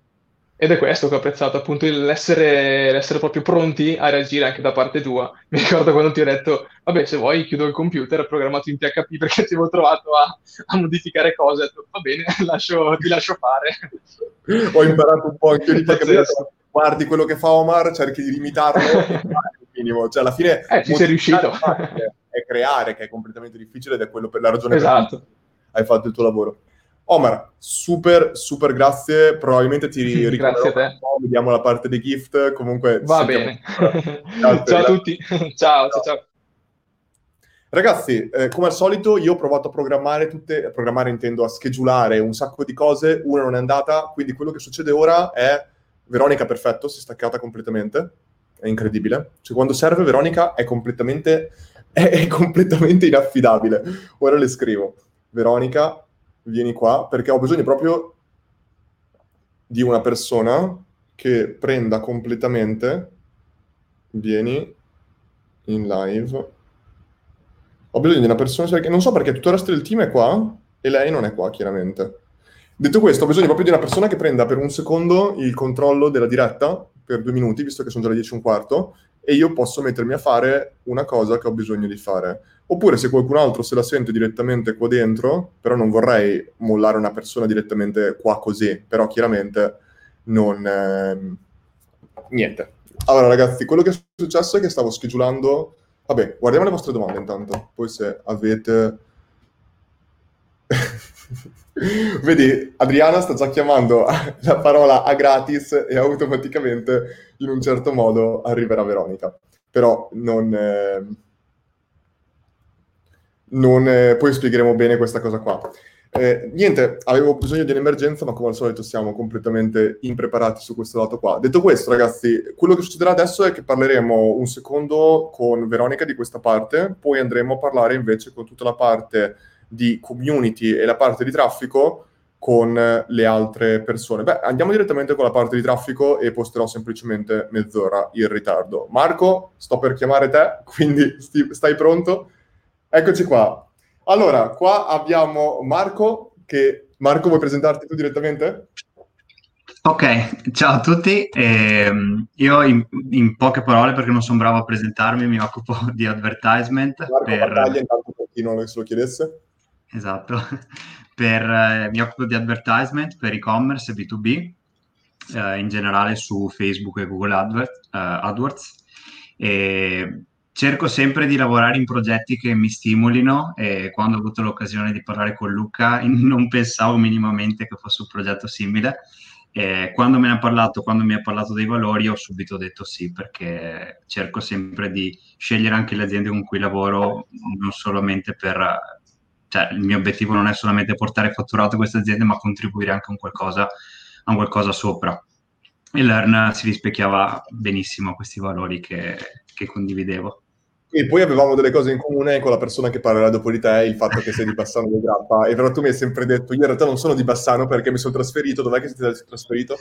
Ed è questo che ho apprezzato, appunto, l'essere, l'essere proprio pronti a reagire anche da parte tua. Mi ricordo quando ti ho detto, vabbè, se vuoi chiudo il computer programmato in PHP perché ti avevo trovato a, a modificare cose. Ho detto, va bene, lascio- ti lascio fare. Ho imparato un po' anche io di. PHP, guardi quello che fa Omar, cerchi di limitarlo, al minimo. Cioè, alla fine... Eh, ci sei riuscito. è creare che è completamente difficile ed è quello per la ragione esatto. per cui hai fatto il tuo lavoro. Omar, super, super grazie. Probabilmente ti ricorderò. Grazie. Vediamo la parte dei gift. Comunque, va bene. ciao a tutti. ciao, ciao, ciao. Ragazzi, eh, come al solito, io ho provato a programmare tutte, a programmare intendo a schedulare un sacco di cose, una non è andata, quindi quello che succede ora è Veronica perfetto, si è staccata completamente, è incredibile. Cioè, quando serve Veronica è completamente, è, è completamente inaffidabile. Ora le scrivo. Veronica, vieni qua, perché ho bisogno proprio di una persona che prenda completamente, vieni in live. Ho bisogno di una persona, perché non so perché tutto il resto del team è qua e lei non è qua, chiaramente. Detto questo, ho bisogno proprio di una persona che prenda per un secondo il controllo della diretta, per due minuti, visto che sono già le 10 e un quarto, e io posso mettermi a fare una cosa che ho bisogno di fare. Oppure se qualcun altro se la sente direttamente qua dentro, però non vorrei mollare una persona direttamente qua così, però chiaramente non... Eh, niente. Allora ragazzi, quello che è successo è che stavo schedulando... Vabbè, guardiamo le vostre domande intanto, poi se avete... Vedi, Adriana sta già chiamando la parola a gratis e automaticamente in un certo modo arriverà Veronica. Però non... Eh, non eh, poi spiegheremo bene questa cosa qua. Eh, niente, avevo bisogno di un'emergenza, ma come al solito siamo completamente impreparati su questo lato qua. Detto questo, ragazzi, quello che succederà adesso è che parleremo un secondo con Veronica di questa parte, poi andremo a parlare invece con tutta la parte di community e la parte di traffico con le altre persone. Beh, andiamo direttamente con la parte di traffico e posterò semplicemente mezz'ora in ritardo. Marco, sto per chiamare te, quindi sti- stai pronto? Eccoci qua. Allora, qua abbiamo Marco, che... Marco, vuoi presentarti tu direttamente? Ok, ciao a tutti. Eh, io in, in, poche parole, perché non sono bravo a presentarmi, mi occupo di advertisement. Marco per... Battaglia, intanto per chi non lo chiedesse. Esatto, per, eh, mi occupo di advertisement per e-commerce e B2B, eh, in generale su Facebook e Google Advert, uh, AdWords. E cerco sempre di lavorare in progetti che mi stimolino e quando ho avuto l'occasione di parlare con Luca non pensavo minimamente che fosse un progetto simile. E quando me ne ha parlato, quando mi ha parlato dei valori, ho subito detto sì, perché cerco sempre di scegliere anche le aziende con cui lavoro, non solamente per... Cioè, il mio obiettivo non è solamente portare fatturato a queste aziende, ma contribuire anche a qualcosa, a qualcosa sopra. E Learn si rispecchiava benissimo a questi valori che, che condividevo. E poi avevamo delle cose in comune con la persona che parlerà dopo di te, il fatto che sei di Bassano del Grappa. E però tu mi hai sempre detto, io in realtà non sono di Bassano perché mi sono trasferito. Dov'è che sei trasferito?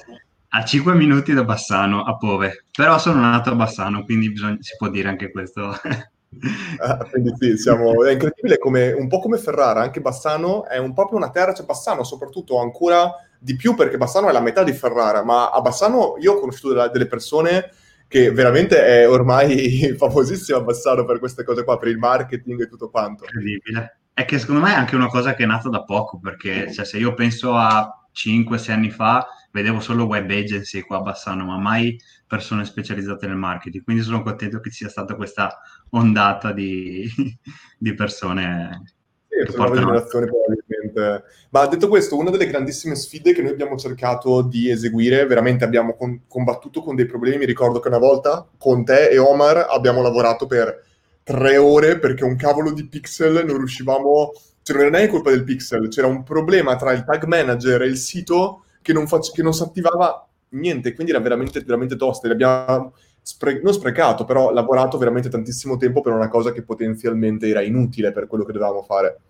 A 5 minuti da Bassano, a Pove. Però sono nato a Bassano, quindi bisogna, si può dire anche questo. ah, quindi sì, siamo, è incredibile come, un po' come Ferrara, anche Bassano è un, proprio una terra, cioè Bassano soprattutto ancora di più perché Bassano è la metà di Ferrara, ma a Bassano io ho conosciuto delle persone che veramente è ormai famosissimo a Bassano per queste cose qua, per il marketing e tutto quanto. Incredibile. È che secondo me è anche una cosa che è nata da poco, perché cioè, se io penso a 5-6 anni fa, vedevo solo web agency qua a Bassano, ma mai persone specializzate nel marketing. Quindi sono contento che ci sia stata questa ondata di, di persone sì, sono nuove generazioni probabilmente. Ma detto questo, una delle grandissime sfide che noi abbiamo cercato di eseguire, veramente abbiamo con- combattuto con dei problemi. Mi ricordo che una volta con te e Omar abbiamo lavorato per tre ore perché un cavolo di pixel non riuscivamo... Cioè non era neanche colpa del pixel, c'era un problema tra il tag manager e il sito che non, fac- che non si attivava niente, quindi era veramente, veramente tosta. Abbiamo spre- non sprecato, però lavorato veramente tantissimo tempo per una cosa che potenzialmente era inutile per quello che dovevamo fare.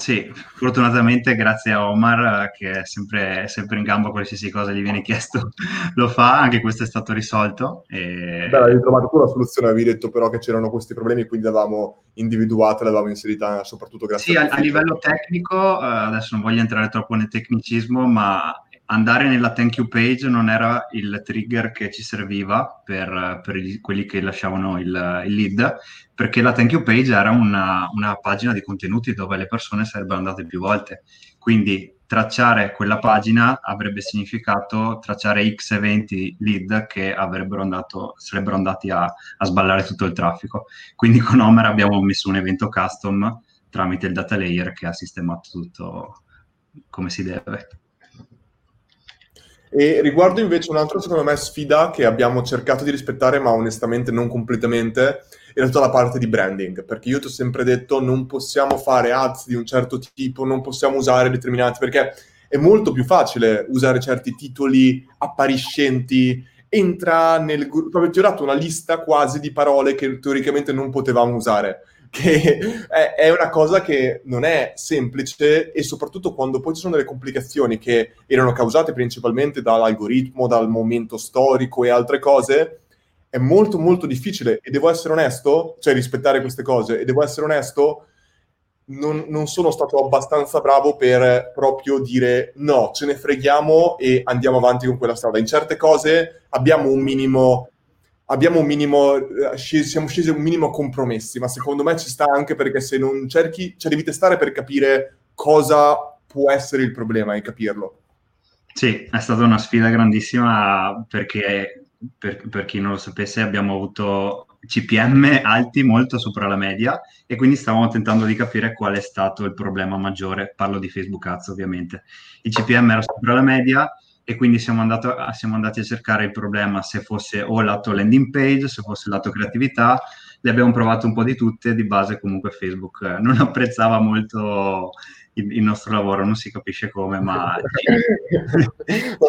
Sì, fortunatamente grazie a Omar che è sempre, sempre in gamba qualsiasi cosa gli viene chiesto lo fa, anche questo è stato risolto. E... Beh, hai trovato tu la soluzione, avevi detto però che c'erano questi problemi, quindi l'avevamo individuata, l'avevamo inserita soprattutto grazie sì, a Sì, a, livello tecnico, uh, adesso non voglio entrare troppo nel tecnicismo, ma andare nella thank you page non era il trigger che ci serviva per, per gli, quelli che lasciavano il, il, lead, perché la thank you page era una, una, pagina di contenuti dove le persone sarebbero andate più volte. Quindi tracciare quella pagina avrebbe significato tracciare X eventi lead che andato, sarebbero andati a, a sballare tutto il traffico. Quindi con Homer abbiamo messo un evento custom tramite il data layer che ha sistemato tutto come si deve. E riguardo invece un'altra, secondo me, sfida che abbiamo cercato di rispettare, ma onestamente non completamente, è tutta la parte di branding, perché io ti ho sempre detto non possiamo fare ads di un certo tipo, non possiamo usare determinati, perché è molto più facile usare certi titoli appariscenti, entra nel gruppo, proprio ti ho dato una lista quasi di parole che teoricamente non potevamo usare che è, è, una cosa che non è semplice e soprattutto quando poi ci sono delle complicazioni che erano causate principalmente dall'algoritmo, dal momento storico e altre cose, è molto molto difficile e devo essere onesto, cioè rispettare queste cose e devo essere onesto, non, non sono stato abbastanza bravo per proprio dire no, ce ne freghiamo e andiamo avanti con quella strada. In certe cose abbiamo un minimo abbiamo un minimo, eh, siamo scesi un minimo compromessi, ma secondo me ci sta anche perché se non cerchi, cioè devi testare per capire cosa può essere il problema e capirlo. Sì, è stata una sfida grandissima perché, per, per chi non lo sapesse, abbiamo avuto CPM alti molto sopra la media e quindi stavamo tentando di capire qual è stato il problema maggiore. Parlo di Facebook Ads ovviamente. Il CPM era sopra la media e quindi siamo, andato, siamo, andati a cercare il problema se fosse o lato landing page, se fosse lato creatività, le abbiamo provate un po' di tutte, di base comunque Facebook eh, non apprezzava molto il, il, nostro lavoro, non si capisce come, ma...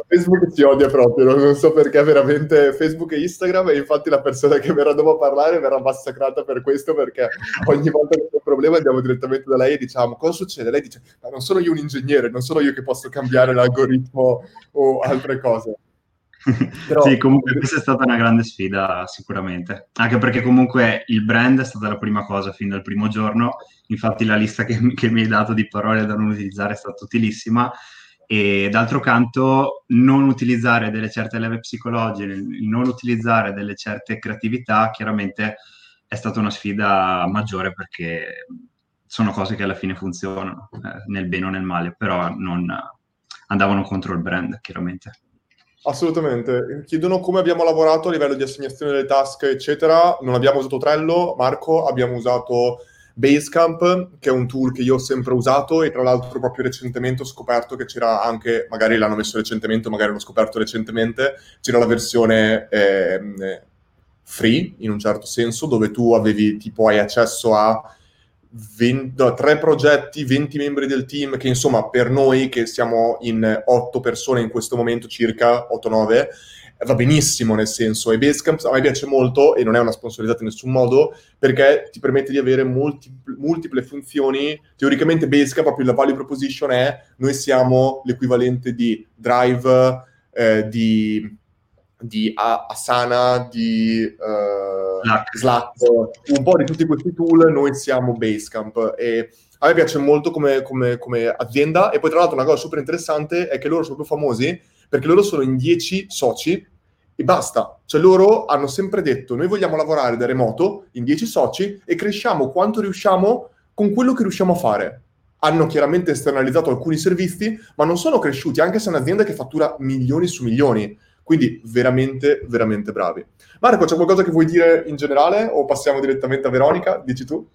Facebook ci odia proprio, non so perché veramente Facebook e Instagram e infatti la persona che verrà dopo a parlare verrà massacrata per questo perché ogni volta che c'è un problema andiamo direttamente da lei e diciamo cosa succede? Lei dice ma non sono io un ingegnere, non sono io che posso cambiare l'algoritmo o altre cose. Però... sì, comunque questa è stata una grande sfida sicuramente, anche perché comunque il brand è stata la prima cosa fin dal primo giorno, infatti la lista che, che mi hai dato di parole da non utilizzare è stata utilissima. E d'altro canto non utilizzare delle certe leve psicologiche, non utilizzare delle certe creatività chiaramente è stata una sfida maggiore perché sono cose che alla fine funzionano eh, nel bene o nel male, però non andavano contro il brand chiaramente. Assolutamente. Chiedono come abbiamo lavorato a livello di assegnazione delle task, eccetera. Non abbiamo usato Trello, Marco, abbiamo usato Basecamp, che è un tool che io ho sempre usato e tra l'altro proprio recentemente ho scoperto che c'era anche, magari l'hanno messo recentemente, magari l'ho scoperto recentemente, c'era la versione eh, free, in un certo senso, dove tu avevi, tipo, hai accesso a 20, no, tre progetti, 20 membri del team, che insomma per noi che siamo in 8 persone in questo momento, circa 8-9, va benissimo nel senso, e Basecamp a me piace molto e non è una sponsorizzata in nessun modo perché ti permette di avere multiple, multiple funzioni. Teoricamente Basecamp, proprio la value proposition è noi siamo l'equivalente di Drive, eh, di di Asana, di uh, Slack. Slack. un po' di tutti questi tool, noi siamo Basecamp e a me piace molto come, come, come, azienda e poi tra l'altro una cosa super interessante è che loro sono più famosi perché loro sono in 10 soci e basta, cioè loro hanno sempre detto noi vogliamo lavorare da remoto in 10 soci e cresciamo quanto riusciamo con quello che riusciamo a fare hanno chiaramente esternalizzato alcuni servizi, ma non sono cresciuti, anche se è un'azienda che fattura milioni su milioni. Quindi veramente, veramente bravi. Marco, c'è qualcosa che vuoi dire in generale o passiamo direttamente a Veronica? Dici tu?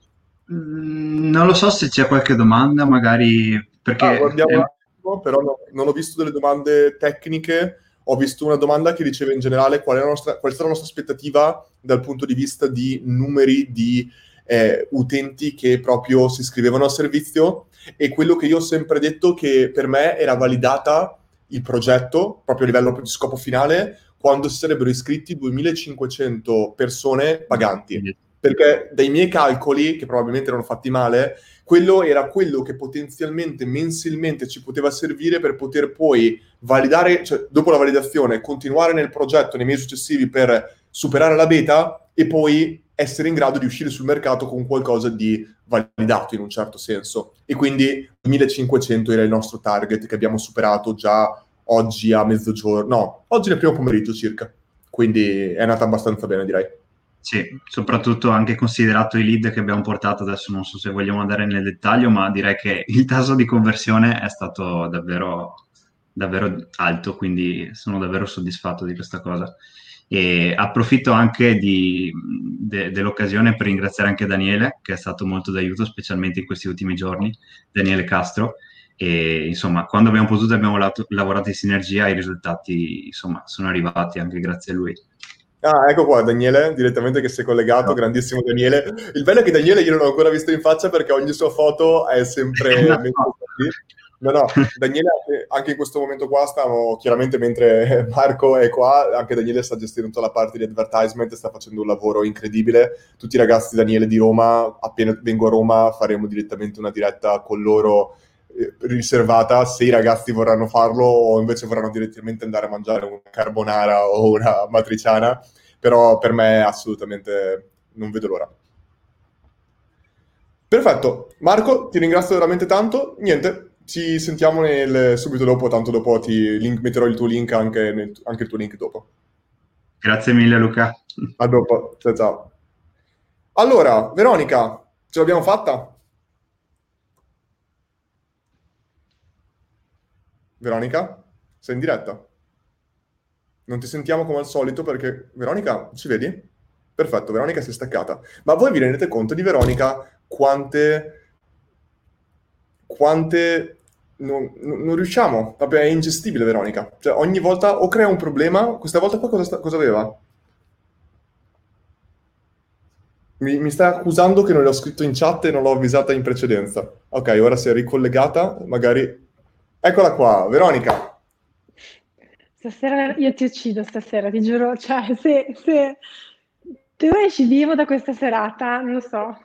Mm, non lo so se c'è qualche domanda, magari perché... Ah, guardiamo un attimo, però no, non ho visto delle domande tecniche, ho visto una domanda che diceva in generale qual è, la nostra, qual è la nostra aspettativa dal punto di vista di numeri di eh, utenti che proprio si iscrivevano al servizio e quello che io ho sempre detto che per me era validata il progetto, proprio a livello di scopo finale, quando si sarebbero iscritti 2500 persone paganti. Perché dai miei calcoli, che probabilmente erano fatti male, quello era quello che potenzialmente mensilmente ci poteva servire per poter poi validare, cioè dopo la validazione, continuare nel progetto nei mesi successivi per superare la beta e poi essere in grado di uscire sul mercato con qualcosa di validato in un certo senso. E quindi 1500 era il nostro target che abbiamo superato già oggi a mezzogiorno, no, oggi nel primo pomeriggio circa. Quindi è andata abbastanza bene, direi. Sì, soprattutto anche considerato i lead che abbiamo portato, adesso non so se vogliamo andare nel dettaglio, ma direi che il tasso di conversione è stato davvero, davvero alto, quindi sono davvero soddisfatto di questa cosa. E approfitto anche di, de, dell'occasione per ringraziare anche Daniele, che è stato molto d'aiuto, specialmente in questi ultimi giorni, Daniele Castro. E insomma, quando abbiamo potuto abbiamo lavorato, lavorato in sinergia, i risultati insomma, sono arrivati anche grazie a lui. Ah, ecco qua Daniele, direttamente che si è collegato, no. grandissimo Daniele. Il bello è che Daniele io non l'ho ancora visto in faccia perché ogni sua foto è sempre... no. No, no, Daniele anche in questo momento qua stiamo, chiaramente mentre Marco è qua, anche Daniele sta gestendo tutta la parte di advertisement, sta facendo un lavoro incredibile. Tutti i ragazzi Daniele di Roma, appena vengo a Roma faremo direttamente una diretta con loro eh, riservata se i ragazzi vorranno farlo o invece vorranno direttamente andare a mangiare una carbonara o una matriciana, però per me assolutamente non vedo l'ora. Perfetto, Marco, ti ringrazio veramente tanto. Niente, ci sentiamo nel, subito dopo, tanto dopo ti link, metterò il tuo link anche, nel, anche il tuo link dopo. Grazie mille Luca. A dopo, ciao ciao. Allora, Veronica, ce l'abbiamo fatta? Veronica? Sei in diretta? Non ti sentiamo come al solito perché... Veronica, ci vedi? Perfetto, Veronica si è staccata. Ma voi vi rendete conto di Veronica quante... quante... Non, non riusciamo, vabbè, è ingestibile Veronica. Cioè, ogni volta o crea un problema, questa volta qua cosa, sta... cosa aveva? Mi, mi sta accusando che non l'ho scritto in chat e non l'ho avvisata in precedenza. Ok, ora si è ricollegata, magari Eccola qua, Veronica. Stasera io ti uccido stasera, ti giuro, cioè se, se tu esci vivo da questa serata, non lo so.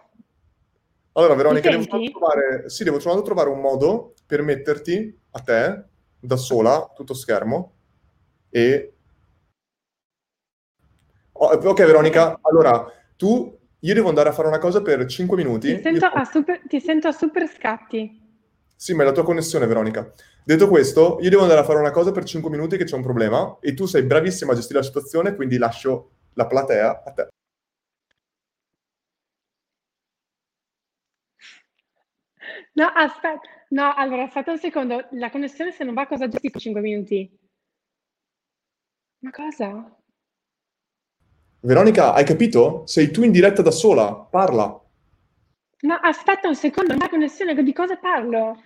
Allora Veronica, devo trovare, sì, devo trovare un modo per metterti a te, da sola, tutto schermo, e... Oh, ok Veronica, allora, tu, io devo andare a fare una cosa per 5 minuti. Ti sento, io... a, super, ti sento a super scatti. Sì, ma è la tua connessione, Veronica. Detto questo, io devo andare a fare una cosa per 5 minuti che c'è un problema e tu sei bravissima a gestire la situazione, quindi lascio la platea a te. No, aspetta, no, allora aspetta un secondo, la connessione se non va cosa gestisco 5 minuti? Ma cosa? Veronica, hai capito? Sei tu in diretta da sola, parla. No, aspetta un secondo, la connessione, di cosa parlo?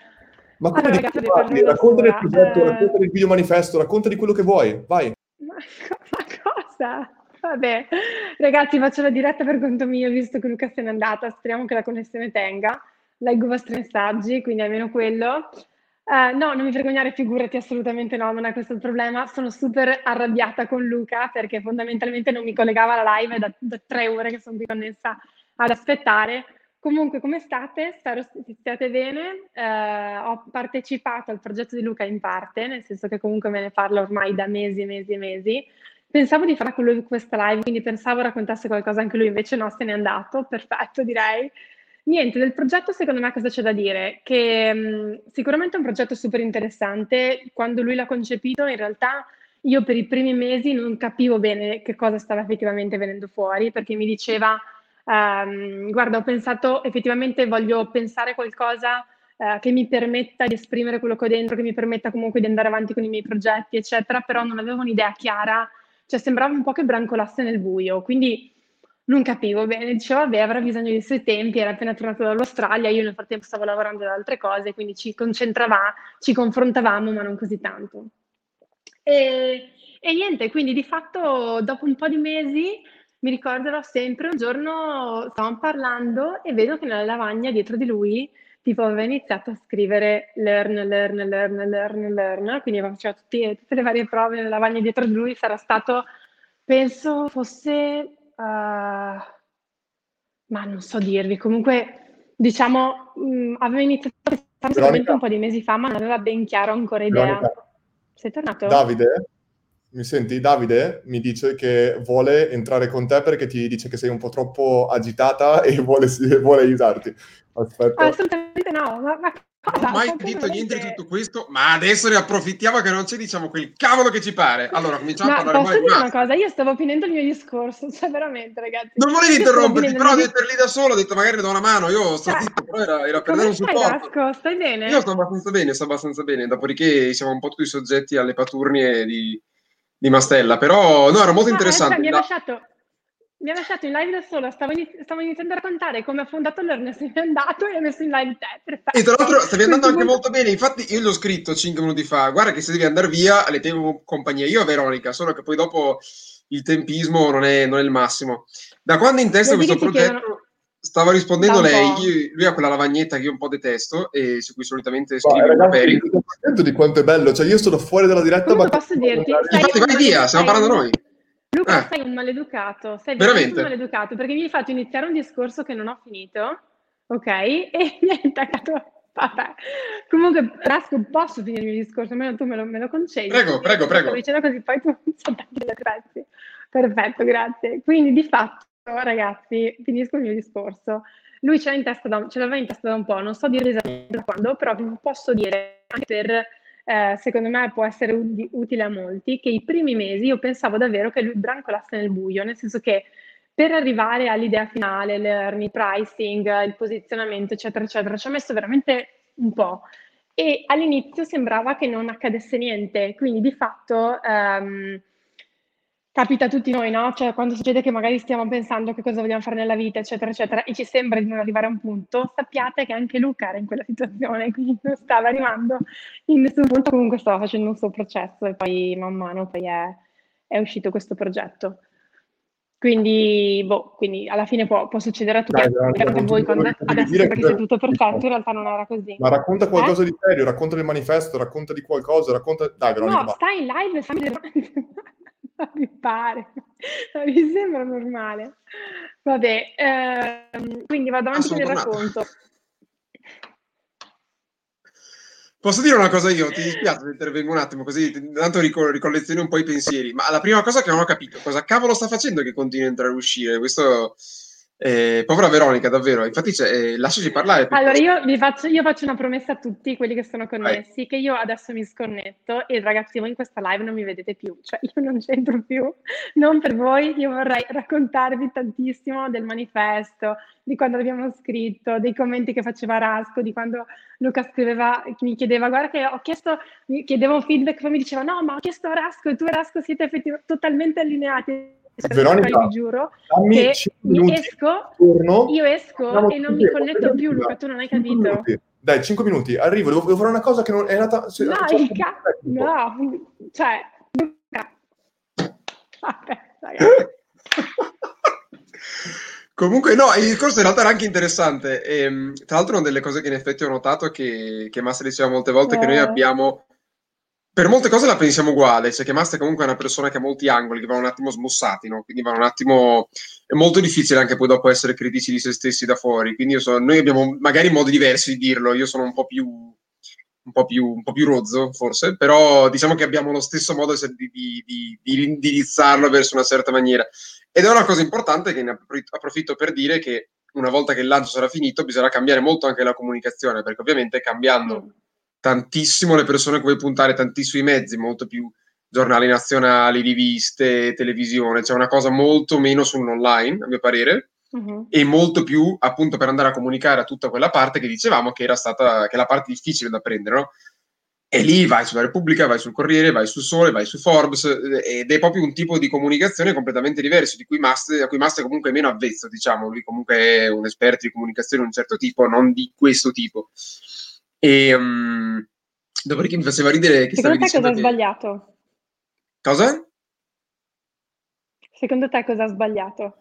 Ma come allora, ragazzi, parli? Racconta del progetto, eh... racconta del video manifesto, racconta di quello che vuoi, vai. Ma, ma cosa? Vabbè, ragazzi, faccio la diretta per conto mio, visto che Luca se n'è andata, speriamo che la connessione tenga. Leggo i vostri messaggi, quindi almeno quello. Uh, no, non mi vergognare, figurati, assolutamente no, non è questo il problema. Sono super arrabbiata con Luca perché fondamentalmente non mi collegava alla live, da, da tre ore che sono qui connessa ad aspettare. Comunque, come state? Spero stiate bene. Eh, ho partecipato al progetto di Luca in parte, nel senso che comunque me ne parla ormai da mesi e mesi e mesi. Pensavo di fare con lui questa live, quindi pensavo raccontasse qualcosa anche lui, invece no, se n'è andato. Perfetto, direi. Niente, del progetto secondo me cosa c'è da dire? Che mh, sicuramente è un progetto super interessante. Quando lui l'ha concepito, in realtà io per i primi mesi non capivo bene che cosa stava effettivamente venendo fuori, perché mi diceva Um, guarda, ho pensato effettivamente voglio pensare qualcosa uh, che mi permetta di esprimere quello che ho dentro, che mi permetta comunque di andare avanti con i miei progetti, eccetera, però non avevo un'idea chiara, cioè sembrava un po' che brancolasse nel buio, quindi non capivo bene, dicevo vabbè avrà bisogno dei suoi tempi, era appena tornato dall'Australia, io nel frattempo stavo lavorando ad altre cose, quindi ci concentravamo, ci confrontavamo, ma non così tanto. E, e niente, quindi di fatto dopo un po' di mesi mi ricorderò sempre un giorno stavamo parlando e vedo che nella lavagna dietro di lui tipo aveva iniziato a scrivere learn, learn, learn, learn, learn, quindi faceva tutti, tutte le varie prove nella lavagna dietro di lui, sarà stato, penso fosse, uh, ma non so dirvi, comunque diciamo mh, aveva iniziato a pensare un po' di mesi fa, ma non aveva ben chiaro ancora idea. Veronica. Sei tornato? Davide? Mi senti? Davide mi dice che vuole entrare con te perché ti dice che sei un po' troppo agitata e vuole, vuole aiutarti. Aspetta. Assolutamente no, ma, ma Non ho mai detto niente di tutto questo, ma adesso ne approfittiamo che non c'è, diciamo, quel cavolo che ci pare. Allora, cominciamo Ma a parlare posso dire una cosa? Io stavo finendo il mio discorso, cioè veramente, ragazzi. Non volevi interromperti, però mio essere lì da solo, ho detto magari le do una mano, io sto Cioè, zitto, però era, era per dare un supporto. Vasco? Stai bene? Io sto abbastanza bene, sto abbastanza bene, dopodiché siamo un po' tutti soggetti alle paturnie di, di Mastella, però no, era molto No, cioè, interessante. mi ha La- lasciato, mi ha lasciato in live da solo, stavo, iniz- stavo iniziando a raccontare come ha fondato l'Ernest, se n'è andato e ha messo in live te. Perfetto. E tra l'altro stavi andando anche molto bene, infatti io gli ho scritto 5 minuti fa, guarda che se devi andare via le tengo compagnia, io e Veronica, solo che poi dopo il tempismo non è, non è il massimo. Da quando in testa questo progetto chiedono- stava rispondendo lei, io- lui ha quella lavagnetta che io un po' detesto e su cui solitamente Ma, scrive un ragazzi, Peri. mi sono contento di quanto è bello. Cioè, io sono fuori dalla diretta, Comunque ma posso dirti, Infatti un vai via, stiamo parlando noi. Luca, Eh. sei un maleducato, sei Veramente? veramente un maleducato, perché mi hai fatto iniziare un discorso che non ho finito, ok? E mi hai attaccato, vabbè. Comunque, Rasco, posso finire il mio discorso, almeno tu me lo, me lo concedi. Prego, prego, prego. Stavo dicendo così, poi tu grazie. Perfetto, grazie. Quindi, di fatto, ragazzi, finisco il mio discorso. Lui ce l'ha in l'aveva in testa da un po', non so dire esattamente quando, però vi posso dire, anche per eh, secondo me può essere u- utile a molti, che i primi mesi io pensavo davvero che lui brancolasse nel buio, nel senso che per arrivare all'idea finale, l'earning, pricing, il posizionamento, eccetera, eccetera, ci ha messo veramente un po'. E all'inizio sembrava che non accadesse niente, quindi di fatto ehm, capita a tutti noi, no? Cioè quando succede che magari stiamo pensando che cosa vogliamo fare nella vita, eccetera, eccetera, e ci sembra di non arrivare a un punto, sappiate che anche Luca era in quella situazione, quindi non stava arrivando in nessun punto, comunque stava facendo un suo processo e poi man mano poi è, è uscito questo progetto. Quindi, boh, quindi alla fine può, può succedere a tutti. Dai, Magari non voi quando adesso sembra che sia tutto perfetto, in realtà non era così. Ma racconta qualcosa Eh? di serio, racconta del manifesto, racconta di qualcosa, racconta... Dai, Veronica, No, va. stai in live e mi pare, mi sembra normale. Vabbè, ehm, quindi vado avanti il tornato. racconto. Posso dire una cosa io? Ti dispiace se intervengo un attimo così, tanto rico- ricollezioni un po' i pensieri, ma la prima cosa che non ho capito, cosa cavolo sta facendo che continua a entrare e uscire? Questo... eh, povera Veronica, davvero. Infatti, eh, lasciaci parlare. Allora, piuttosto. io vi faccio, io faccio una promessa a tutti quelli che sono connessi, che io adesso mi sconnetto e ragazzi, voi in questa live non mi vedete più, cioè io non c'entro più, non per voi, io vorrei raccontarvi tantissimo del manifesto, di quando l'abbiamo scritto, dei commenti che faceva Rasco, di quando Luca scriveva, mi chiedeva, guarda che ho chiesto, mi chiedevo un feedback, poi mi diceva, no, ma ho chiesto a Rasco e tu e Rasco siete effettivamente totalmente allineati. Veronica, vi giuro Dammi che 5 mi minuti, esco torno. io esco e non mi vediamo più. Luca, tu non hai capito. minuti. Dai, 5 minuti, arrivo, devo, devo fare una cosa che non è nata... se- No, un ca- no, cioè, Luca. Vabbè, ragazzi. Comunque, no, il discorso in realtà era anche interessante. Ehm, tra l'altro, una delle cose che in effetti ho notato che, che Massa diceva molte volte è che noi Eh. abbiamo. Per molte cose la pensiamo uguale, cioè che Massa comunque è una persona che ha molti angoli, che vanno un attimo smussati, no? Quindi vanno un attimo. È molto difficile anche poi dopo essere critici di se stessi da fuori. Quindi so- noi abbiamo magari modi diversi di dirlo. Io sono un po' più. Un po, più, un po' più rozzo, forse, però diciamo che abbiamo lo stesso modo di, di- di- di indirizzarlo verso una certa maniera. Ed è una cosa importante che ne appro- approfitto per dire che una volta che il lancio sarà finito bisogna cambiare molto anche la comunicazione, perché ovviamente cambiando tantissimo le persone a cui puntare, tantissimi mezzi, molto più giornali nazionali, riviste, televisione, c'è una cosa molto meno sull'online, a mio parere, Mhm. e molto più appunto per andare a comunicare a tutta quella parte che dicevamo che era stata che è la parte difficile da prendere, no? E lì vai sulla Repubblica, vai sul Corriere, vai sul Sole, vai su Forbes, eh, ed è proprio un tipo di comunicazione completamente diverso, di cui Mast, a cui Mast è comunque meno avvezzo, diciamo, lui comunque è un esperto di comunicazione di un certo tipo, non di questo tipo. E um, dopodiché mi faceva ridere che Secondo te cosa ha che... sbagliato? Cosa? Secondo te cosa ha sbagliato?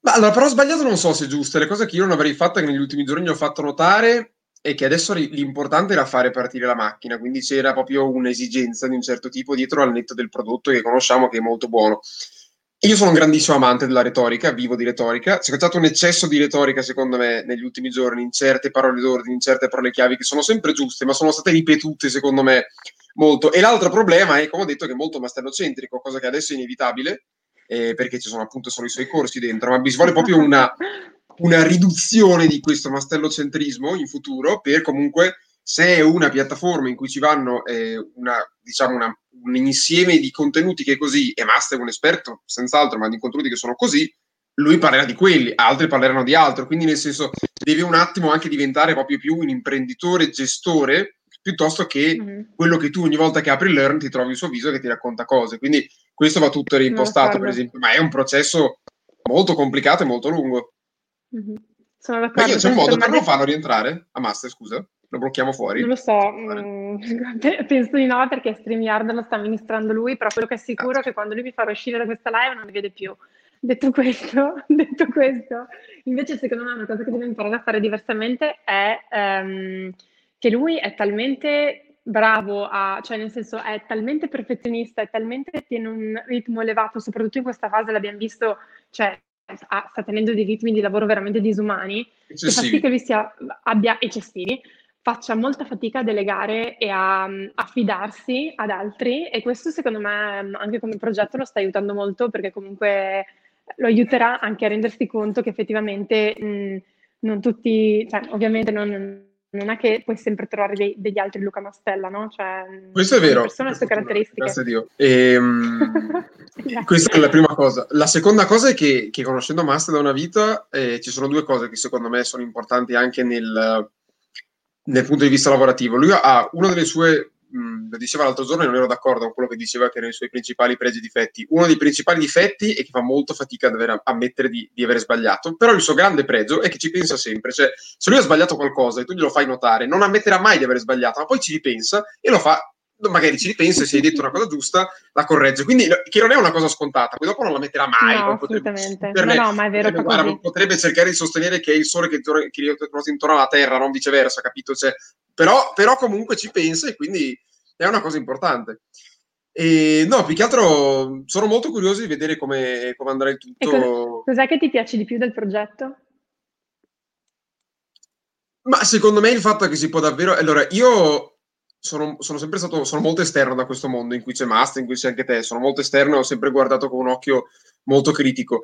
Ma allora, però sbagliato non so se è giusto, le cose che io non avrei fatto che negli ultimi giorni ho fatto notare è che adesso l'importante era fare partire la macchina, quindi c'era proprio un'esigenza di un certo tipo dietro al netto del prodotto che conosciamo che è molto buono. Io sono un grandissimo amante della retorica, vivo di retorica, c'è stato un eccesso di retorica secondo me negli ultimi giorni, in certe parole d'ordine, in certe parole chiavi che sono sempre giuste, ma sono state ripetute secondo me molto. E l'altro problema è, come ho detto, che è molto mastellocentrico, cosa che adesso è inevitabile, eh, perché ci sono appunto solo i suoi corsi dentro, ma vuole proprio una, una riduzione di questo mastellocentrismo in futuro per comunque se è una piattaforma in cui ci vanno eh, una, diciamo una, un insieme di contenuti che è così, e Master è un esperto, senz'altro, ma di contenuti che sono così, lui parlerà di quelli, altri parleranno di altro, quindi nel senso deve un attimo anche diventare proprio più un imprenditore, gestore, piuttosto che mm-hmm. quello che tu ogni volta che apri Learn ti trovi il suo viso che ti racconta cose. Quindi questo va tutto reimpostato, per esempio, ma è un processo molto complicato e molto lungo. Mm-hmm. Sono d'accordo. Ma io c'è un modo per non farlo rientrare a Master, scusa? Lo blocchiamo fuori? Non lo so, mm, penso di no perché StreamYard lo sta amministrando lui, però quello che è sicuro è che quando lui mi farà uscire da questa live non mi vede più. Detto questo, detto questo, invece secondo me una cosa che deve imparare a fare diversamente è um, che lui è talmente bravo a, cioè nel senso è talmente perfezionista, è talmente tiene un ritmo elevato, soprattutto in questa fase l'abbiamo visto, cioè sta tenendo dei ritmi di lavoro veramente disumani, eccessivi. che fa sì che lui sia, abbia eccessivi, faccia molta fatica a delegare e a, a, fidarsi ad altri e questo secondo me anche come progetto lo sta aiutando molto perché comunque lo aiuterà anche a rendersi conto che effettivamente mh, non tutti, cioè ovviamente non, non è che puoi sempre trovare dei, degli altri Luca Mastella, no? Cioè, Questo è vero. Persone le sue caratteristiche. Grazie a Dio. E, um, questa è la prima cosa. La seconda cosa è che, che conoscendo Master da una vita eh, ci sono due cose che secondo me sono importanti anche nel, nel punto di vista lavorativo. Lui ha una delle sue mh, lo diceva l'altro giorno e non ero d'accordo con quello che diceva che erano i suoi principali pregi e difetti. Uno dei principali difetti è che fa molto fatica ad aver, ammettere di, di aver sbagliato, però il suo grande pregio è che ci pensa sempre. Cioè, se lui ha sbagliato qualcosa e tu glielo fai notare, non ammetterà mai di aver sbagliato, ma poi ci ripensa e lo fa magari ci ripensa e se hai detto una cosa giusta la corregge quindi che non è una cosa scontata poi dopo non la metterà mai no, assolutamente no, no, ma è vero potrebbe, guarda, potrebbe, cercare di sostenere che è il sole che, che ruota intorno alla terra non viceversa capito cioè, però, però comunque ci pensa e quindi è una cosa importante. E no, più che altro sono molto curioso di vedere come, come andrà il tutto. Cosa, cos'è che ti piace di più del progetto? Ma secondo me il fatto è che si può davvero. Allora, io sono, sono, sempre stato, sono molto esterno da questo mondo in cui c'è Master, in cui c'è anche te. Sono molto esterno e ho sempre guardato con un occhio molto critico.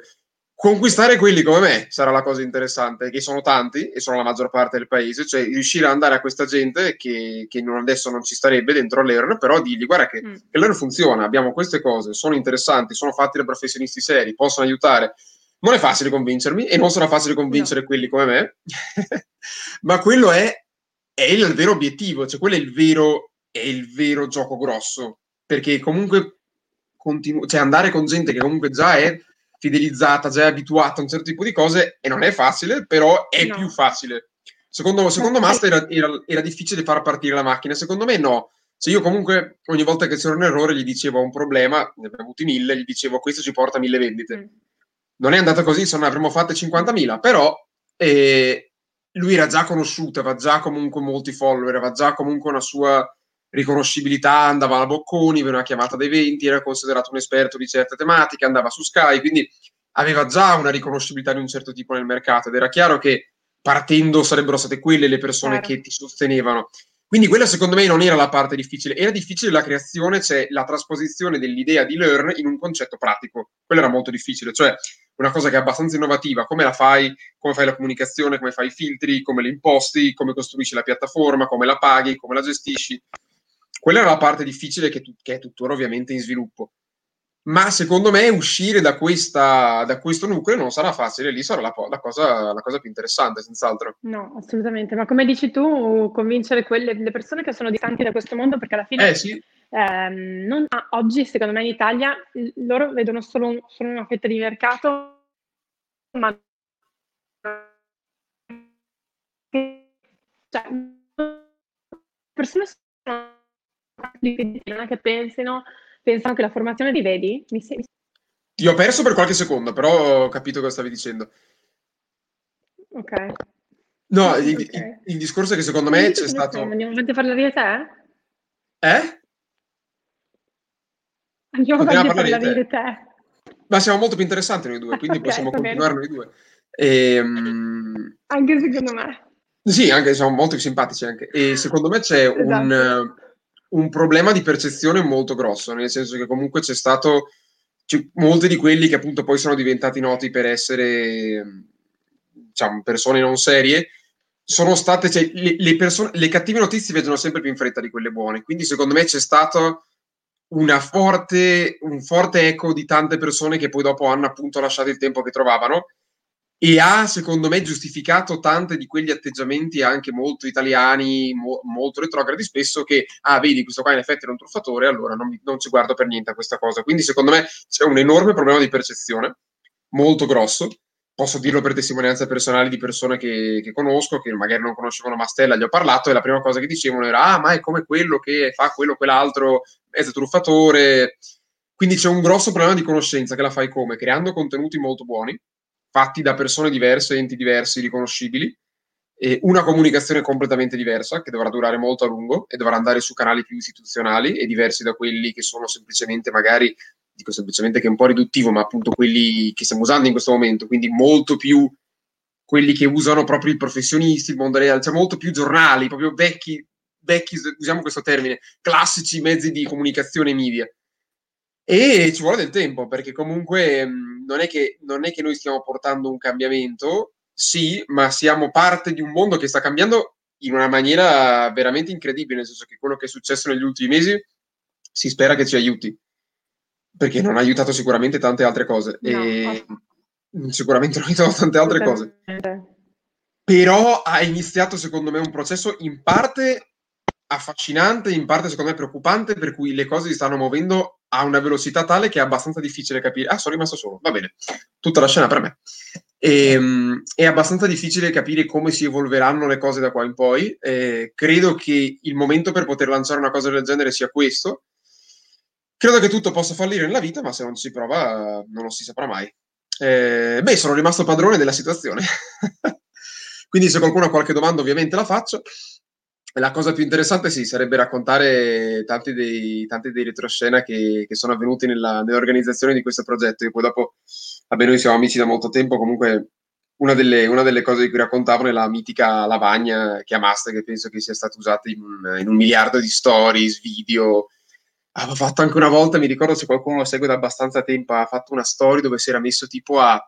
Conquistare quelli come me sarà la cosa interessante, che sono tanti e sono la maggior parte del paese, cioè riuscire ad andare a questa gente che, che non, adesso non ci starebbe dentro Learn, però dirgli guarda che, mm. che Learn funziona, abbiamo queste cose, sono interessanti, sono fatti da professionisti seri, possono aiutare. Non è facile convincermi e non sarà facile convincere no. quelli come me, ma quello è, è, il vero obiettivo, cioè quello è il vero, è il vero gioco grosso, perché comunque continu- cioè andare con gente che comunque già è fidelizzata, già è abituata a un certo tipo di cose e non è facile, però è no. più facile. Secondo, secondo Master era, era, era, difficile far partire la macchina, secondo me no. Se io comunque ogni volta che c'era un errore gli dicevo un problema, ne abbiamo avuti mille, gli dicevo questo ci porta mille vendite. Mm. Non è andata così, se non avremmo fatte 50.000, però eh, lui era già conosciuto, aveva già comunque molti follower, aveva già comunque una sua riconoscibilità, andava alla Bocconi, veniva chiamata dai 20, era considerato un esperto di certe tematiche, andava su Sky, quindi aveva già una riconoscibilità di un certo tipo nel mercato ed era chiaro che partendo sarebbero state quelle le persone Chiaro. che ti sostenevano. Quindi quella secondo me non era la parte difficile, era difficile la creazione, cioè la trasposizione dell'idea di learn in un concetto pratico. Quello era molto difficile, cioè una cosa che è abbastanza innovativa, come la fai, come fai la comunicazione, come fai i filtri, come le imposti, come costruisci la piattaforma, come la paghi, come la gestisci quella era la parte difficile che, tu, che, è tuttora ovviamente in sviluppo. Ma secondo me uscire da, questa, da questo nucleo non sarà facile, lì sarà la, la, cosa, la, cosa, più interessante, senz'altro. No, assolutamente, ma come dici tu, convincere quelle, le persone che sono distanti da questo mondo, perché alla fine eh, sì. Ehm, non, ah, oggi secondo me in Italia loro vedono solo, solo una fetta di mercato, ma cioè, persone sono non è che pensino, pensano che la formazione li vedi? Mi sei... Ti ho perso per qualche secondo, però ho capito cosa stavi dicendo. Ok. No, il, okay. il, il discorso è che secondo me c'è stato... Andiamo a parlare di te? Eh? Andiamo avanti a parlare di te. Ma siamo molto più interessanti noi due, quindi okay, possiamo continuare noi due. E, um... Anche secondo me. Sì, anche siamo molto più simpatici anche. E secondo me c'è esatto. un un problema di percezione molto grosso, nel senso che comunque c'è stato c'è molti di quelli che appunto poi sono diventati noti per essere diciamo, persone non serie sono state, cioè, le, le, persone, le cattive notizie viaggiano sempre più in fretta di quelle buone, quindi secondo me c'è stato forte, un forte eco di tante persone che poi dopo hanno appunto lasciato il tempo che trovavano e ha secondo me giustificato tante di quegli atteggiamenti anche molto italiani, mo- molto retrogradi spesso che, ah vedi questo qua in effetti è un truffatore, allora non, mi, non ci guardo per niente a questa cosa. Quindi secondo me c'è un enorme problema di percezione, molto grosso, posso dirlo per testimonianze personali di persone che, che, conosco, che magari non conoscevano Mastella, gli ho parlato e la prima cosa che dicevano era, ah ma è come quello che fa quello, quell'altro, mezzo truffatore. Quindi c'è un grosso problema di conoscenza che la fai come? Creando contenuti molto buoni, fatti da persone diverse, enti diversi, riconoscibili, e una comunicazione completamente diversa che dovrà durare molto a lungo e dovrà andare su canali più istituzionali e diversi da quelli che sono semplicemente magari dico semplicemente che è un po' riduttivo, ma appunto quelli che stiamo usando in questo momento, quindi molto più quelli che usano proprio i professionisti, il mondo reale, cioè molto più giornali, proprio vecchi, vecchi, usiamo questo termine, classici mezzi di comunicazione media. E ci vuole del tempo, perché comunque mh, non, è che, non è che noi stiamo portando un cambiamento, sì, ma siamo parte di un mondo che sta cambiando in una maniera veramente incredibile, nel senso che quello che è successo negli ultimi mesi si spera che ci aiuti, perché non ha aiutato sicuramente tante altre cose. No, e sicuramente non ha aiutato tante altre cose. Però ha iniziato, secondo me, un processo in parte affascinante, in parte secondo me preoccupante, per cui le cose si stanno muovendo a una velocità tale che è abbastanza difficile capire. Ah, sono rimasto solo, va bene, tutta la scena per me. E, um, è abbastanza difficile capire come si evolveranno le cose da qua in poi. Eh, credo che il momento per poter lanciare una cosa del genere sia questo. Credo che tutto possa fallire nella vita, ma se non si prova non lo si saprà mai. Eh, beh, sono rimasto padrone della situazione. Quindi se qualcuno ha qualche domanda ovviamente la faccio la cosa più interessante sì, sarebbe raccontare tanti dei, tanti dei retroscena che, che sono avvenuti nella, nell'organizzazione di questo progetto. E poi dopo, vabbè, noi siamo amici da molto tempo, comunque una delle, una delle cose di cui raccontavano è la mitica lavagna chiamaste, che penso che sia stata usata in, in un miliardo di stories, video. Avevo fatto anche una volta, mi ricordo se qualcuno lo segue da abbastanza tempo, ha fatto una storia dove si era messo tipo a,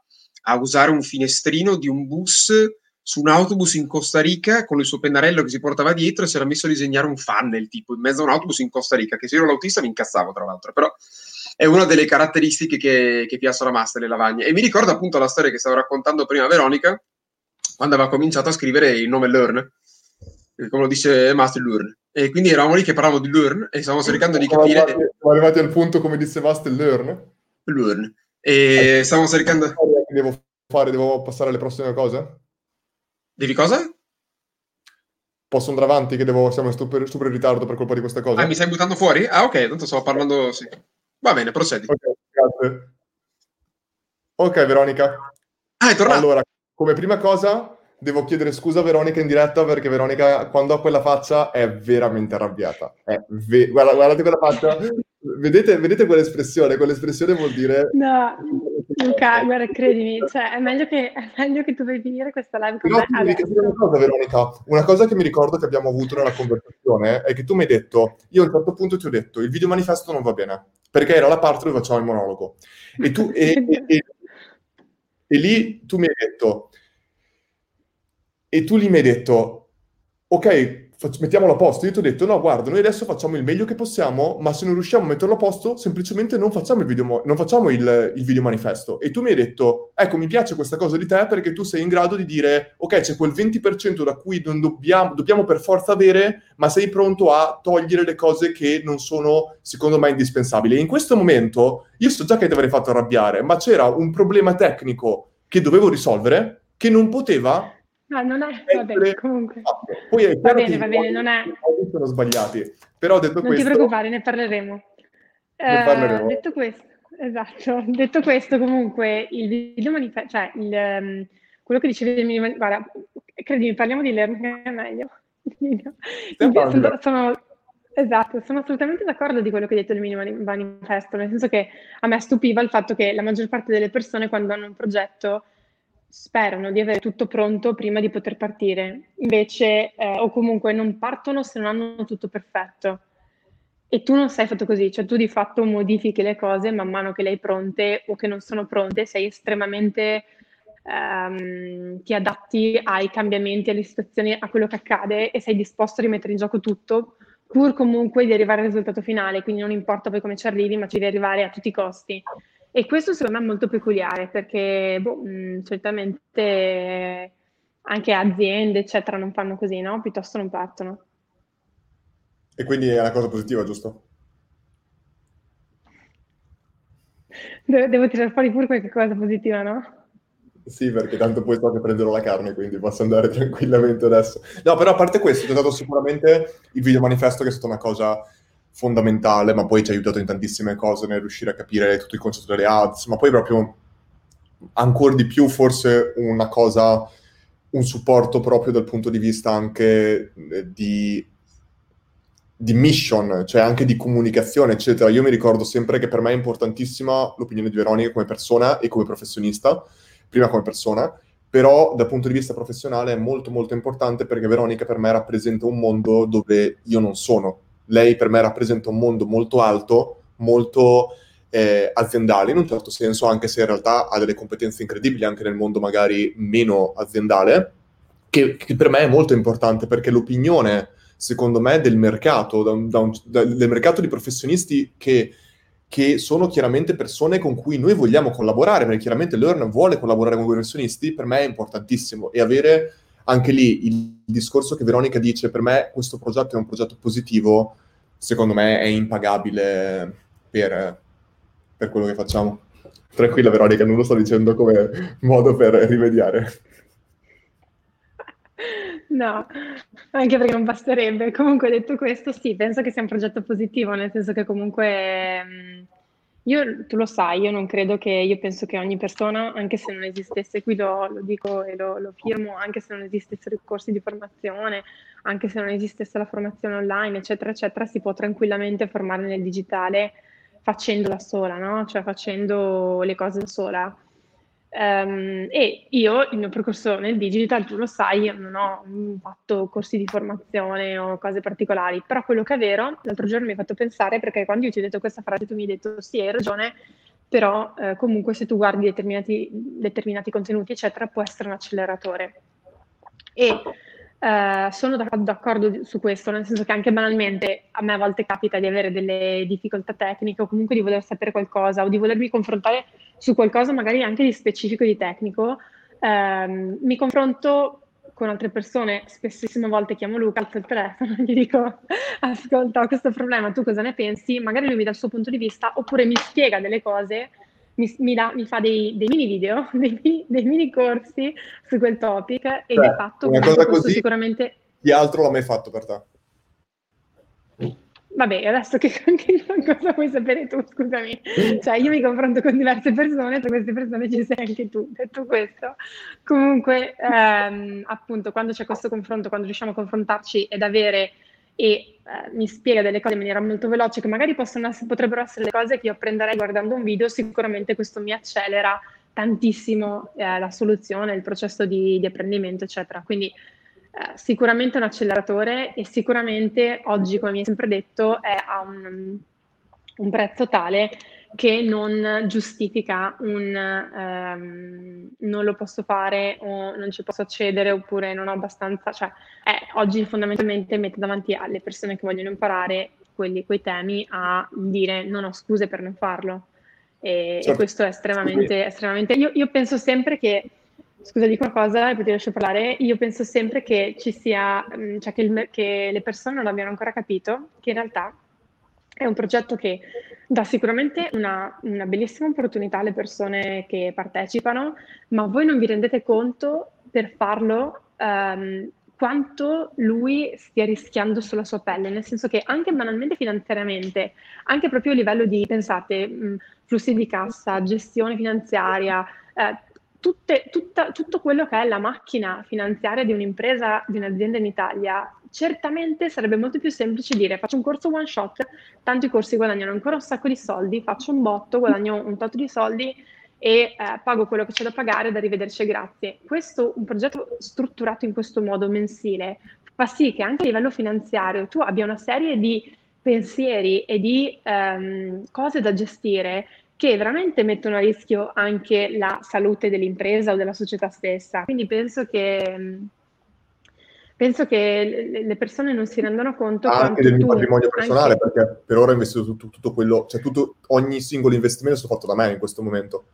a usare un finestrino di un bus su un autobus in Costa Rica con il suo pennarello che si portava dietro e si era messo a disegnare un funnel tipo in mezzo a un autobus in Costa Rica che se ero l'autista mi incazzavo tra l'altro però è una delle caratteristiche che, che piacciono a Master le lavagne. E mi ricordo appunto la storia che stavo raccontando prima Veronica quando aveva cominciato a scrivere il nome Learn come lo dice Master Learn e quindi eravamo lì che parlavamo di Learn e stavamo cercando di capire siamo arrivati al punto come disse Master Learn Learn e stavamo cercando devo fare devo passare alle prossime cose Devi cosa? Posso andare avanti che devo, siamo super, super in ritardo per colpa di questa cosa? Ah, mi stai buttando fuori? Ah, ok, tanto stavo parlando, sì. Va bene, procedi. Ok, grazie. Ok, Veronica. Ah, è tornato. Allora, come prima cosa, devo chiedere scusa a Veronica in diretta perché Veronica, quando ha quella faccia, è veramente arrabbiata. È ve- Guarda, guardate quella faccia. vedete, vedete quell'espressione? Quell'espressione vuol dire... No, Luca, guarda, credimi, cioè, è, meglio che, è meglio che tu vai finire questa live con Però me. Devi una cosa, Veronica. Una cosa che mi ricordo che abbiamo avuto nella conversazione è che tu mi hai detto, io a un certo punto ti ho detto, il video manifesto non va bene, perché era la parte dove facciamo il monologo. E, tu, e, e, e, e lì tu mi hai detto, e tu lì mi hai detto, ok, mettiamolo a posto. Io ti ho detto, no, guarda, noi adesso facciamo il meglio che possiamo, ma se non riusciamo a metterlo a posto, semplicemente non facciamo il video, non facciamo il, il video manifesto. E tu mi hai detto, ecco, mi piace questa cosa di te perché tu sei in grado di dire, ok, c'è quel 20% da cui non dobbiamo, dobbiamo per forza avere, ma sei pronto a togliere le cose che non sono, secondo me, indispensabili. E in questo momento, io so già che ti avrei fatto arrabbiare, ma c'era un problema tecnico che dovevo risolvere che non poteva No, non è, vabbè, comunque. Ah, poi è va bene, va bene, non è... Sono sbagliati. Però detto non questo... Non ti preoccupare, ne parleremo. Ne uh, parleremo. Detto questo, esatto. Detto questo, comunque, il video manifesto, cioè il, um, quello che dicevi guarda, credimi, parliamo di Learn che è meglio. sono, sono, esatto, sono assolutamente d'accordo di quello che hai detto del mini manifesto, nel senso che a me stupiva il fatto che la maggior parte delle persone quando hanno un progetto sperano di avere tutto pronto prima di poter partire, invece, eh, o comunque non partono se non hanno tutto perfetto. E tu non sei fatto così, cioè tu di fatto modifichi le cose man mano che le hai pronte o che non sono pronte, sei estremamente ehm, ti adatti ai cambiamenti, alle situazioni, a quello che accade e sei disposto a rimettere in gioco tutto pur comunque di arrivare al risultato finale, quindi non importa poi come ci arrivi, ma ci devi arrivare a tutti i costi. E questo secondo me è molto peculiare perché boh, mh, solitamente anche aziende, eccetera, non fanno così, no? Piuttosto non partono. E quindi è una cosa positiva, giusto? Devo tirare fuori pure qualche cosa positiva, no? Sì, perché tanto poi so che prenderò la carne, quindi posso andare tranquillamente adesso. No, però a parte questo, ti ho dato sicuramente il video manifesto che è stata una cosa fondamentale, ma poi ci ha aiutato in tantissime cose nel riuscire a capire tutto il concetto delle ads, ma poi proprio ancora di più forse una cosa, un supporto proprio dal punto di vista anche eh, di, di mission, cioè anche di comunicazione, eccetera. Io mi ricordo sempre che per me è importantissima l'opinione di Veronica come persona e come professionista, prima come persona, però dal punto di vista professionale è molto molto importante perché Veronica per me rappresenta un mondo dove io non sono. Lei per me rappresenta un mondo molto alto, molto eh, aziendale in un certo senso, anche se in realtà ha delle competenze incredibili anche nel mondo magari meno aziendale, che, che per me è molto importante perché l'opinione, secondo me, del mercato, da un, da un, da, del mercato di professionisti che che sono chiaramente persone con cui noi vogliamo collaborare, perché chiaramente Learn vuole collaborare con i professionisti, per me è importantissimo. E avere anche lì il discorso che Veronica dice, per me questo progetto è un progetto positivo, secondo me è impagabile per, per quello che facciamo. Tranquilla Veronica, non lo sto dicendo come modo per rimediare. No, anche perché non basterebbe. Comunque, detto questo, sì, penso che sia un progetto positivo, nel senso che comunque mm, io, tu lo sai, io non credo che, io penso che ogni persona, anche se non esistesse, qui lo, lo dico e lo, lo, firmo, anche se non esistessero i corsi di formazione, anche se non esistesse la formazione online, eccetera, eccetera, si può tranquillamente formare nel digitale facendola sola, no? Cioè facendo le cose da sola. Um, e io, il mio percorso nel digital, tu lo sai, non ho fatto corsi di formazione o cose particolari, però quello che è vero, l'altro giorno mi ha fatto pensare, perché quando io ti ho detto questa frase tu mi hai detto sì, hai ragione, però eh, comunque se tu guardi determinati, determinati contenuti, eccetera, può essere un acceleratore. E Uh, sono d'accordo su questo, nel senso che anche banalmente a me a volte capita di avere delle difficoltà tecniche o comunque di voler sapere qualcosa o di volermi confrontare su qualcosa magari anche di specifico e di tecnico. Uh, mi confronto con altre persone, spessissime volte chiamo Luca al telefono e gli dico ascolta ho questo problema, tu cosa ne pensi? Magari lui mi dà il suo punto di vista oppure mi spiega delle cose mi, mi, da, mi fa dei, dei, mini video, dei, dei, mini corsi su quel topic e di fatto una cosa così, sicuramente... Chi altro l'ha mai fatto per te? Vabbè, adesso che, che cosa vuoi sapere tu, scusami? Cioè, io mi confronto con diverse persone, tra queste persone ci sei anche tu. Detto questo, comunque, ehm, appunto, quando c'è questo confronto, quando riusciamo a confrontarci ed avere e eh, mi spiega delle cose in maniera molto veloce che magari possono, potrebbero essere le cose che io apprenderei guardando un video, sicuramente questo mi accelera tantissimo eh, la soluzione, il processo di, di apprendimento, eccetera. Quindi eh, sicuramente un acceleratore e sicuramente oggi, come mi hai sempre detto, è a un, un prezzo tale che non giustifica un ehm, non lo posso fare o non ci posso accedere oppure non ho abbastanza, cioè è, oggi fondamentalmente mette davanti alle persone che vogliono imparare quelli, quei temi a dire non ho scuse per non farlo. E, certo. e questo è estremamente, estremamente... Io, io, penso sempre che, scusa di qualcosa e poi ti lascio parlare, io penso sempre che ci sia, mm, cioè che, il, che le persone non abbiano ancora capito che in realtà è un progetto che dà sicuramente una, una, bellissima opportunità alle persone che partecipano, ma voi non vi rendete conto per farlo um, quanto lui stia rischiando sulla sua pelle, nel senso che anche banalmente finanziariamente, anche proprio a livello di, pensate, mh, flussi di cassa, gestione finanziaria, eh, tutte, tutta, tutto quello che è la macchina finanziaria di un'impresa, di un'azienda in Italia, certamente sarebbe molto più semplice dire faccio un corso one shot, tanto i corsi guadagnano ancora un sacco di soldi, faccio un botto, guadagno un tot di soldi e eh, pago quello che c'è da pagare, da rivederci grazie. Questo, un progetto strutturato in questo modo mensile, fa sì che anche a livello finanziario tu abbia una serie di pensieri e di ehm, cose da gestire che veramente mettono a rischio anche la salute dell'impresa o della società stessa. Quindi penso che, penso che le persone non si rendano conto anche del mio patrimonio personale, anche... perché per ora ho investito tutto, tutto quello, cioè tutto, ogni singolo investimento è stato fatto da me in questo momento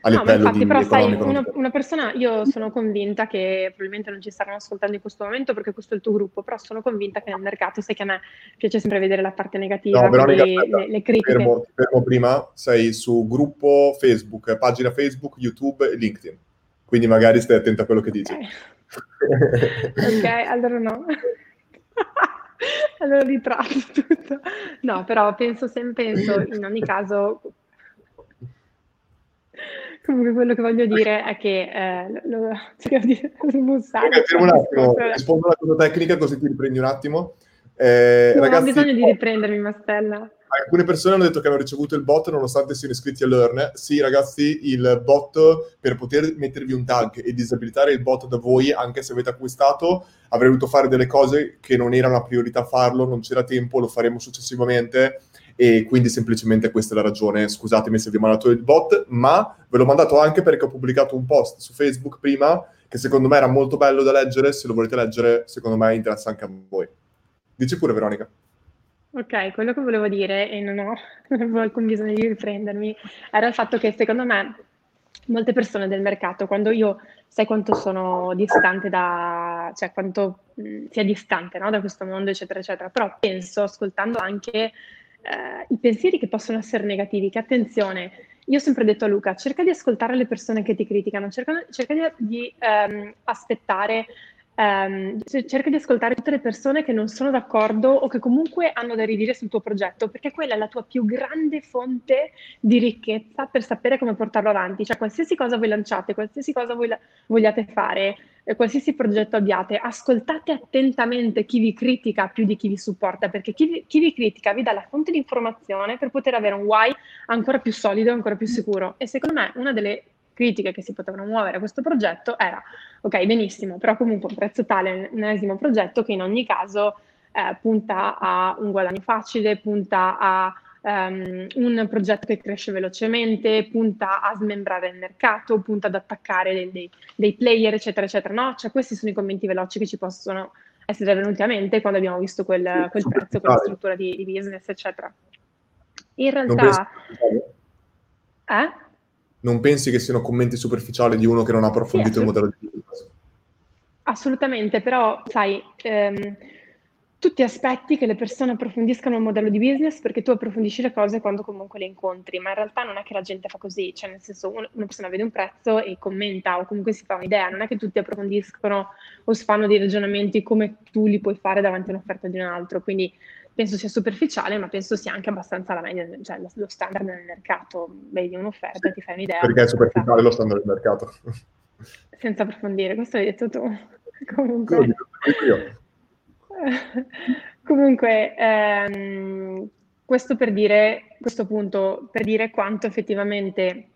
a no, livello infatti, di però sai, una, una, persona, io sono convinta che probabilmente non ci staranno ascoltando in questo momento perché questo è il tuo gruppo, però sono convinta che nel mercato, sai che a me piace sempre vedere la parte negativa, no, Veronica, le, le, le, critiche. Fermo, fermo prima, sei su gruppo Facebook, pagina Facebook, YouTube e LinkedIn, quindi magari stai attento a quello che dici. Ok, allora no. allora ritratto tutto. No, però penso sempre, penso in ogni caso Comunque quello che voglio dire è che eh, lo, cerco di fermo un attimo, rispondo alla cosa tecnica così ti riprendi un attimo. Eh, non ragazzi, ho bisogno di riprendermi, Mastella. Alcune persone hanno detto che hanno ricevuto il bot nonostante siano iscritti a Learn. Sì, ragazzi, il bot per poter mettervi un tag e disabilitare il bot da voi, anche se avete acquistato, avrei dovuto fare delle cose che non era una priorità farlo, non c'era tempo, lo faremo successivamente e quindi semplicemente questa è la ragione. Scusatemi se vi ho mandato il bot, ma ve l'ho mandato anche perché ho pubblicato un post su Facebook prima che secondo me era molto bello da leggere, se lo volete leggere secondo me interessa anche a voi. Dici pure Veronica. Ok, quello che volevo dire, e non ho, non avevo alcun bisogno di riprendermi, era il fatto che secondo me molte persone del mercato, quando io sai quanto sono distante da, cioè quanto mh, sia distante no, da questo mondo, eccetera, eccetera, però penso, ascoltando anche eh, i pensieri che possono essere negativi, che attenzione, io ho sempre detto a Luca, cerca di ascoltare le persone che ti criticano, cerca, cerca di, di ehm, aspettare Um, cerca di ascoltare tutte le persone che non sono d'accordo o che comunque hanno da ridire sul tuo progetto, perché quella è la tua più grande fonte di ricchezza per sapere come portarlo avanti. Cioè, qualsiasi cosa voi lanciate, qualsiasi cosa voi la- vogliate fare, eh, qualsiasi progetto abbiate, ascoltate attentamente chi vi critica più di chi vi supporta, perché chi vi, chi vi critica vi dà la fonte di informazione per poter avere un why ancora più solido, ancora più sicuro. E secondo me una delle critiche che si potevano muovere a questo progetto era, ok, benissimo, però comunque un prezzo tale, un esimo progetto che in ogni caso eh, punta a un guadagno facile, punta a um, un progetto che cresce velocemente, punta a smembrare il mercato, punta ad attaccare dei, dei, dei player, eccetera, eccetera. No, cioè questi sono i commenti veloci che ci possono essere venuti a mente quando abbiamo visto quel, quel prezzo, quella struttura di, di business, eccetera. In realtà... Eh? Non pensi che siano commenti superficiali di uno che non ha approfondito sì, il modello di business? Assolutamente, però sai, ehm, tutti aspetti che le persone approfondiscano il modello di business perché tu approfondisci le cose quando comunque le incontri, ma in realtà non è che la gente fa così, cioè nel senso una persona vede un prezzo e commenta o comunque si fa un'idea, non è che tutti approfondiscono o si fanno dei ragionamenti come tu li puoi fare davanti a un'offerta di un altro, quindi penso sia superficiale, ma penso sia anche abbastanza la media, cioè lo standard nel mercato. Vedi un'offerta, ti fai un'idea. Perché è superficiale lo standard del mercato? Senza approfondire, questo l'hai detto tu. Comunque, Comunque ehm, questo per dire, questo punto, per dire quanto effettivamente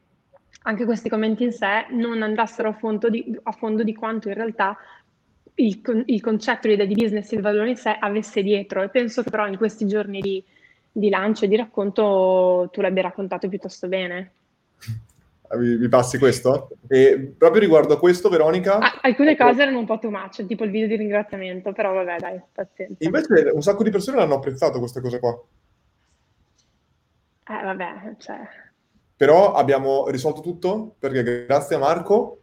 anche questi commenti in sé non andassero a fondo di, a fondo di quanto in realtà il, il concetto, l'idea di business, il valore in sé avesse dietro e penso che però in questi giorni di, di lancio e di racconto tu l'abbia raccontato piuttosto bene. Mi, mi passi questo? E proprio riguardo a questo, Veronica... Ah, alcune ecco. cose erano un po' too much, tipo il video di ringraziamento, però vabbè, dai, pazienza. Invece un sacco di persone hanno apprezzato queste cose qua. Eh, vabbè, cioè... Però abbiamo risolto tutto, perché grazie a Marco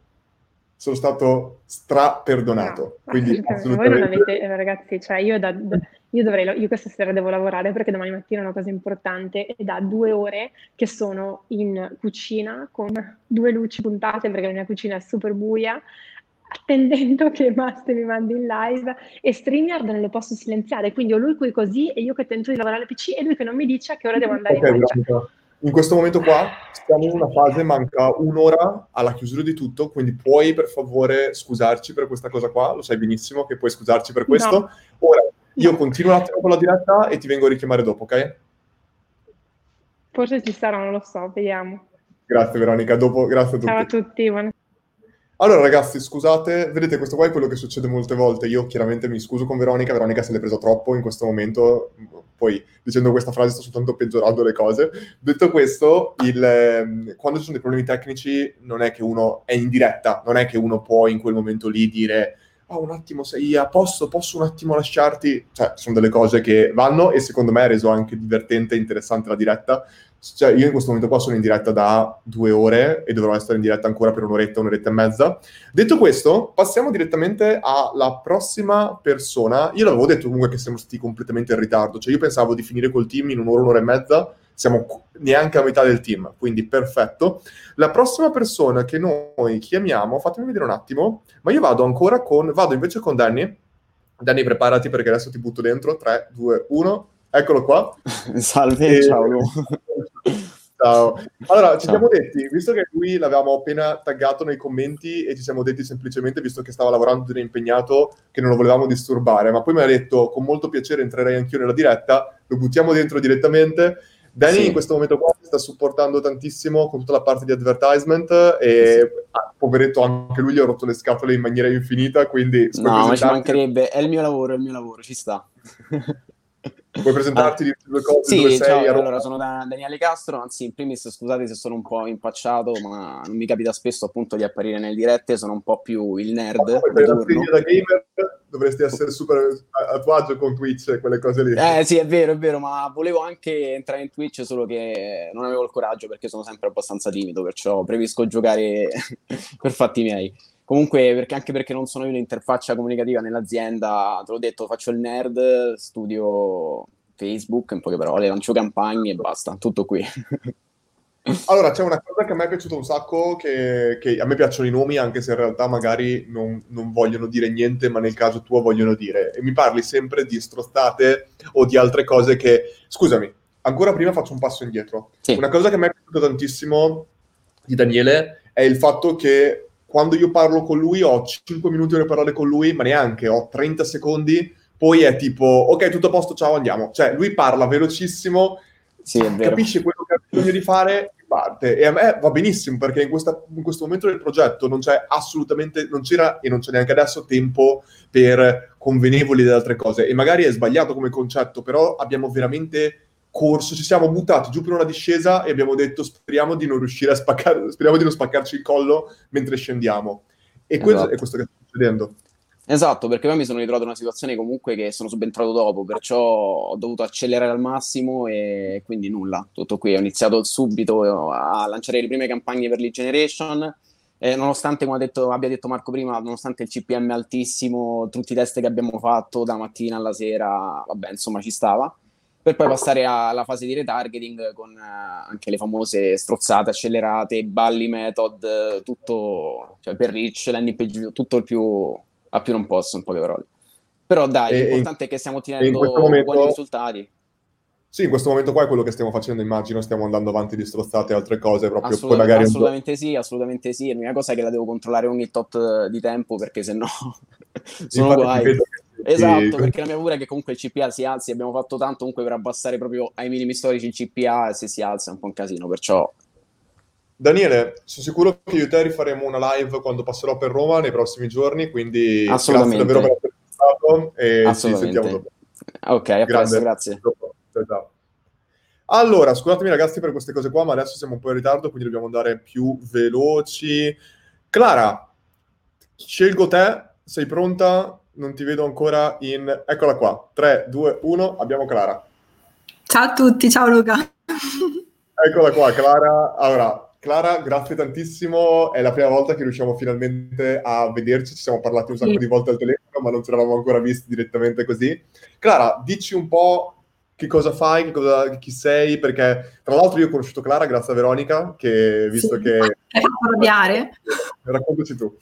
sono stato straperdonato. No, quindi assolutamente... Voi non avete, eh, ragazzi, cioè io, da, io, dovrei, io questa sera devo lavorare perché domani mattina è una cosa importante e da due ore che sono in cucina con due luci puntate perché la mia cucina è super buia attendendo che Master mi mandi in live e StreamYard non lo posso silenziare, quindi ho lui qui così e io che tento di lavorare al PC e lui che non mi dice a che ora devo andare okay, in live in questo momento qua siamo in una fase, manca un'ora alla chiusura di tutto, quindi puoi per favore scusarci per questa cosa qua, lo sai benissimo che puoi scusarci per questo. No. Ora, io no. continuo un attimo con la diretta e ti vengo a richiamare dopo, ok? Forse ci sarà, non lo so, vediamo. Grazie Veronica, dopo, grazie a tutti. Ciao a tutti, buona... Allora ragazzi, scusate, vedete questo qua è quello che succede molte volte, io chiaramente mi scuso con Veronica, Veronica se l'è preso troppo in questo momento, poi dicendo questa frase sto soltanto peggiorando le cose. Detto questo, il, ehm, quando ci sono dei problemi tecnici non è che uno è in diretta, non è che uno può in quel momento lì dire oh, un attimo sei a posto, posso un attimo lasciarti? Cioè, sono delle cose che vanno e secondo me ha reso anche divertente e interessante la diretta. Cioè, io in questo momento qua sono in diretta da due ore e dovrò essere in diretta ancora per un'oretta, un'oretta e mezza. Detto questo, passiamo direttamente alla prossima persona. Io l'avevo detto comunque che siamo stati completamente in ritardo, cioè io pensavo di finire col team in un'ora, un'ora e mezza, siamo neanche a metà del team, quindi perfetto. La prossima persona che noi chiamiamo, fatemi vedere un attimo, ma io vado ancora con, vado invece con Danny. Danny, preparati perché adesso ti butto dentro. 3, 2, 1. Eccolo qua. Salve, e... ciao. Ciao. Allora, ci Ciao. siamo detti, visto che lui l'avevamo appena taggato nei commenti e ci siamo detti semplicemente, visto che stava lavorando ed impegnato, che non lo volevamo disturbare, ma poi mi ha detto, con molto piacere entrerei anch'io nella diretta, lo buttiamo dentro direttamente. Dani sì. in questo momento qua sta supportando tantissimo con tutta la parte di advertisement e sì. ah, poveretto anche lui gli ha rotto le scatole in maniera infinita, quindi... No, ma ci mancherebbe, è il mio lavoro, è il mio lavoro, ci sta. Puoi presentarti ah, di due cose? Sì, ciao, allora sono da Daniele Castro, anzi in primis scusate se sono un po' impacciato, ma non mi capita spesso appunto di apparire nelle dirette, sono un po' più il nerd. Ma per la da gamer dovresti essere super a tuo agio con Twitch e quelle cose lì. Eh sì, è vero, è vero, ma volevo anche entrare in Twitch solo che non avevo il coraggio perché sono sempre abbastanza timido, perciò preferisco giocare per fatti miei. Comunque, perché, anche perché non sono io l'interfaccia comunicativa nell'azienda, te l'ho detto, faccio il nerd, studio Facebook, in poche parole, lancio campagne e basta, tutto qui. Allora, c'è una cosa che a me è piaciuta un sacco, che, che a me piacciono i nomi, anche se in realtà magari non, non, vogliono dire niente, ma nel caso tuo vogliono dire. E mi parli sempre di strostate o di altre cose che... Scusami, ancora prima faccio un passo indietro. Sì. Una cosa che a me è piaciuta tantissimo di Daniele è il fatto che quando io parlo con lui ho 5 minuti per parlare con lui, ma neanche, ho 30 secondi, poi è tipo, ok, tutto a posto, ciao, andiamo. Cioè, lui parla velocissimo, sì, capisce quello che ha bisogno di fare e parte. E a me va benissimo, perché in, questa, in questo momento del progetto non c'è assolutamente, non c'era e non c'è neanche adesso tempo per convenevoli ed altre cose. E magari è sbagliato come concetto, però abbiamo veramente corso, ci siamo buttati giù per una discesa e abbiamo detto speriamo di non riuscire a spaccare, speriamo di non spaccarci il collo mentre scendiamo. E esatto. questo è questo che sta succedendo. Esatto, perché poi mi sono ritrovato in una situazione comunque che sono subentrato dopo, perciò ho dovuto accelerare al massimo e quindi nulla, tutto qui. Ho iniziato subito a lanciare le prime campagne per Lead Generation, eh, nonostante, come detto, abbia detto Marco prima, nonostante il CPM altissimo, tutti i test che abbiamo fatto da mattina alla sera, vabbè, insomma, ci stava per poi passare alla fase di retargeting con uh, anche le famose strozzate accelerate, balli method, tutto cioè per reach, landing page, tutto il più a più non posso in poche parole. Però dai, e, l'importante è che stiamo ottenendo momento... buoni risultati. Sì, in questo momento qua è quello che stiamo facendo, immagino, stiamo andando avanti di strozzate e altre cose, proprio Assolut- magari Assolutamente sì, assolutamente sì. L'unica cosa è che la devo controllare ogni tot di tempo, perché se no sono guai. Che Esatto, perché la mia paura è che comunque il CPA si alzi, abbiamo fatto tanto comunque per abbassare proprio ai minimi storici il CPA e se si alza è un po' un casino, perciò... Daniele, sono sicuro che io e te rifaremo una live quando passerò per Roma nei prossimi giorni, quindi grazie davvero per aver partecipato e ci sentiamo dopo. Ok, a presto, grazie. Ciao, Allora, scusatemi ragazzi per queste cose qua, ma adesso siamo un po' in ritardo, quindi dobbiamo andare più veloci. Clara, scelgo te, sei pronta? Non ti vedo ancora in... Eccola qua, 3, 2, 1, abbiamo Clara. Ciao a tutti, ciao Luca. Eccola qua, Clara. Allora, Clara, grazie tantissimo. È la prima volta che riusciamo finalmente a vederci. Ci siamo parlati un sacco sì. di volte al telefono, ma non ci eravamo ancora visti direttamente così. Clara, dici un po' che cosa fai, che cosa, chi sei, perché tra l'altro io ho conosciuto Clara grazie a Veronica, che visto sì, che... Hai fatto arrabbiare. Raccontaci tu.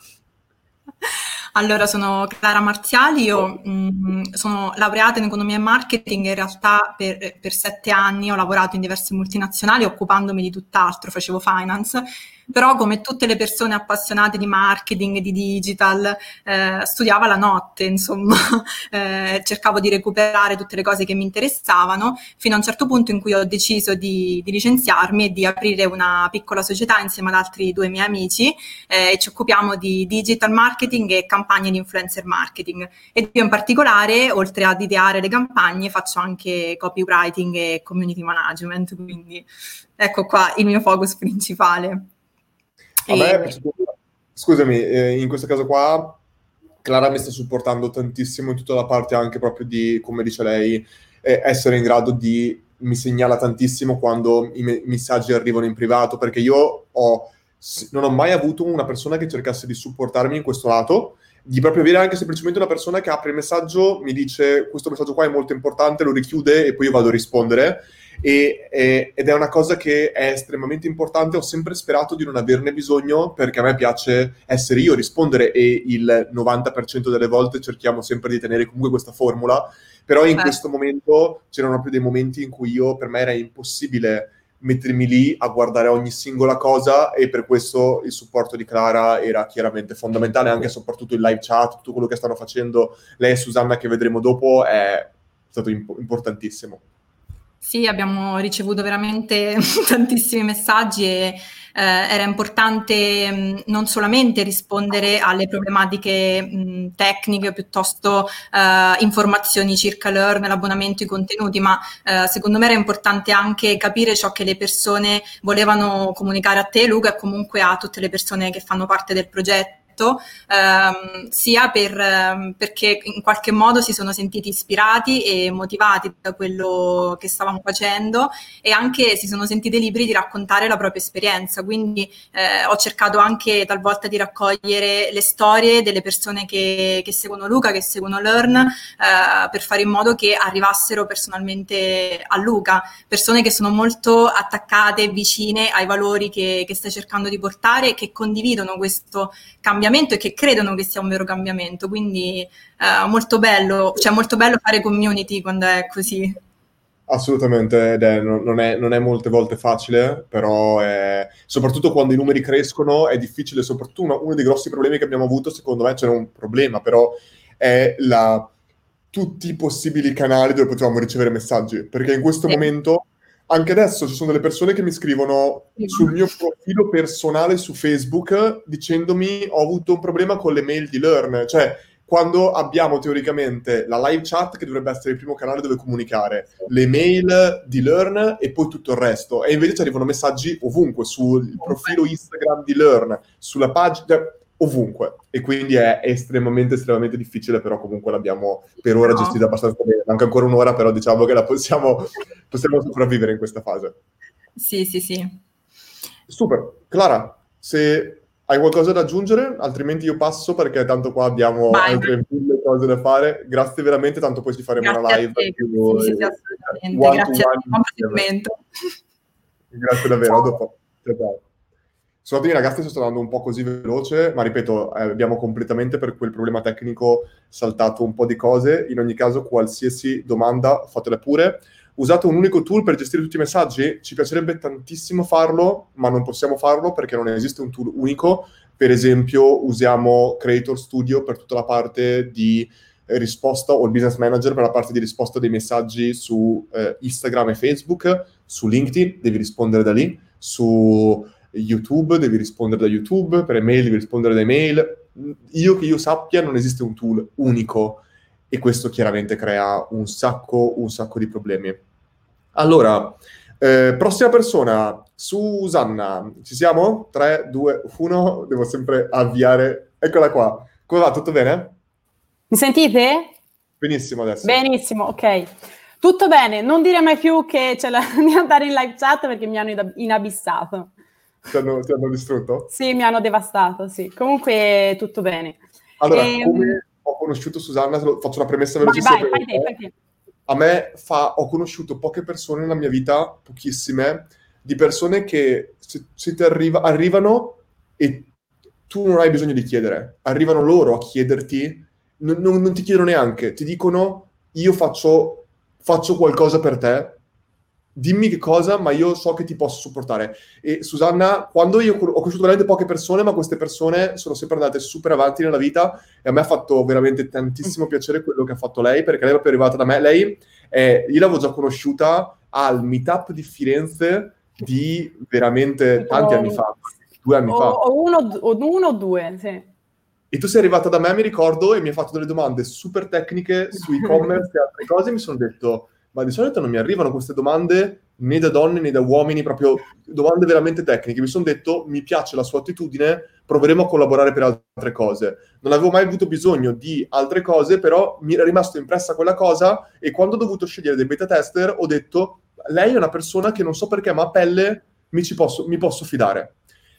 Allora, sono Clara Marziali, io mh, mm, sono laureata in economia e marketing, in realtà per, per, sette anni ho lavorato in diverse multinazionali occupandomi di tutt'altro, facevo finance però come tutte le persone appassionate di marketing, di digital, eh, studiava la notte, insomma, eh, cercavo di recuperare tutte le cose che mi interessavano, fino a un certo punto in cui ho deciso di, di licenziarmi e di aprire una piccola società insieme ad altri due miei amici eh, e ci occupiamo di digital marketing e campagne di influencer marketing. E io in particolare, oltre ad ideare le campagne, faccio anche copywriting e community management, quindi ecco qua il mio focus principale. Me, scusami, eh, in questo caso qua Clara mi sta supportando tantissimo in tutta la parte anche proprio di, come dice lei, eh, essere in grado di, mi segnala tantissimo quando i me- messaggi arrivano in privato, perché io ho, non ho mai avuto una persona che cercasse di supportarmi in questo lato, di proprio avere anche semplicemente una persona che apre il messaggio, mi dice questo messaggio qua è molto importante, lo richiude e poi io vado a rispondere e, e, ed è una cosa che è estremamente importante. Ho sempre sperato di non averne bisogno perché a me piace essere io a rispondere e il 90% delle volte cerchiamo sempre di tenere comunque questa formula. Però in eh. questo momento c'erano proprio dei momenti in cui io, per me era impossibile mettermi lì a guardare ogni singola cosa e per questo il supporto di Clara era chiaramente fondamentale, anche soprattutto il live chat, tutto quello che stanno facendo lei e Susanna che vedremo dopo è stato imp- importantissimo. Sì, abbiamo ricevuto veramente tantissimi messaggi e eh, era importante mh, non solamente rispondere alle problematiche mh, tecniche, piuttosto eh, informazioni circa l'EARN, l'abbonamento, i contenuti, ma eh, secondo me era importante anche capire ciò che le persone volevano comunicare a te, Luca, e comunque a tutte le persone che fanno parte del progetto progetto, ehm, sia per, ehm, perché in qualche modo si sono sentiti ispirati e motivati da quello che stavamo facendo e anche si sono sentiti liberi di raccontare la propria esperienza. Quindi eh, ho cercato anche talvolta di raccogliere le storie delle persone che, che seguono Luca, che seguono Learn, eh, per fare in modo che arrivassero personalmente a Luca, persone che sono molto attaccate, vicine ai valori che, che stai cercando di portare e che condividono questo cambiamento e che credono che sia un vero cambiamento. Quindi eh, molto bello, cioè molto bello fare community quando è così. Assolutamente, è, non, è, non, è, molte volte facile, però è, soprattutto quando i numeri crescono è difficile, soprattutto uno, uno, dei grossi problemi che abbiamo avuto, secondo me c'era un problema, però è la, tutti i possibili canali dove potevamo ricevere messaggi, perché in questo sì. momento anche adesso ci sono delle persone che mi scrivono sul mio profilo personale su Facebook dicendomi ho avuto un problema con le mail di Learn, cioè quando abbiamo teoricamente la live chat che dovrebbe essere il primo canale dove comunicare, le mail di Learn e poi tutto il resto, e invece ci arrivano messaggi ovunque sul profilo Instagram di Learn, sulla pagina, ovunque. E quindi è estremamente estremamente difficile però comunque l'abbiamo per ora no. gestita abbastanza bene. Manca ancora un'ora però diciamo che la possiamo, possiamo sopravvivere in questa fase. Sì sì sì. Super. Clara se hai qualcosa da aggiungere altrimenti io passo perché tanto qua abbiamo Vai. altre mille cose da fare. Grazie veramente tanto poi ci faremo grazie una live più, sì, sì, assolutamente. grazie grazie davvero a dopo. Ciao ciao Scusatemi ragazzi se sto andando un po' così veloce, ma ripeto, eh, abbiamo completamente per quel problema tecnico saltato un po' di cose. In ogni caso, qualsiasi domanda fatela pure. Usate un unico tool per gestire tutti i messaggi? Ci piacerebbe tantissimo farlo, ma non possiamo farlo perché non esiste un tool unico. Per esempio, usiamo Creator Studio per tutta la parte di risposta o il business manager per la parte di risposta dei messaggi su eh, Instagram e Facebook, su LinkedIn, devi rispondere da lì, su YouTube, devi rispondere da YouTube, per email devi rispondere da email. Io che io sappia non esiste un tool unico e questo chiaramente crea un sacco, un sacco di problemi. Allora, eh, prossima persona, Susanna, ci siamo? 3, 2, 1, devo sempre avviare. Eccola qua. Come va? Tutto bene? Mi sentite? Benissimo adesso. Benissimo, ok. Tutto bene, non dire mai più che c'è la, di andare in live chat perché mi hanno inabissato. Ti hanno, ti hanno, distrutto? Sì, mi hanno devastato, sì. Comunque tutto bene. Allora, e... Ehm, come ho conosciuto Susanna, faccio una premessa velocissima. Vai, vai, vai, vai, A me fa, ho conosciuto poche persone nella mia vita, pochissime, di persone che se, se ti arriva, arrivano e tu non hai bisogno di chiedere, arrivano loro a chiederti, non, non, non ti chiedono neanche, ti dicono io faccio, faccio qualcosa per te, dimmi che cosa, ma io so che ti posso supportare. E Susanna, quando io ho conosciuto veramente poche persone, ma queste persone sono sempre andate super avanti nella vita e a me ha fatto veramente tantissimo piacere quello che ha fatto lei, perché lei è proprio arrivata da me. Lei, è, io l'avevo già conosciuta al meetup di Firenze di veramente tanti anni fa due anni o, fa. O uno, o uno due, sì. E tu sei arrivata da me, mi ricordo, e mi hai fatto delle domande super tecniche su e-commerce e altre cose, e mi sono detto, ma di solito non mi arrivano queste domande né da donne né da uomini, proprio domande veramente tecniche. Mi sono detto, mi piace la sua attitudine, proveremo a collaborare per altre cose. Non avevo mai avuto bisogno di altre cose, però mi era rimasto impressa quella cosa e quando ho dovuto scegliere dei beta tester ho detto, lei è una persona che non so perché, ma a pelle mi, posso, mi posso fidare.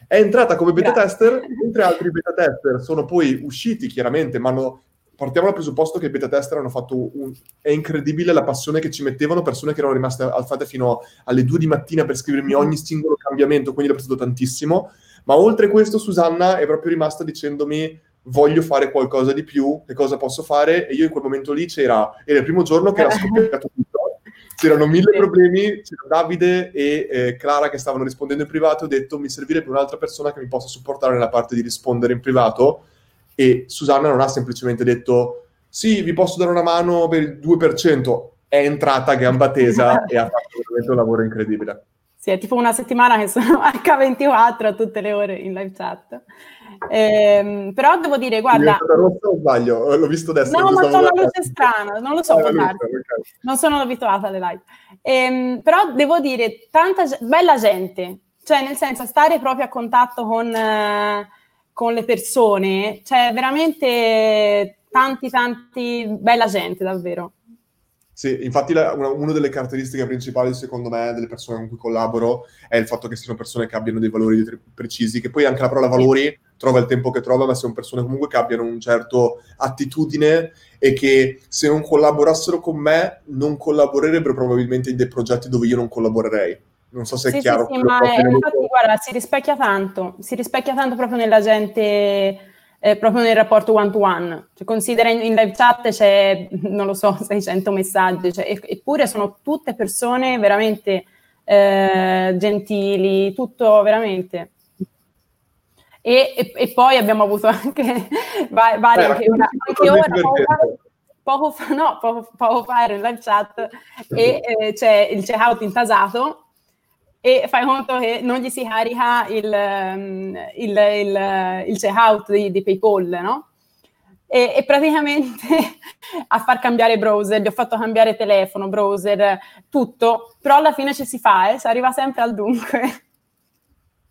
È entrata come beta tester, mentre altri beta tester sono poi usciti chiaramente, ma hanno partiamo dal presupposto che i beta tester hanno fatto un... è incredibile la passione che ci mettevano, persone che erano rimaste alzate fino alle 2 di mattina per scrivermi ogni singolo cambiamento, quindi l'ho apprezzato tantissimo. Ma oltre questo, Susanna è proprio rimasta dicendomi voglio fare qualcosa di più, che cosa posso fare? E io in quel momento lì c'era, era il primo giorno che era scoppiato tutto. C'erano mille problemi, c'era Davide e eh, Clara che stavano rispondendo in privato, ho detto mi servirebbe un'altra persona che mi possa supportare nella parte di rispondere in privato e Susanna non ha semplicemente detto sì, vi posso dare una mano per il 2%, è entrata a gamba tesa e ha fatto veramente un lavoro incredibile. Sì, è tipo una settimana che sono H24 a tutte le ore in live chat. Eh, però devo dire, guarda... rossa o sbaglio? L'ho visto adesso. No, ma c'è una luce strana, non lo so, ah, luce, okay. non sono abituata alle live. Eh, però devo dire, tanta bella gente, cioè nel senso stare proprio a contatto con, eh, con le persone, cioè veramente tanti, tanti, bella gente davvero. Sì, infatti la, una, una, delle caratteristiche principali, secondo me, delle persone con cui collaboro è il fatto che siano persone che abbiano dei valori precisi, che poi anche la parola valori trova il tempo che trova, ma siano persone comunque che abbiano un certo attitudine e che se non collaborassero con me non collaborerebbero probabilmente in dei progetti dove io non collaborerei. Non so se sì, è chiaro. Sì, sì ma è, infatti, guarda, si rispecchia tanto, si rispecchia tanto proprio nella gente eh, proprio nel rapporto one to one. Cioè, considera in, in, live chat c'è, non lo so, 600 messaggi, cioè, eppure sono tutte persone veramente eh, gentili, tutto veramente. E, e, e, poi abbiamo avuto anche varie, anche, una, anche ora, poco, fa, no, poco, poco fa ero in live chat e eh, c'è il checkout intasato e fai conto che non gli si carica il, um, il, il, il checkout di, di PayPal, no? E, e, praticamente a far cambiare browser, gli ho fatto cambiare telefono, browser, tutto, però alla fine ci si fa, eh? si arriva sempre al dunque.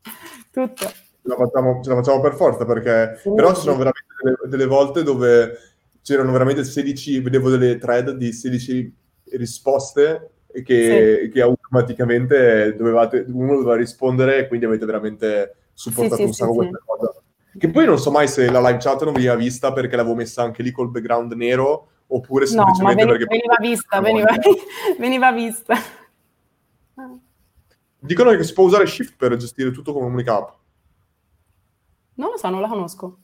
tutto. Ce la, facciamo, ce la facciamo per forza perché sì, però ci sono veramente delle, delle, volte dove c'erano veramente 16, vedevo delle thread di 16 risposte che, sì. che automaticamente dovevate, uno doveva rispondere e quindi avete veramente supportato sì, un sacco questa cosa. Che poi non so mai se la live chat non veniva vista perché l'avevo messa anche lì col background nero oppure semplicemente no, veni- perché... Veniva vista, veniva, veniva vista. Dicono che si può usare Shift per gestire tutto come Unica App. Non lo so, non la conosco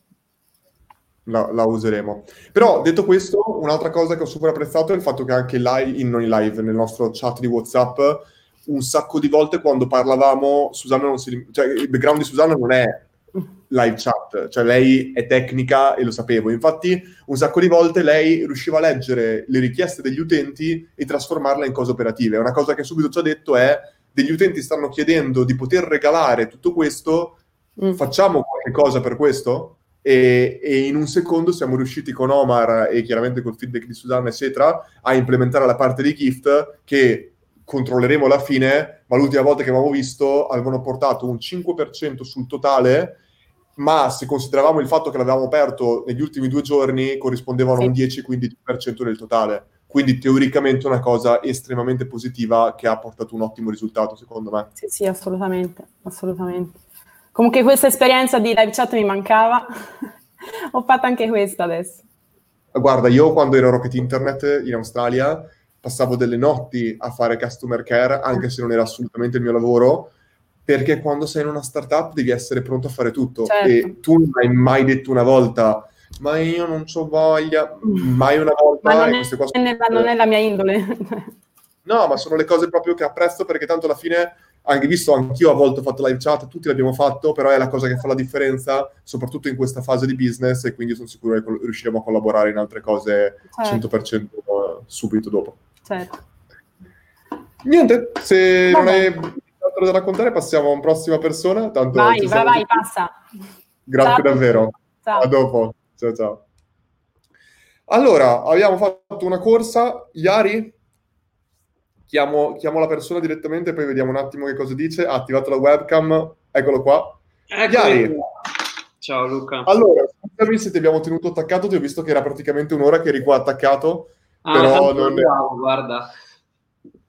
la, la, useremo. Però detto questo, un'altra cosa che ho super apprezzato è il fatto che anche live, in, non in live, nel nostro chat di WhatsApp, un sacco di volte quando parlavamo, Susanna non si, cioè il background di Susanna non è live chat, cioè lei è tecnica e lo sapevo. Infatti, un sacco di volte lei riusciva a leggere le richieste degli utenti e trasformarle in cose operative. Una cosa che subito ci ha detto è degli utenti stanno chiedendo di poter regalare tutto questo, mm. facciamo qualche cosa per questo? E, e, in un secondo siamo riusciti con Omar e chiaramente col feedback di Susanna eccetera a implementare la parte di gift che controlleremo alla fine ma l'ultima volta che avevamo visto avevano portato un 5% sul totale ma se consideravamo il fatto che l'avevamo aperto negli ultimi due giorni corrispondevano a un 10-15% del totale. Quindi teoricamente una cosa estremamente positiva che ha portato un ottimo risultato secondo me. Sì sì assolutamente assolutamente Comunque questa esperienza di live chat mi mancava, ho fatto anche questa adesso. Guarda, io quando ero Rocket Internet in Australia passavo delle notti a fare customer care, anche se non era assolutamente il mio lavoro, perché quando sei in una startup devi essere pronto a fare tutto Certo. e tu non hai mai detto una volta ma io non ho voglia, mai una volta Ma non è, nella- non è la mia indole. No, ma sono le cose proprio che apprezzo perché tanto alla fine, anche visto, anch'io a volte ho fatto live chat, tutti l'abbiamo fatto, però è la cosa che fa la differenza, soprattutto in questa fase di business e quindi sono sicuro che riusciremo a collaborare in altre cose Certo. 100% subito dopo. Certo. Niente, se non Vabbè. hai altro da raccontare passiamo a una prossima persona. Tanto Vai, vai, vai, passa. Grazie Ciao. davvero. Ciao. A dopo. Ciao ciao. Allora, abbiamo fatto una corsa. Iari, chiamo, chiamo la persona direttamente, poi vediamo un attimo che cosa dice. Ha attivato la webcam, eccolo qua. Iari, Ciao Luca. allora, scusami se ti abbiamo tenuto attaccato, ti ho visto che era praticamente un'ora che eri qua attaccato, Ah, però non... bravo, guarda.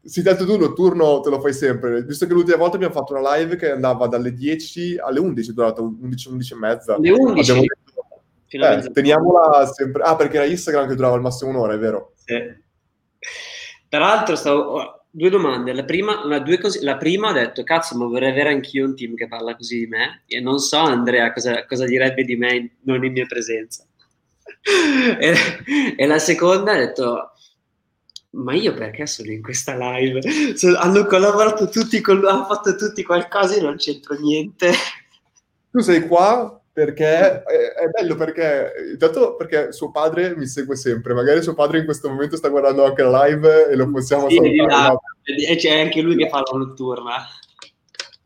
Sì, tanto tu notturno te lo fai sempre, visto che l'ultima volta abbiamo fatto una live che andava dalle 10 alle 11, è durata 11, 11 e mezza. Alle 11? Abbiamo detto, eh, teniamola sempre... Ah, perché era Instagram che durava al massimo un'ora, è vero? Sì. Tra l'altro, stavo... oh, due domande. La prima, una- due cose- la prima ho detto, cazzo, ma vorrei avere anch'io un team che parla così di me. E non so, Andrea, cosa, cosa direbbe di me in- non in mia presenza. e, e la seconda ho detto, ma io perché sono in questa live? Hanno collaborato tutti con hanno fatto tutti qualcosa e non c'entro niente. Tu sei qua perché è, è bello perché intanto perché suo padre mi segue sempre, magari suo padre in questo momento sta guardando anche la live e lo possiamo Sì, salutare. E c'è anche lui che fa la notturna.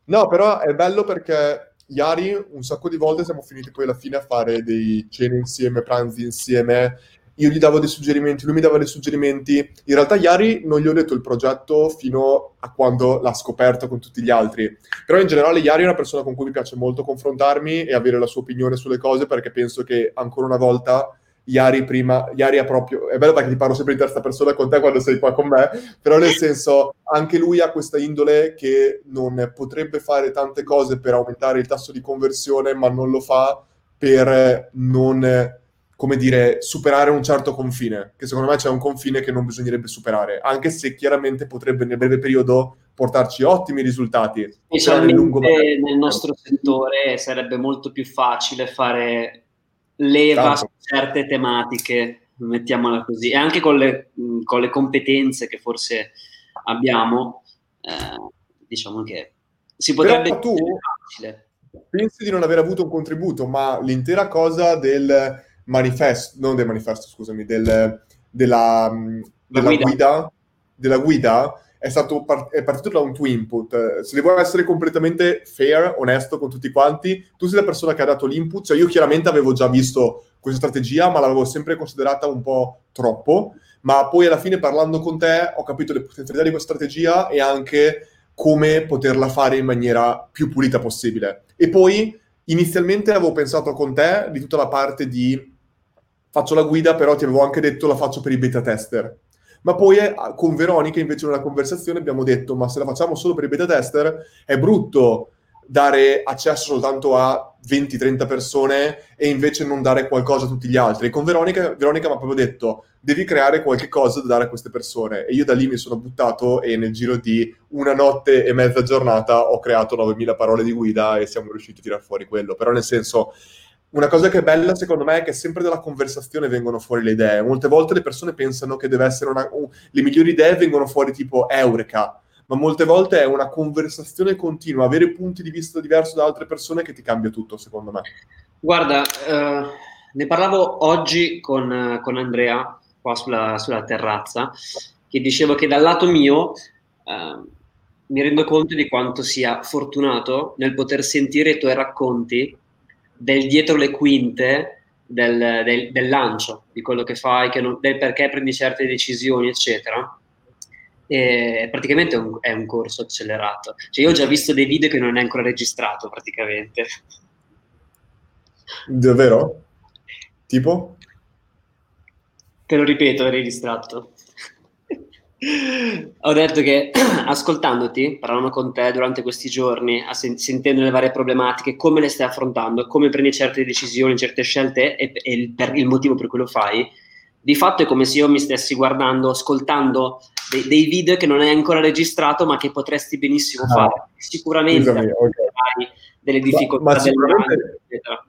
No, però è bello perché Iari un sacco di volte siamo finiti poi alla fine a fare dei cene insieme, pranzi insieme. Io gli davo dei suggerimenti, lui mi dava dei suggerimenti. In realtà Iari non gli ho detto il progetto fino a quando l'ha scoperto con tutti gli altri. Però in generale Iari è una persona con cui mi piace molto confrontarmi e avere la sua opinione sulle cose perché penso che ancora una volta Iari prima, Iari ha proprio, è bello perché ti parlo sempre in terza persona con te quando sei qua con me, però nel senso anche lui ha questa indole che non potrebbe fare tante cose per aumentare il tasso di conversione, ma non lo fa per non, come dire, superare un certo confine, che secondo me c'è un confine che non bisognerebbe superare, anche se chiaramente potrebbe nel breve periodo portarci ottimi risultati, però nel lungo Specialmente nel nostro settore sarebbe molto più facile fare leva Tanto. su certe tematiche, mettiamola così, e anche con le, con le competenze che forse abbiamo, eh, diciamo che si potrebbe Però tu facile. pensi di non aver avuto un contributo, ma l'intera cosa del manifesto, non del manifesto, scusami, del- della, mh, della guida. guida. della guida è, stato par- è partito da un tuo input. Se devo essere completamente fair, onesto con tutti quanti, tu sei la persona che ha dato l'input, cioè io chiaramente avevo già visto questa strategia, ma l'avevo sempre considerata un po' troppo, ma poi alla fine parlando con te ho capito le potenzialità di questa strategia e anche come poterla fare in maniera più pulita possibile. E poi inizialmente avevo pensato con te di tutta la parte di faccio la guida, però ti avevo anche detto la faccio per i beta tester. Ma poi eh, con Veronica invece nella conversazione abbiamo detto ma se la facciamo solo per i beta tester è brutto dare accesso soltanto a 20-30 persone e invece non dare qualcosa a tutti gli altri. Con Veronica, Veronica mi ha proprio detto devi creare qualche cosa da dare a queste persone. E io da lì mi sono buttato e nel giro di una notte e mezza giornata ho creato 9000 parole di guida e siamo riusciti a tirare fuori quello. Però nel senso, una cosa che è bella secondo me è che sempre dalla conversazione vengono fuori le idee. Molte volte le persone pensano che deve essere una... un- le migliori idee vengono fuori tipo eureka, ma molte volte è una conversazione continua, avere punti di vista diversi da altre persone che ti cambia tutto, secondo me. Guarda, eh, ne parlavo oggi con, con Andrea qua sulla, sulla terrazza, che dicevo che dal lato mio eh, mi rendo conto di quanto sia fortunato nel poter sentire i tuoi racconti del dietro le quinte del, del- del lancio, di quello che fai, che non- del perché prendi certe decisioni, eccetera. E praticamente è un, è un corso accelerato. Cioè, io ho già visto dei video che non è ancora registrato, praticamente. Davvero? Tipo? Te lo ripeto, eri distratto. Ho detto che ascoltandoti, parlando con te durante questi giorni, sen- sentendo le varie problematiche, come le stai affrontando, come prendi certe decisioni, certe scelte e, e il, per- il motivo per cui lo fai, di fatto è come se io mi stessi guardando, ascoltando dei, dei video che non hai ancora registrato ma che potresti benissimo Ah. fare. Sicuramente Scusami, ok. hai delle Ma- difficoltà ma del sicuramente- eccetera.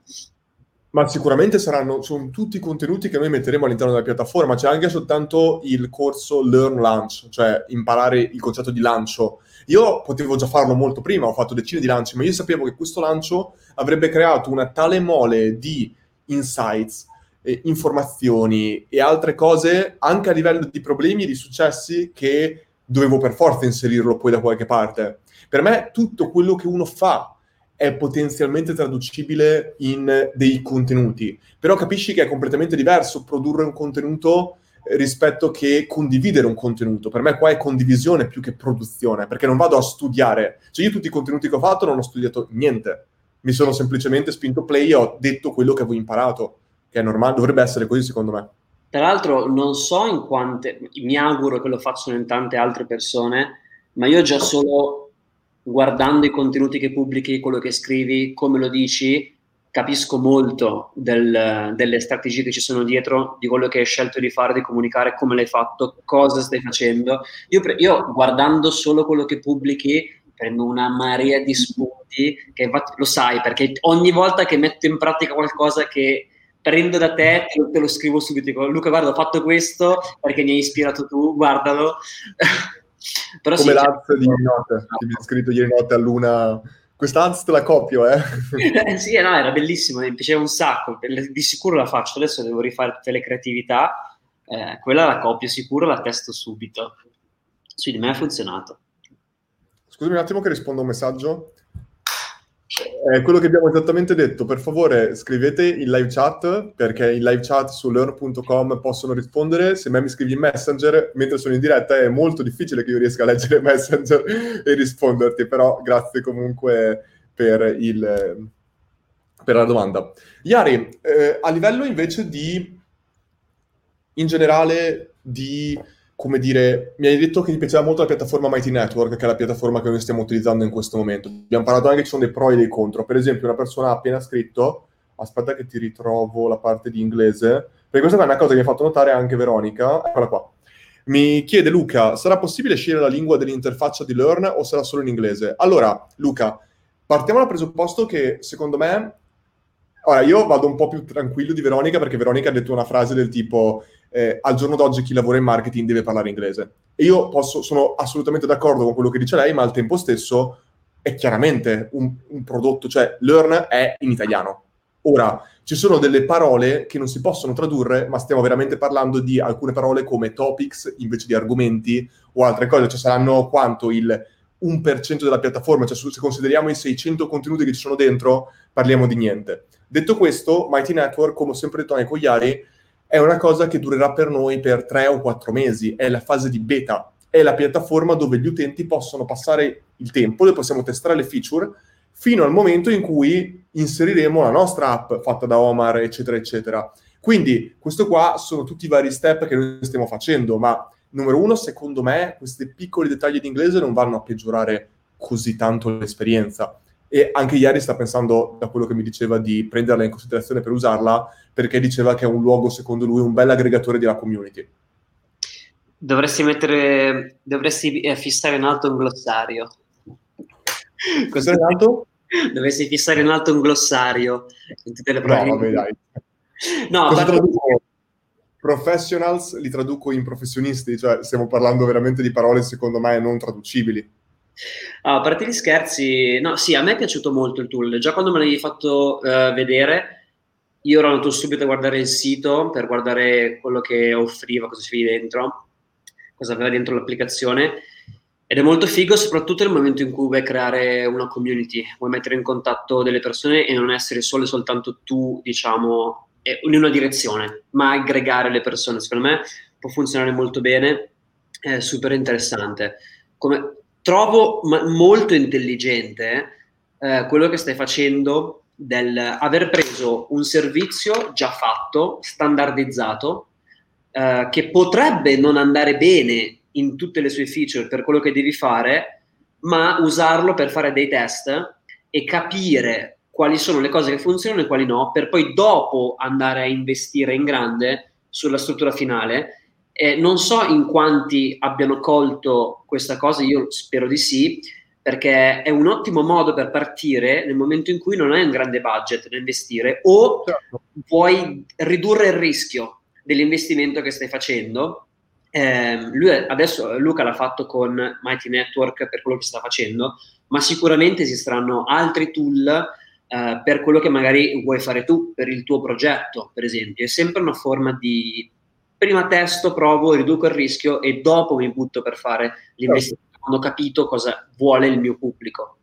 Ma sicuramente saranno sono tutti i contenuti che noi metteremo all'interno della piattaforma. C'è anche soltanto il corso Learn Launch, cioè imparare il concetto di lancio. Io potevo già farlo molto prima, ho fatto decine di lanci, ma io sapevo che questo lancio avrebbe creato una tale mole di insights, eh, informazioni e altre cose, anche a livello di problemi e di successi, che dovevo per forza inserirlo poi da qualche parte. Per me tutto quello che uno fa è potenzialmente traducibile in dei contenuti, però capisci che è completamente diverso produrre un contenuto eh, rispetto che condividere un contenuto. Per me qua è condivisione più che produzione, perché non vado a studiare. Cioè io tutti i contenuti che ho fatto non ho studiato niente, mi sono semplicemente spinto play e ho detto quello che avevo imparato, che è normale, dovrebbe essere così secondo me. Tra l'altro non so in quante, mi auguro che lo facciano in tante altre persone, ma io già solo guardando i contenuti che pubblichi, quello che scrivi, come lo dici, capisco molto del- delle strategie che ci sono dietro, di quello che hai scelto di fare, di comunicare, come l'hai fatto, cosa stai facendo. Io, io guardando solo quello che pubblichi prendo una marea di spunti, che lo sai, perché ogni volta che metto in pratica qualcosa che prendo da te, te lo, te lo scrivo subito, dico Luca guarda ho fatto questo perché mi hai ispirato tu, guardalo. Però Come sì, l'Az di ieri notte, che mi ha scritto ieri notte a luna. Questa te la copio, eh? Eh, sì, no, era bellissimo, mi piaceva un sacco, di sicuro la faccio, adesso devo rifare tutte le creatività, eh, quella la copio sicuro, la testo subito. Sì, di me ha funzionato. Scusami un attimo che rispondo a un messaggio. È quello che abbiamo esattamente detto. Per favore scrivete in live chat, perché in live chat su learn.com possono rispondere. Se me mi scrivi in Messenger, mentre sono in diretta, è molto difficile che io riesca a leggere Messenger e risponderti, però grazie comunque per, il, per la domanda. Iari, eh, a livello invece di, in generale, di come dire, mi hai detto che ti piaceva molto la piattaforma Mighty Network, che è la piattaforma che noi stiamo utilizzando in questo momento. Abbiamo parlato anche che ci sono dei pro e dei contro. Per esempio, una persona ha appena scritto, aspetta che ti ritrovo la parte di inglese, perché questa è una cosa che mi ha fatto notare anche Veronica, eccola qua. Mi chiede Luca, sarà possibile scegliere la lingua dell'interfaccia di Learn o sarà solo in inglese? Allora, Luca, partiamo dal presupposto che secondo me Ora, io vado un po' più tranquillo di Veronica perché Veronica ha detto una frase del tipo eh, al giorno d'oggi chi lavora in marketing deve parlare inglese. E io posso, sono assolutamente d'accordo con quello che dice lei, ma al tempo stesso è chiaramente un, un prodotto, cioè Learn è in italiano. Ora, ci sono delle parole che non si possono tradurre, ma stiamo veramente parlando di alcune parole come topics invece di argomenti o altre cose, cioè saranno quanto il 1% della piattaforma, cioè se consideriamo i 600 contenuti che ci sono dentro, parliamo di niente. Detto questo, Mighty Network, come ho sempre detto anche con Iari, è una cosa che durerà per noi per 3 o 4 mesi, è la fase di beta, è la piattaforma dove gli utenti possono passare il tempo, dove possiamo testare le feature, fino al momento in cui inseriremo la nostra app fatta da Omar, eccetera, eccetera. Quindi questo qua sono tutti i vari step che noi stiamo facendo, ma numero uno, secondo me, questi piccoli dettagli di inglese non vanno a peggiorare così tanto l'esperienza. E anche ieri sta pensando, da quello che mi diceva, di prenderla in considerazione per usarla, perché diceva che è un luogo, secondo lui, un bel aggregatore della community. Dovresti mettere, dovresti eh, fissare in alto un glossario. Cos'è in alto? Dovresti fissare in alto un glossario in tutte le. No, vabbè, dai. No, Cosa traduco? Professionals li traduco in professionisti, cioè stiamo parlando veramente di parole, secondo me, non traducibili. Ah, a parte gli scherzi, no, sì, a me è piaciuto molto il tool. Già quando me l'avevi fatto eh, vedere, io ero andato subito a guardare il sito per guardare quello che offriva, cosa c'era dentro, cosa aveva dentro l'applicazione. Ed è molto figo, soprattutto nel momento in cui vuoi creare una community, vuoi mettere in contatto delle persone e non essere solo e soltanto tu, diciamo, in una direzione, ma aggregare le persone. Secondo me può funzionare molto bene, è super interessante. Come, trovo molto intelligente eh, quello che stai facendo del aver preso un servizio già fatto, standardizzato, eh, che potrebbe non andare bene in tutte le sue feature per quello che devi fare, ma usarlo per fare dei test e capire quali sono le cose che funzionano e quali no, per poi dopo andare a investire in grande sulla struttura finale Eh, non so in quanti abbiano colto questa cosa, io spero di sì, perché è un ottimo modo per partire nel momento in cui non hai un grande budget da investire o Certo. vuoi ridurre il rischio dell'investimento che stai facendo. Eh, lui adesso Luca l'ha fatto con Mighty Network per quello che sta facendo, ma sicuramente esisteranno altri tool eh, per quello che magari vuoi fare tu, per il tuo progetto, per esempio. È sempre una forma di prima testo, provo, riduco il rischio e dopo mi butto per fare l'investimento quando ho capito cosa vuole il mio pubblico.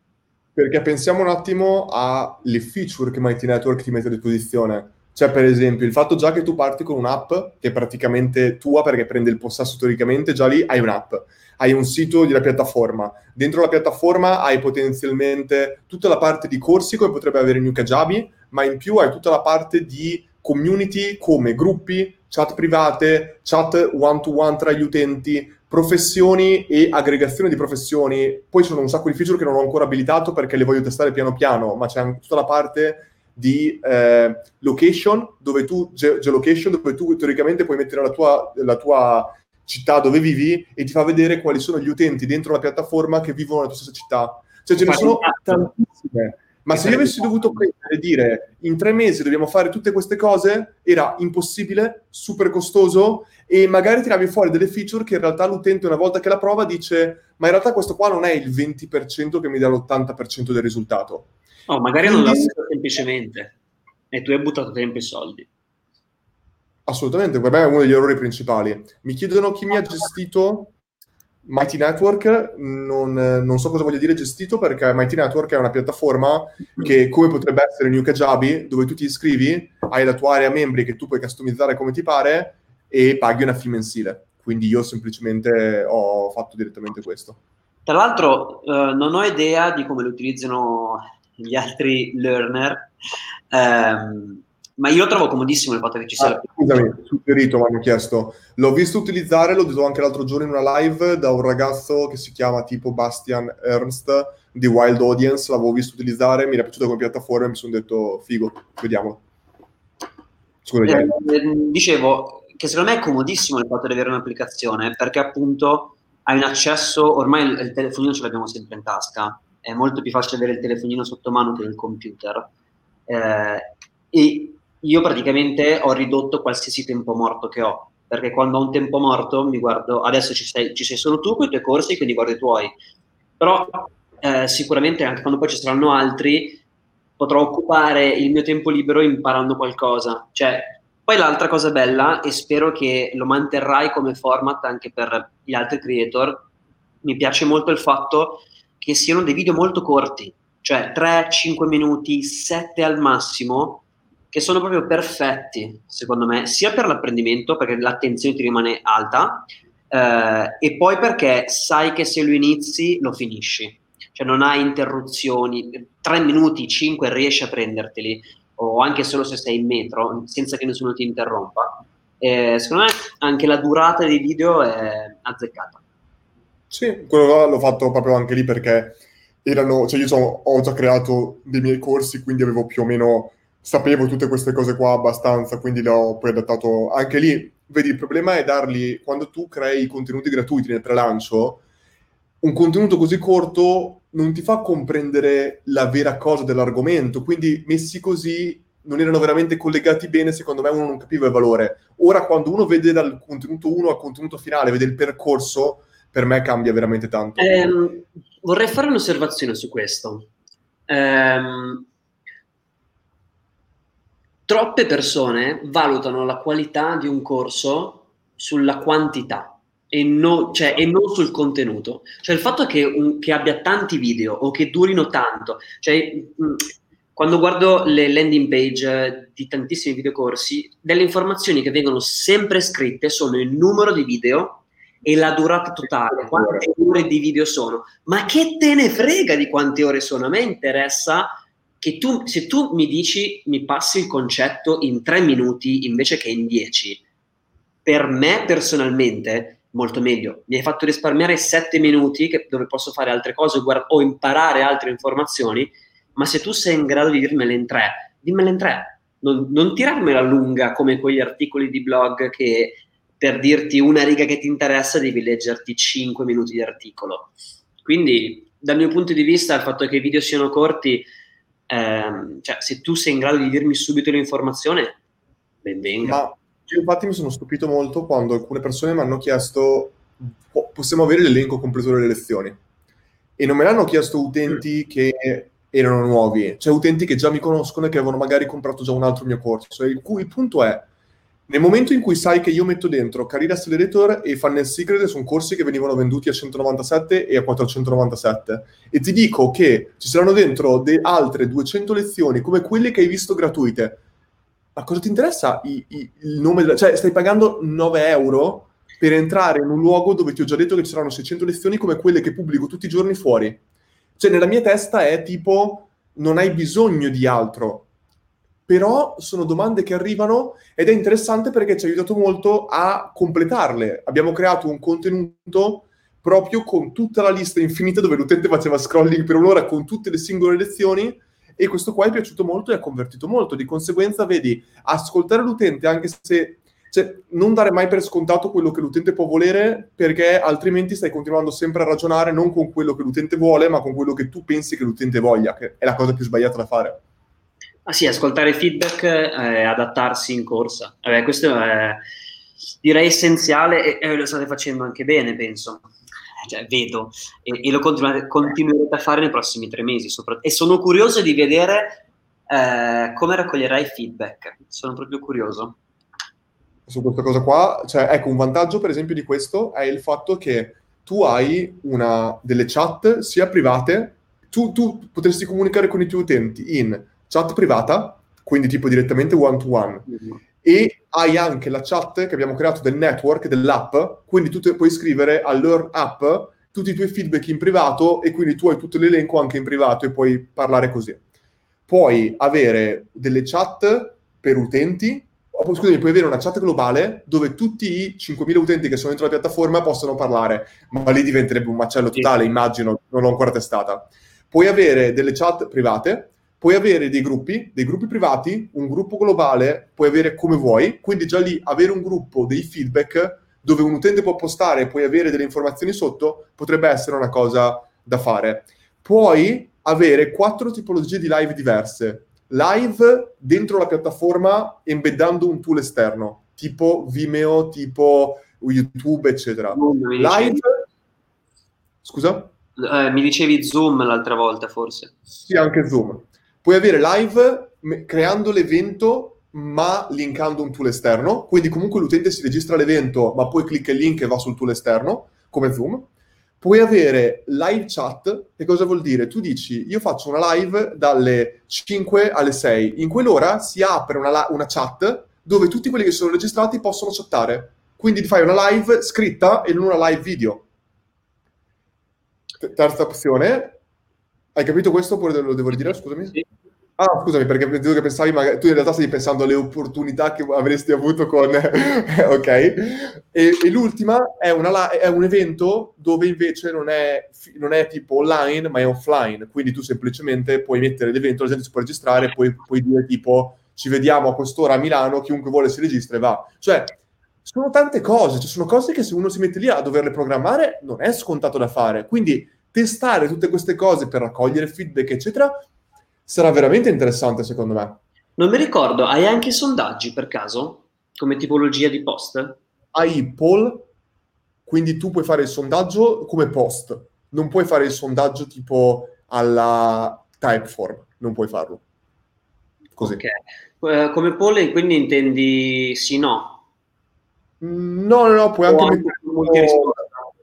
Perché pensiamo un attimo alle feature che Mighty Network ti mette a disposizione. Cioè, per esempio, il fatto già che tu parti con un'app che è praticamente tua perché prende il possesso teoricamente, già lì hai un'app, hai un sito della piattaforma. Dentro la piattaforma hai potenzialmente tutta la parte di corsi come potrebbe avere New Kajabi, ma in più hai tutta la parte di community come gruppi, chat private, chat one-to-one tra gli utenti, professioni e aggregazione di professioni. Poi ci sono un sacco di feature che non ho ancora abilitato perché le voglio testare piano piano, ma c'è anche tutta la parte di eh, location, dove tu, ge- geolocation, dove tu teoricamente puoi mettere la tua, la tua città dove vivi e ti fa vedere quali sono gli utenti dentro la piattaforma che vivono nella tua stessa città. Cioè ce ne sono tantissime. Ma se io avessi dovuto prendere e dire in tre mesi dobbiamo fare tutte queste cose, era impossibile, super costoso e magari tiravi fuori delle feature che in realtà l'utente una volta che la prova dice ma in realtà questo qua non è il 20% che mi dà l'80% del risultato. No, magari non l'ha Quindi- visto semplicemente e tu hai buttato tempo e soldi. Assolutamente, per me è uno degli errori principali. Mi chiedono chi mi ha gestito Mighty Network, non, non so cosa voglia dire gestito perché Mighty Network è una piattaforma che come potrebbe essere New Kajabi, dove tu ti iscrivi, hai la tua area membri che tu puoi customizzare come ti pare e paghi una fee mensile. Quindi io semplicemente ho fatto direttamente questo. Tra l'altro eh, non ho idea di come lo utilizzano gli altri learner, ehm, ma io lo trovo comodissimo il fatto che ci sia Ah, scusami, suggerito, mi hanno chiesto. L'ho visto utilizzare, l'ho detto anche l'altro giorno in una live da un ragazzo che si chiama tipo Bastian Ernst di Wild Audience, l'avevo visto utilizzare, mi era piaciuto come piattaforma e mi sono detto figo, vediamo. Scusa, Eh, Gianni. eh, dicevo che secondo me è comodissimo il fatto di avere un'applicazione perché appunto hai un accesso, ormai il, il telefonino ce l'abbiamo sempre in tasca, è molto più facile avere il telefonino sotto mano che il computer. Eh, e io praticamente ho ridotto qualsiasi tempo morto che ho, perché quando ho un tempo morto mi guardo, adesso ci sei, ci sei solo tu con i tuoi corsi, quindi guardo i tuoi, però eh, sicuramente anche quando poi ci saranno altri potrò occupare il mio tempo libero imparando qualcosa. Cioè, poi l'altra cosa bella, e spero che lo manterrai come format anche per gli altri creator, mi piace molto il fatto che siano dei video molto corti, cioè 3-5 minuti, 7 al massimo, che sono proprio perfetti, secondo me, sia per l'apprendimento, perché l'attenzione ti rimane alta, eh, e poi perché sai che se lo inizi lo finisci cioè non hai interruzioni, 3 minuti, 5 riesci a prenderteli, o anche solo se sei in metro, senza che nessuno ti interrompa. Eh, secondo me anche la durata dei video è azzeccata. Sì, quello l'ho fatto proprio anche lì perché erano, cioè io ho già creato dei miei corsi, quindi avevo più o meno, sapevo tutte queste cose qua abbastanza, quindi le ho poi adattato anche lì. Vedi, il problema è darli, quando tu crei contenuti gratuiti nel prelancio, un contenuto così corto non ti fa comprendere la vera cosa dell'argomento, quindi messi così non erano veramente collegati bene, secondo me uno non capiva il valore. Ora quando uno vede dal contenuto 1 al contenuto finale, vede il percorso, per me cambia veramente tanto. Ehm, vorrei fare un'osservazione su questo. Ehm, troppe persone valutano la qualità di un corso sulla quantità e, no- cioè, e non sul contenuto. Cioè il fatto che, un- che abbia tanti video o che durino tanto, cioè mh, quando guardo le landing page di tantissimi videocorsi, delle informazioni che vengono sempre scritte sono il numero di video e la durata totale, quante ore di video sono. Ma che te ne frega di quante ore sono? A me interessa che tu, se tu mi dici, mi passi il concetto in tre minuti invece che in dieci, per me personalmente molto meglio. Mi hai fatto risparmiare sette minuti che- dove posso fare altre cose guard- o imparare altre informazioni, ma se tu sei in grado di dirmele in tre, dimmele in tre. Non, non tirarmela lunga come quegli articoli di blog che per dirti una riga che ti interessa devi leggerti 5 minuti di articolo. Quindi, dal mio punto di vista, il fatto che i video siano corti, ehm, cioè, se tu sei in grado di dirmi subito l'informazione, ben venga. Ma io infatti mi sono stupito molto quando alcune persone mi hanno chiesto possiamo avere l'elenco completo delle lezioni e non me l'hanno chiesto utenti che erano nuovi, cioè utenti che già mi conoscono e che avevano magari comprato già un altro mio corso. Il, cui, il punto è, nel momento in cui sai che io metto dentro Career Accelerator e Funnel Secret sono corsi che venivano venduti a 197 e a 497 e ti dico che ci saranno dentro de- altre 200 lezioni come quelle che hai visto gratuite, ma cosa ti interessa i, i, il nome? Della... Cioè stai pagando 9 euro per entrare in un luogo dove ti ho già detto che ci saranno 600 lezioni come quelle che pubblico tutti i giorni fuori cioè, nella mia testa è tipo, non hai bisogno di altro. Però sono domande che arrivano ed è interessante perché ci ha aiutato molto a completarle. Abbiamo creato un contenuto proprio con tutta la lista infinita dove l'utente faceva scrolling per un'ora con tutte le singole lezioni e questo qua è piaciuto molto e ha convertito molto. Di conseguenza, vedi, ascoltare l'utente anche se cioè, non dare mai per scontato quello che l'utente può volere, perché altrimenti stai continuando sempre a ragionare non con quello che l'utente vuole, ma con quello che tu pensi che l'utente voglia, che è la cosa più sbagliata da fare. Ah sì, ascoltare feedback e adattarsi in corsa. Vabbè, questo è, direi, essenziale e, lo state facendo anche bene, penso. Cioè, vedo, e, e lo continuerete, a fare nei prossimi tre mesi. E sono curioso di vedere eh, come raccoglierai feedback. Sono proprio curioso su questa cosa qua, cioè ecco un vantaggio per esempio di questo è il fatto che tu hai una, delle chat sia private, tu, tu potresti comunicare con i tuoi utenti in chat privata, quindi tipo direttamente one to one, e hai anche la chat che abbiamo creato del network, dell'app, quindi tu puoi scrivere all'Earn app tutti i tuoi feedback in privato e quindi tu hai tutto l'elenco anche in privato e puoi parlare così. Puoi avere delle chat per utenti scusami, puoi avere una chat globale dove tutti i 5.000 utenti che sono dentro la piattaforma possono parlare, ma lì diventerebbe un macello totale, immagino, non l'ho ancora testata. Puoi avere delle chat private, puoi avere dei gruppi, dei gruppi privati, un gruppo globale, puoi avere come vuoi, quindi già lì avere un gruppo, dei feedback, dove un utente può postare e puoi avere delle informazioni sotto, potrebbe essere una cosa da fare. Puoi avere quattro tipologie di live diverse live dentro la piattaforma embeddando un tool esterno, tipo Vimeo, tipo YouTube, eccetera. Live... Scusa? Eh, mi dicevi Zoom l'altra volta, forse. Sì, anche Zoom. Puoi avere live creando l'evento ma linkando un tool esterno, quindi comunque l'utente si registra all'evento, ma poi clicca il link e va sul tool esterno, come Zoom puoi avere live chat. Che cosa vuol dire? Tu dici, io faccio una live dalle 5 alle 6. In quell'ora si apre una, una chat dove tutti quelli che sono registrati possono chattare. Quindi fai una live scritta e non una live video. Terza opzione. Hai capito questo oppure lo devo ridire? Scusami. Sì. Ah, scusami, perché vedo che pensavi, magari, tu in realtà stavi pensando alle opportunità che avresti avuto con... ok. E, e l'ultima è, una, è, un evento dove invece non è, non è, tipo online, ma è offline. Quindi tu semplicemente puoi mettere l'evento, la gente si può registrare, poi puoi dire tipo ci vediamo a quest'ora a Milano, chiunque vuole si registra e va. Cioè, sono tante cose, cioè sono cose che se uno si mette lì a doverle programmare non è scontato da fare. Quindi testare tutte queste cose per raccogliere feedback, eccetera, sarà veramente interessante secondo me. Non mi ricordo, hai anche sondaggi per caso? Come tipologia di post? Hai poll, quindi tu puoi fare il sondaggio come post, non puoi fare il sondaggio tipo alla typeform, non puoi farlo. Così. Ok. Uh, come poll quindi intendi sì no? Mm, no, no, no, puoi anche mettere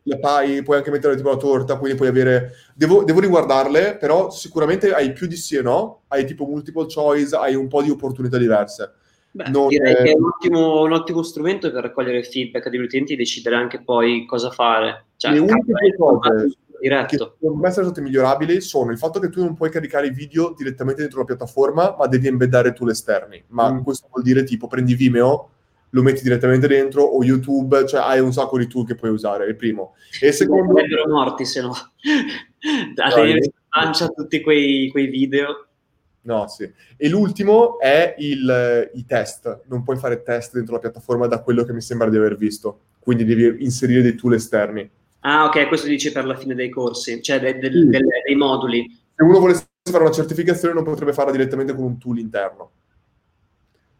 la pie, puoi anche mettere tipo la torta, quindi puoi avere... Devo, devo riguardarle, però sicuramente hai più di sì e no, hai tipo multiple choice, hai un po' di opportunità diverse. Beh, non, direi eh... che è un ottimo, un ottimo, strumento per raccogliere il feedback degli utenti e decidere anche poi cosa fare. Cioè, le uniche due cose diretto. che secondo me sono state migliorabili sono il fatto che tu non puoi caricare i video direttamente dentro la piattaforma, ma devi embeddare tool esterni. Ma mm. questo vuol dire tipo prendi Vimeo, lo metti direttamente dentro o YouTube, cioè hai un sacco di tool che puoi usare, il primo. E secondo... Sarebbero morti se no. A tenere in pancia tutti quei, quei video. No, sì. E l'ultimo è il, i test. Non puoi fare test dentro la piattaforma da quello che mi sembra di aver visto. Quindi devi inserire dei tool esterni. Ah, ok, questo dice per la fine dei corsi, cioè de, de, de, dei moduli. Se uno volesse fare una certificazione non potrebbe farla direttamente con un tool interno.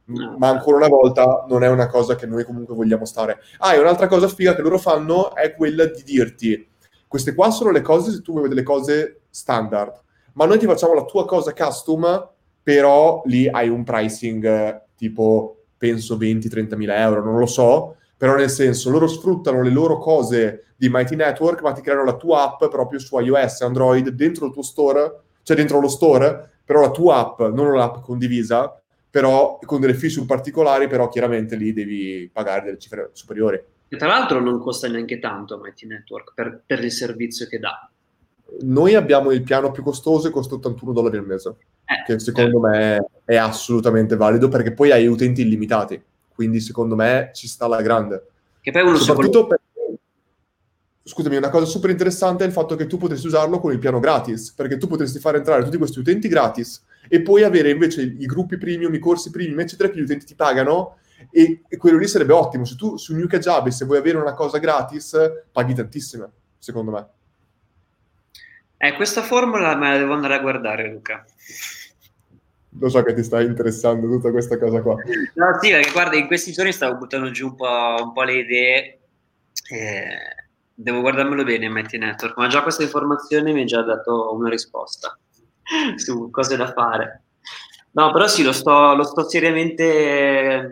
No. Ma ancora una volta non è una cosa che noi comunque vogliamo stare. Ah, e un'altra cosa figa che loro fanno è quella di dirti queste qua sono le cose se tu vuoi delle cose standard, ma noi ti facciamo la tua cosa custom, però lì hai un pricing eh, tipo, penso 20-30 mila euro, non lo so, però nel senso loro sfruttano le loro cose di Mighty Network, ma ti creano la tua app proprio su iOS, Android, dentro il tuo store, cioè dentro lo store, però la tua app, non l'app condivisa, però con delle feature particolari, però chiaramente lì devi pagare delle cifre superiori. E tra l'altro non costa neanche tanto Mighty Network per, per il servizio che dà. Noi abbiamo il piano più costoso e costa 81 dollari al mese, Eh, che secondo me è assolutamente valido perché poi hai utenti illimitati, quindi secondo me ci sta la grande. Che poi uno Soprattutto per... Scusami, una cosa super interessante è il fatto che tu potresti usarlo con il piano gratis, perché tu potresti fare entrare tutti questi utenti gratis e poi avere invece i gruppi premium, i corsi premium, eccetera, che gli utenti ti pagano e, e quello lì sarebbe ottimo. Se tu su New Kajabi, se vuoi avere una cosa gratis, paghi tantissime, secondo me. Eh, questa formula me la devo andare a guardare, Luca. Lo so che ti sta interessando tutta questa cosa qua. No, sì, perché guarda, in questi giorni stavo buttando giù un po', un po' le idee. eh, devo guardarmelo bene, Mighty Network, ma già questa informazione mi ha già dato una risposta su cose da fare. No, però sì, lo sto, lo sto seriamente eh,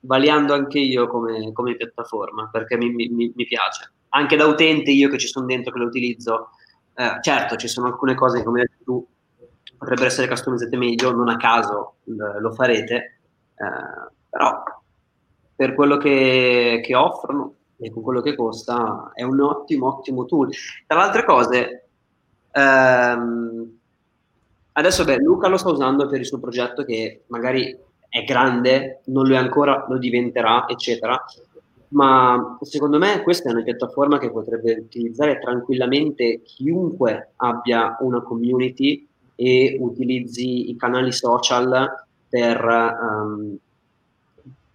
vagliando anche io come, come piattaforma, perché mi, mi- mi piace. Anche da utente, io che ci sono dentro, che lo utilizzo, eh, certo, ci sono alcune cose come tu, potrebbero essere customizzate meglio, non a caso lo farete, eh, però per quello che, che offrono e con quello che costa è un ottimo, ottimo tool. Tra le altre cose, ehm, adesso beh, Luca lo sta usando per il suo progetto che magari è grande, non lo è ancora, lo diventerà, eccetera. Ma secondo me questa è una piattaforma che potrebbe utilizzare tranquillamente chiunque abbia una community e utilizzi i canali social per ehm,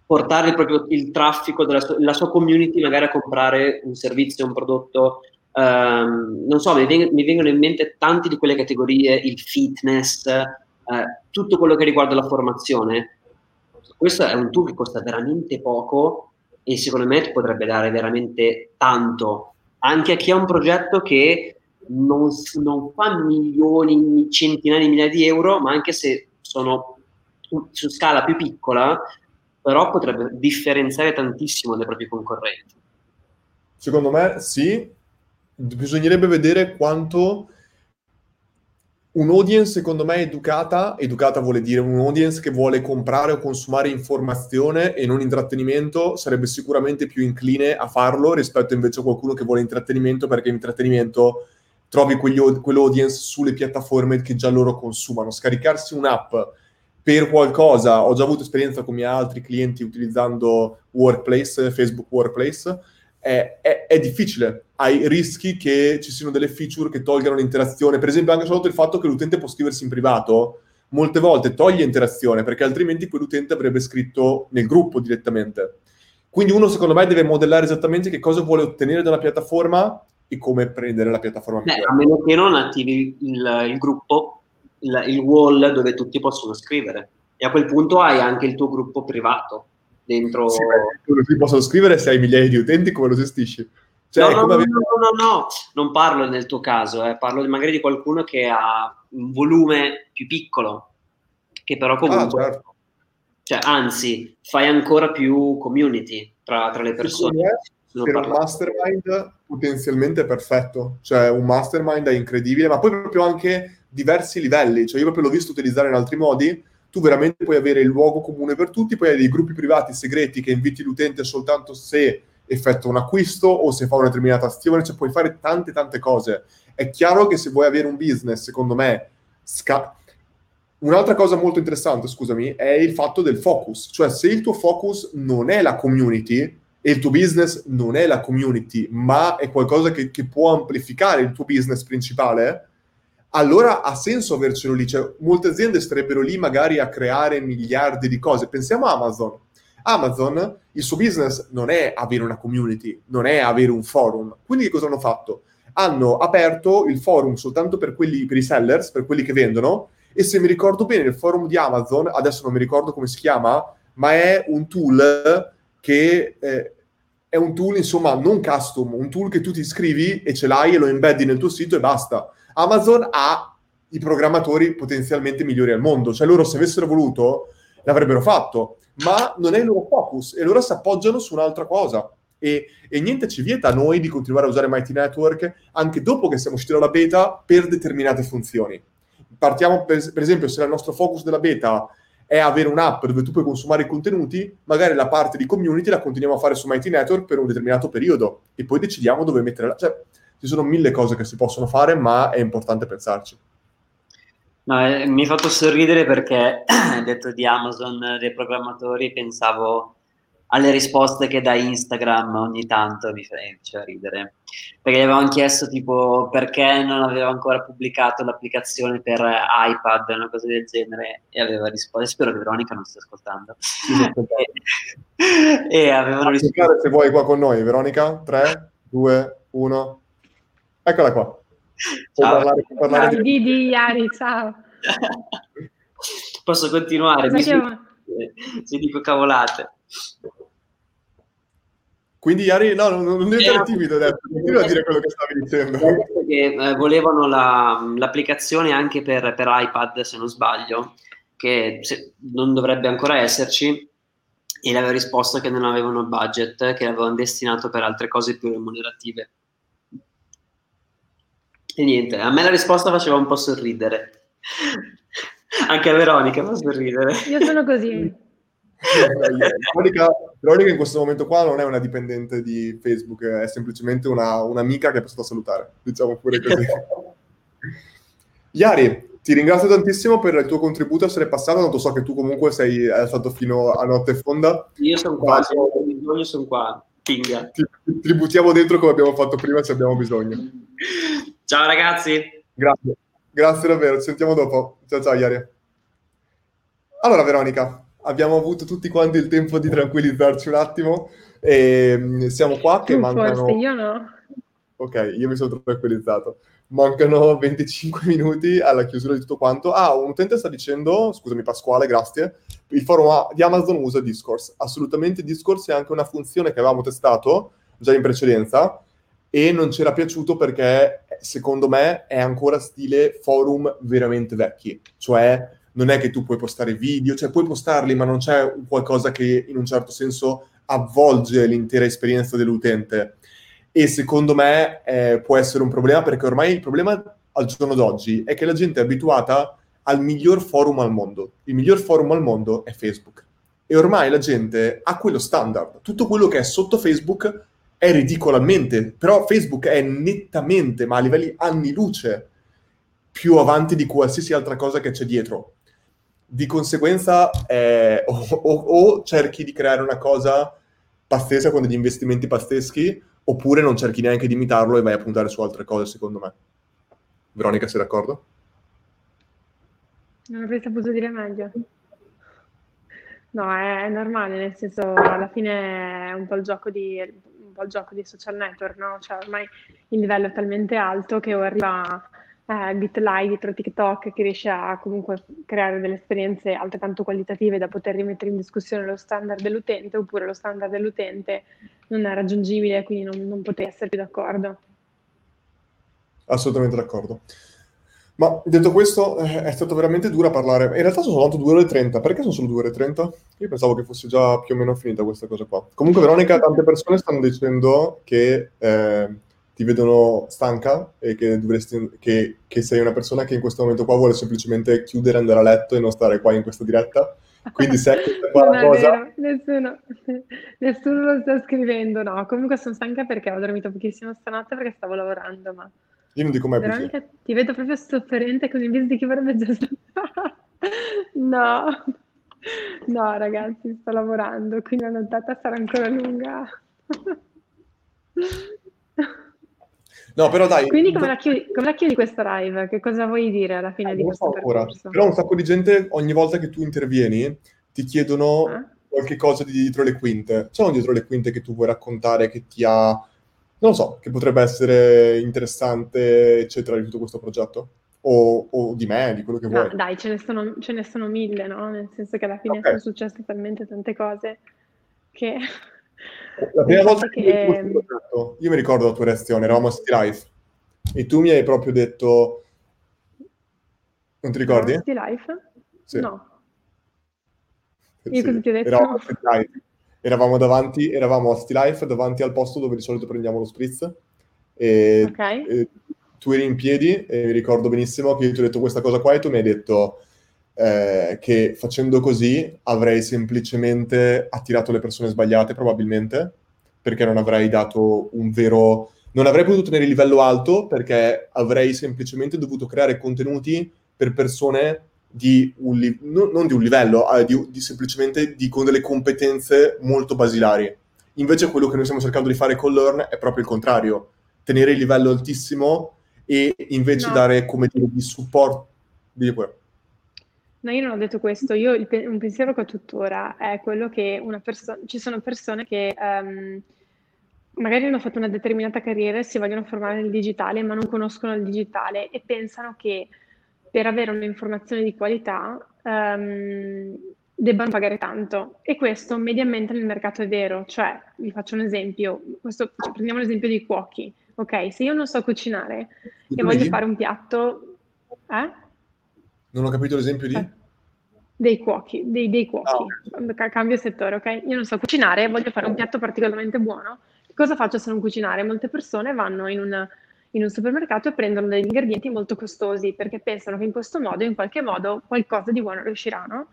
portare proprio il traffico della sua, la sua community magari a comprare un servizio, un prodotto. Ehm, non so, mi, veng- mi vengono in mente tante di quelle categorie, il fitness, eh, tutto quello che riguarda la formazione. Questo è un tool che costa veramente poco e secondo me potrebbe dare veramente tanto anche a chi ha un progetto che non, non fa milioni, centinaia di migliaia di euro, ma anche se sono su scala più piccola, però potrebbe differenziare tantissimo dai propri concorrenti. Secondo me sì, bisognerebbe vedere quanto un'audience, secondo me, educata, educata vuole dire un'audience che vuole comprare o consumare informazione e non intrattenimento, sarebbe sicuramente più incline a farlo rispetto invece a qualcuno che vuole intrattenimento, perché intrattenimento trovi quegli, au- quell'audience sulle piattaforme che già loro consumano. Scaricarsi un'app per qualcosa, ho già avuto esperienza con i miei altri clienti utilizzando Workplace, Facebook Workplace, è, è- è difficile. Hai rischi che ci siano delle feature che tolgano l'interazione. Per esempio, anche soltanto il fatto che l'utente può scriversi in privato, molte volte toglie interazione, perché altrimenti quell'utente avrebbe scritto nel gruppo direttamente. Quindi uno, secondo me, deve modellare esattamente che cosa vuole ottenere da una piattaforma e come prendere la piattaforma Beh, a meno che non attivi il, il gruppo, il, il wall dove tutti possono scrivere. E a quel punto hai anche il tuo gruppo privato dentro. Sì, beh, possono scrivere se hai migliaia di utenti, come lo gestisci? Cioè, no, no, come no, no, no, no, non parlo nel tuo caso, eh, parlo magari di qualcuno che ha un volume più piccolo, che però comunque, Ah, certo. cioè, anzi, fai ancora più community tra, tra le persone. Me, per un parlato. mastermind potenzialmente perfetto, cioè un mastermind è incredibile, ma poi proprio anche diversi livelli, cioè io proprio l'ho visto utilizzare in altri modi, tu veramente puoi avere il luogo comune per tutti, poi hai dei gruppi privati segreti che inviti l'utente soltanto se effettua un acquisto o se fa una determinata azione, cioè puoi fare tante tante cose. È chiaro che se vuoi avere un business, secondo me, sca- Un'altra cosa molto interessante, scusami, è il fatto del focus, cioè se il tuo focus non è la community e il tuo business non è la community, ma è qualcosa che, che può amplificare il tuo business principale, allora ha senso avercelo lì. Cioè, molte aziende starebbero lì magari a creare miliardi di cose. Pensiamo a Amazon. Amazon, il suo business non è avere una community, non è avere un forum. Quindi che cosa hanno fatto? Hanno aperto il forum soltanto per, quelli, per i sellers, per quelli che vendono, e se mi ricordo bene il forum di Amazon, adesso non mi ricordo come si chiama, ma è un tool che eh, è un tool, insomma, non custom, un tool che tu ti iscrivi e ce l'hai e lo embeddi nel tuo sito e basta. Amazon ha i programmatori potenzialmente migliori al mondo, cioè loro se avessero voluto l'avrebbero fatto, ma non è il loro focus e loro si appoggiano su un'altra cosa. E, e, niente ci vieta a noi di continuare a usare Mighty Network anche dopo che siamo usciti dalla beta per determinate funzioni. Partiamo per, per esempio se il nostro focus della beta è avere un'app dove tu puoi consumare i contenuti, magari la parte di community la continuiamo a fare su Mighty Network per un determinato periodo e poi decidiamo dove metterla. Cioè, ci sono mille cose che si possono fare, ma è importante pensarci. No, eh, mi ha fatto sorridere perché, detto di Amazon, dei programmatori, pensavo alle risposte che da Instagram ogni tanto mi faceva ridere. Perché gli avevano chiesto tipo perché non aveva ancora pubblicato l'applicazione per iPad, una cosa del genere, e aveva risposto. Spero che Veronica non stia ascoltando. e, e avevano risposto. Se vuoi qua con noi, Veronica, 3, 2, 1. Eccola qua. Ciao, parlare, parlare ciao di... Didi, Iari, ciao. Posso continuare? Mi se dico cavolate. Quindi Iari, no, non, non devi essere timido adesso, continua a dire quello che stavi dicendo. Che, eh, volevano la, l'applicazione anche per, per, iPad, se non sbaglio, che se, non dovrebbe ancora esserci, e le aveva risposto che non avevano il budget, che l'avevano destinato per altre cose più remunerative. E niente, a me la risposta faceva un po' sorridere. Anche a Veronica fa sorridere. Io sono così. Veronica, Veronica, in questo momento qua non è una dipendente di Facebook, è semplicemente una, un'amica che è passata a salutare, diciamo pure così. Iari, ti ringrazio tantissimo per il tuo contributo, essere passato, tanto so che tu comunque sei stato fino a notte fonda. Io sono qua, se ho bisogno sono qua, pinga. Ti, ti buttiamo dentro come abbiamo fatto prima se abbiamo bisogno. Ciao ragazzi. Grazie, grazie davvero, ci sentiamo dopo. Ciao ciao Iari. Allora Veronica, abbiamo avuto tutti quanti il tempo di tranquillizzarci un attimo e mm, siamo qua che tu mancano... Forse io no. Ok, io mi sono tranquillizzato. Mancano 25 minuti alla chiusura di tutto quanto. Ah, un utente sta dicendo, scusami Pasquale, grazie, il forum di Amazon usa Discourse. Assolutamente Discourse è anche una funzione che avevamo testato già in precedenza e non c'era piaciuto perché secondo me è ancora stile forum veramente vecchi, cioè non è che tu puoi postare video, cioè puoi postarli, ma non c'è qualcosa che in un certo senso avvolge l'intera esperienza dell'utente. E secondo me eh, può essere un problema perché ormai il problema al giorno d'oggi è che la gente è abituata al miglior forum al mondo. Il miglior forum al mondo è Facebook. E ormai la gente ha quello standard. Tutto quello che è sotto Facebook è ridicolamente, però Facebook è nettamente, ma a livelli anni luce, più avanti di qualsiasi altra cosa che c'è dietro. Di conseguenza eh, o, o, o, cerchi di creare una cosa pazzesca con degli investimenti pazzeschi oppure non cerchi neanche di imitarlo e vai a puntare su altre cose secondo me. Veronica sei d'accordo? Non avrei saputo dire meglio. No è, è normale nel senso alla fine è un po' il gioco di po' il gioco di social network no? cioè ormai il livello è talmente alto che arriva eh, BitLive dietro TikTok che riesce a comunque creare delle esperienze altrettanto qualitative da poter rimettere in discussione lo standard dell'utente oppure lo standard dell'utente non è raggiungibile quindi non, non potrei essere più d'accordo. Assolutamente d'accordo. Ma detto questo, eh, è stato veramente duro a parlare. In realtà sono soltanto 2 ore e 30. Perché sono solo 2 ore e 30? Io pensavo che fosse già più o meno finita questa cosa qua. Comunque, Veronica, tante persone stanno dicendo che eh, ti vedono stanca e che, dovresti, che, che, sei una persona che in questo momento qua vuole semplicemente chiudere, andare a letto e non stare qua in questa diretta. Quindi se questa qua non cosa... Nessuno, nessuno lo sta scrivendo, no. Comunque sono stanca perché ho dormito pochissimo stanotte perché stavo lavorando, ma... Io non dico mai Veramente ti vedo proprio sofferente con il viso di chi vorrebbe già No, no ragazzi, sto lavorando, quindi la nottata sarà ancora lunga. No, però dai. Quindi come la, chiudi, come la chiudi questa live? Che cosa vuoi dire alla fine Eh, di so questo percorso? Però un sacco di gente, ogni volta che tu intervieni, ti chiedono Eh? qualche cosa di dietro le quinte. C'è un dietro le quinte che tu vuoi raccontare che ti ha, non lo so, che potrebbe essere interessante, eccetera, di tutto questo progetto? O, o di me, di quello che vuoi. dai, ce ne sono, ce ne sono mille, no? Nel senso che alla fine Ok. sono successe talmente tante cose che... La prima volta che che- hai questo progetto, io mi ricordo la tua reazione, eravamo a City Life, e tu mi hai proprio detto... Non ti ricordi? City Life? Sì. No. Io Sì, cosa ti ho detto? Eravamo a City Life. Eravamo davanti, eravamo a City Life, davanti al posto dove di solito prendiamo lo spritz. E, Ok. e tu eri in piedi e mi ricordo benissimo che io ti ho detto questa cosa qua e tu mi hai detto eh, che facendo così avrei semplicemente attirato le persone sbagliate probabilmente perché non avrei dato un vero... Non avrei potuto tenere il livello alto perché avrei semplicemente dovuto creare contenuti per persone di un li- non, non di un livello, eh, di, di semplicemente di, con delle competenze molto basilari. Invece quello che noi stiamo cercando di fare con Learn è proprio il contrario, tenere il livello altissimo e invece No. dare, come dire, di supporto. Di. No, io non ho detto questo. Io pe- un pensiero che ho tuttora è quello che una persona, ci sono persone che ehm, magari hanno fatto una determinata carriera e si vogliono formare nel digitale, ma non conoscono il digitale e pensano che per avere un'informazione di qualità ehm, debbano pagare tanto. E questo mediamente nel mercato è vero. Cioè, vi faccio un esempio. Questo- cioè, prendiamo l'esempio dei cuochi. Ok, se io non so cucinare e voglio fare un piatto, eh? Non ho capito l'esempio di... Eh. Dei cuochi, dei, dei cuochi. Ca- Cambio settore, ok? Io non so cucinare e voglio fare un piatto particolarmente buono. Cosa faccio se non cucinare? Molte persone vanno in un, in un supermercato e prendono degli ingredienti molto costosi perché pensano che in questo modo, in qualche modo, qualcosa di buono riusciranno.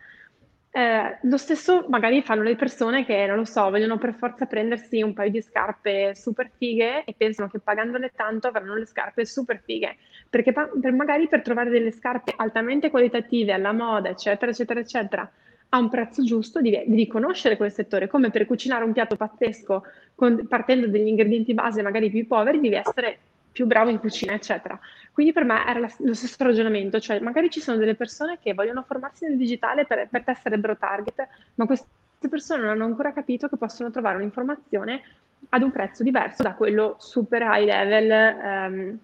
Eh, lo stesso magari fanno le persone che, non lo so, vogliono per forza prendersi un paio di scarpe super fighe e pensano che pagandole tanto avranno le scarpe super fighe, perché pa- per magari per trovare delle scarpe altamente qualitative, alla moda, eccetera, eccetera, eccetera, a un prezzo giusto devi, devi conoscere quel settore, come per cucinare un piatto pazzesco con- partendo dagli ingredienti base magari più poveri, devi essere più bravo in cucina, eccetera. Quindi per me era la- lo stesso ragionamento, cioè magari ci sono delle persone che vogliono formarsi nel digitale per, per te sarebbero target, ma queste persone non hanno ancora capito che possono trovare un'informazione ad un prezzo diverso da quello super high level ehm,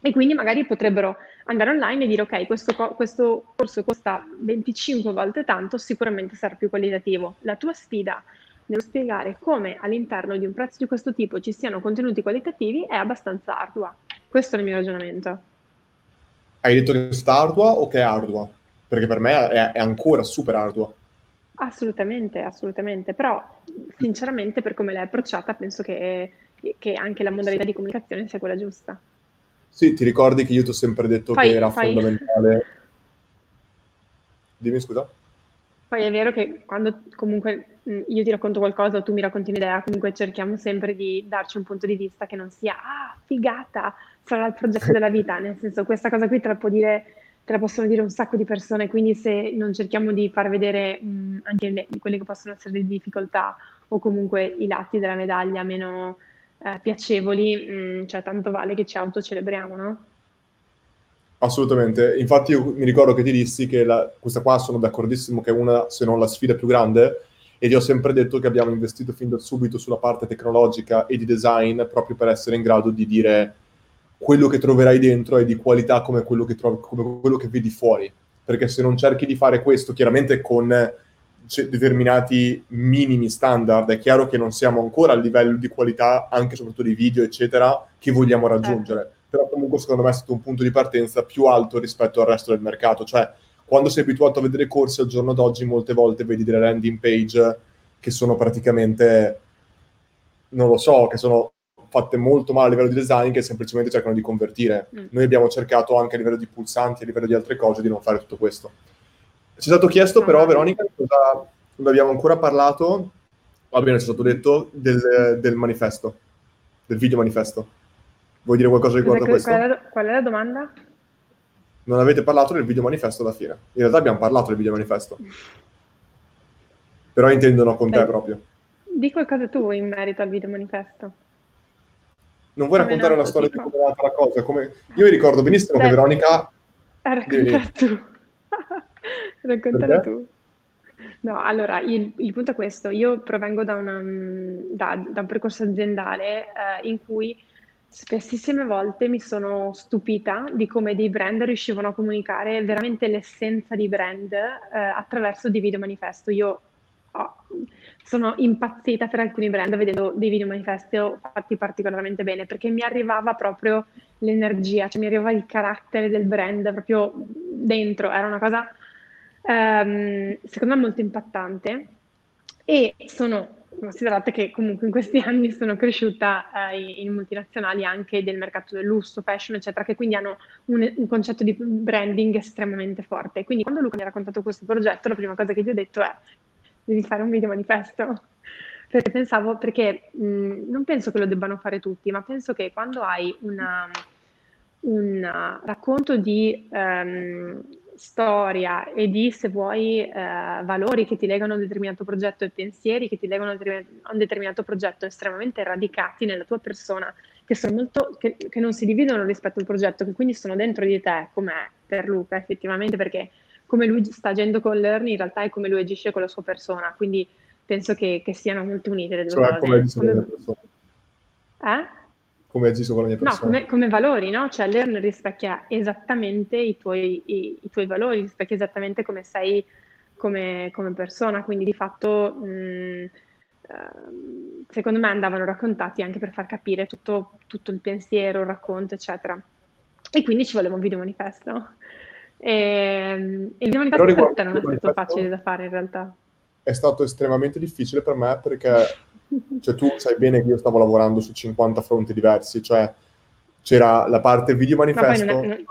e quindi magari potrebbero andare online e dire ok, questo, co- questo corso costa 25 volte tanto, sicuramente sarà più qualitativo. La tua sfida nello spiegare come all'interno di un prezzo di questo tipo ci siano contenuti qualitativi è abbastanza ardua. Questo è il mio ragionamento. Hai detto che è stata ardua o che è ardua? Perché per me è, è ancora super ardua. Assolutamente, assolutamente, però sinceramente per come l'hai approcciata penso che, che anche la modalità di comunicazione sia quella giusta. Sì, ti ricordi che io ti ho sempre detto Fai- che era fai- fondamentale... Dimmi scusa? Poi è vero che quando comunque io ti racconto qualcosa o tu mi racconti un'idea, comunque cerchiamo sempre di darci un punto di vista che non sia ah, figata, sarà il progetto della vita, nel senso questa cosa qui te la dire, te la possono dire un sacco di persone, quindi se non cerchiamo di far vedere mh, anche le- quelle che possono essere le difficoltà o comunque i lati della medaglia meno eh, piacevoli, mh, cioè tanto vale che ci autocelebriamo, no? Assolutamente. Infatti io mi ricordo che ti dissi che la- questa qua sono d'accordissimo che è una, se non la sfida più grande, e ti ho sempre detto che abbiamo investito fin da subito sulla parte tecnologica e di design proprio per essere in grado di dire quello che troverai dentro è di qualità come quello che, trovi, come quello che vedi fuori. Perché se non cerchi di fare questo, chiaramente con ce- determinati minimi standard, è chiaro che non siamo ancora al livello di qualità, anche soprattutto di video, eccetera, che vogliamo raggiungere. Però comunque secondo me è stato un punto di partenza più alto rispetto al resto del mercato. Cioè, quando sei abituato a vedere corsi al giorno d'oggi, molte volte vedi delle landing page che sono praticamente, non lo so, che sono fatte molto male a livello di design, che semplicemente cercano di convertire. Mm. Noi abbiamo cercato anche a livello di pulsanti, a livello di altre cose, di non fare tutto questo. Ci è stato chiesto però, Veronica, cosa non abbiamo ancora parlato, va bene, ci è stato detto, del, del manifesto, del video manifesto. Vuoi dire qualcosa riguardo a questo? qual, è la, qual è la domanda? Non avete parlato del video manifesto alla fine. In realtà abbiamo parlato del video manifesto. Però intendono con te Dai. proprio. Di qualcosa tu in merito al video manifesto. non vuoi Come raccontare la nato, storia di tipo? come è nata la cosa? Come... Io mi ricordo benissimo che Beh, Veronica... Eh, Raccontala Devi- tu. Raccontala tu. No, allora, il, il punto è questo. Io provengo da, una, mm, da- da un percorso aziendale eh, in cui spessissime volte mi sono stupita di come dei brand riuscivano a comunicare veramente l'essenza di brand eh, attraverso dei video manifesto. Io ho- sono impazzita per alcuni brand vedendo dei video manifesto fatti particolarmente bene perché mi arrivava proprio l'energia, cioè mi arrivava il carattere del brand proprio dentro, era una cosa ehm, secondo me molto impattante e sono considerate che comunque in questi anni sono cresciuta eh, in in multinazionali anche del mercato del lusso, fashion, eccetera, che quindi hanno un, un concetto di branding estremamente forte. Quindi quando Luca mi ha raccontato questo progetto, la prima cosa che gli ho detto è devi fare un video manifesto. Perché pensavo, perché mh, non penso che lo debbano fare tutti, ma penso che quando hai una, un racconto di ehm, storia e di, se vuoi, eh, valori che ti legano a un determinato progetto e pensieri che ti legano a un determinato progetto estremamente radicati nella tua persona, che, sono molto, che, che non si dividono rispetto al progetto, che quindi sono dentro di te, come è per Luca effettivamente, perché come lui sta agendo con Learn in realtà è come lui agisce con la sua persona, quindi penso che, che siano molto unite le due Cioè, cose. come eh? Come agisco con la mia No, persona. come, come valori, no? Cioè Learn rispecchia esattamente i tuoi, i, i tuoi valori, rispecchia esattamente come sei come, come persona, quindi di fatto mh, ehm, secondo me andavano raccontati anche per far capire tutto, tutto il pensiero, il racconto, eccetera. E quindi ci voleva un video manifesto. E, e il video manifesto non è stato facile da fare in realtà. È stato estremamente difficile per me perché cioè, tu sai bene che io stavo lavorando su 50 fronti diversi, cioè c'era la parte video Ma manifesto, non è- non-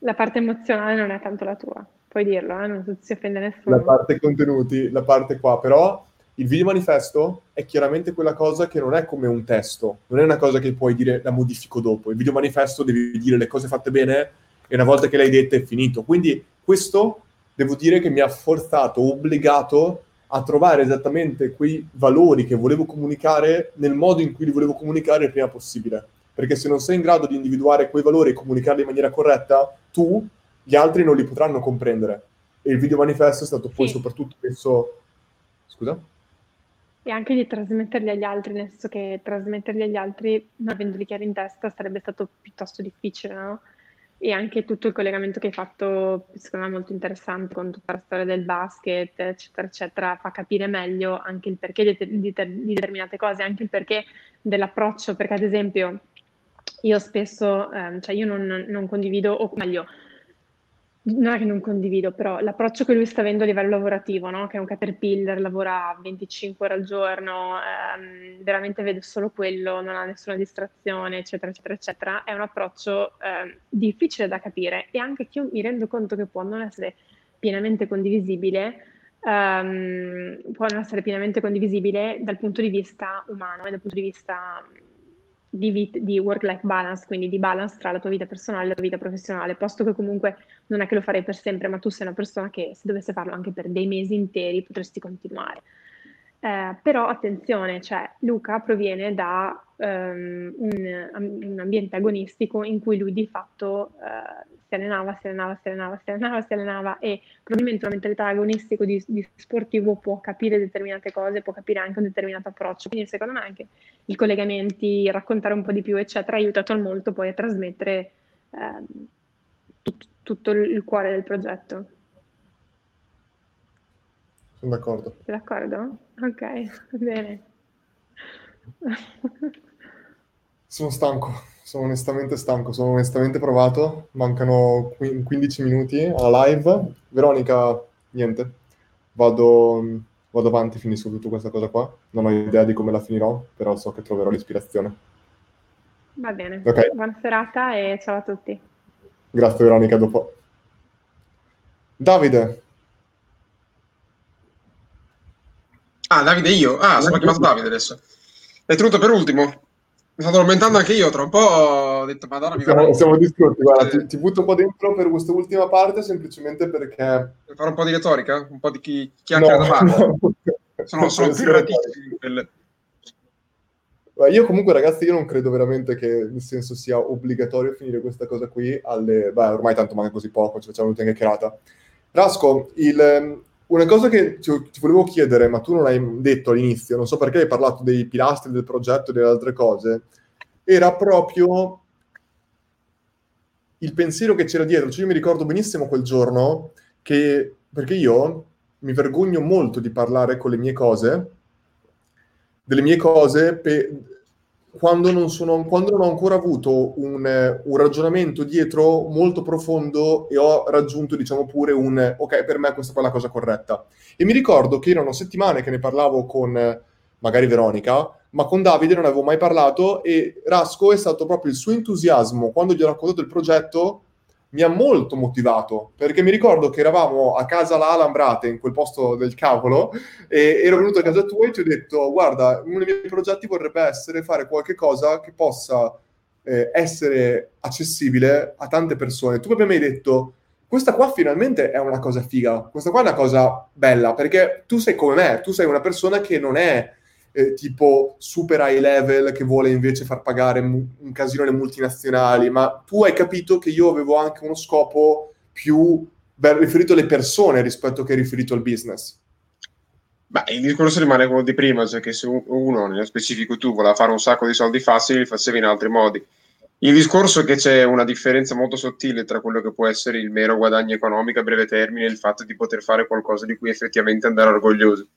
la parte emozionale non è tanto la tua, puoi dirlo, eh? non si offende nessuno. la parte contenuti, la parte qua, però il video manifesto è chiaramente quella cosa che non è come un testo, non è una cosa che puoi dire la modifico dopo, il video manifesto devi dire le cose fatte bene e una volta che le hai dette è finito. Quindi questo devo dire che mi ha forzato, obbligato a trovare esattamente quei valori che volevo comunicare nel modo in cui li volevo comunicare il prima possibile. Perché se non sei in grado di individuare quei valori e comunicarli in maniera corretta, tu, gli altri non li potranno comprendere. E il video manifesto è stato poi Sì. soprattutto messo... Scusa? E anche di trasmetterli agli altri, nel senso che trasmetterli agli altri, non avendoli chiari in testa, sarebbe stato piuttosto difficile, no? E anche tutto il collegamento che hai fatto, secondo me molto interessante, con tutta la storia del basket, eccetera, eccetera, fa capire meglio anche il perché di, di- di determinate cose, anche il perché dell'approccio, perché ad esempio io spesso, ehm, cioè io non, non condivido, o meglio, non è che non condivido, però l'approccio che lui sta avendo a livello lavorativo, no? Che è un caterpillar, lavora 25 ore al giorno, ehm, veramente vede solo quello, non ha nessuna distrazione, eccetera, eccetera, eccetera, è un approccio ehm, difficile da capire e anche che io mi rendo conto che può non essere pienamente condivisibile, ehm, può non essere pienamente condivisibile dal punto di vista umano e dal punto di vista di, vit- di work-life balance, quindi di balance tra la tua vita personale e la tua vita professionale, posto che comunque non è che lo farei per sempre, ma tu sei una persona che se dovesse farlo anche per dei mesi interi potresti continuare. Eh, però attenzione, cioè Luca proviene da ehm, un, un ambiente agonistico in cui lui di fatto eh, si allenava, si allenava, si allenava, si allenava, si allenava e probabilmente una mentalità agonistica di, di sportivo può capire determinate cose, può capire anche un determinato approccio. Quindi secondo me anche i collegamenti, raccontare un po' di più, eccetera, ha aiutato molto poi a trasmettere ehm, tut- tutto il cuore del progetto. Sono d'accordo. D'accordo? Ok, bene. Sono stanco, sono onestamente stanco, sono onestamente provato. Mancano qui- 15 minuti alla live. Veronica, niente. Vado, vado avanti, finisco tutta questa cosa qua. Non ho idea di come la finirò, però so che troverò l'ispirazione. Va bene. Ok. Buona serata e ciao a tutti. Grazie Veronica, dopo. Davide, Ah, Davide io? Ah, sono chiamato Davide adesso. L'hai tenuto per ultimo? Mi sto addormentando anche io, tra un po' ho detto, madonna, mi siamo, siamo distrutti. Guarda, ti, ti butto un po' dentro per questa ultima parte semplicemente perché... fare un po' di retorica? Un po' di chi chiacchiera No, da mare? no. Sono, sono più ratissimi quelle. Io comunque ragazzi, io non credo veramente che nel senso sia obbligatorio finire questa cosa qui alle... Beh, ormai tanto manca così poco, ci facciamo l'ultima chiacchierata. Rasco, il, una cosa che ti, ti, volevo chiedere, ma tu non hai detto all'inizio, non so perché hai parlato dei pilastri del progetto e delle altre cose, era proprio il pensiero che c'era dietro. Cioè io mi ricordo benissimo quel giorno che, perché io mi vergogno molto di parlare con le mie cose, delle mie cose pe- quando, non sono, quando non ho ancora avuto un, un, ragionamento dietro molto profondo e ho raggiunto, diciamo pure, un ok, per me questa è la cosa corretta. E mi ricordo che erano settimane che ne parlavo con magari Veronica, ma con Davide non avevo mai parlato e Rasco è stato proprio il suo entusiasmo quando gli ho raccontato il progetto mi ha molto motivato, perché mi ricordo che eravamo a casa là Lambrate, in quel posto del cavolo, e ero venuto a casa tua e ti ho detto, guarda, uno dei miei progetti vorrebbe essere fare qualche cosa che possa eh, essere accessibile a tante persone. Tu mi hai detto, questa qua finalmente è una cosa figa, questa qua è una cosa bella, perché tu sei come me, tu sei una persona che non è eh, tipo super high level che vuole invece far pagare mu- un casino alle multinazionali, ma tu hai capito che io avevo anche uno scopo più beh, riferito alle persone rispetto che riferito al business. Beh, il discorso rimane quello di prima, cioè che se uno, nello specifico tu, voleva fare un sacco di soldi facili, li facevi in altri modi. Il discorso è che c'è una differenza molto sottile tra quello che può essere il mero guadagno economico a breve termine e il fatto di poter fare qualcosa di cui effettivamente andare orgogliosi.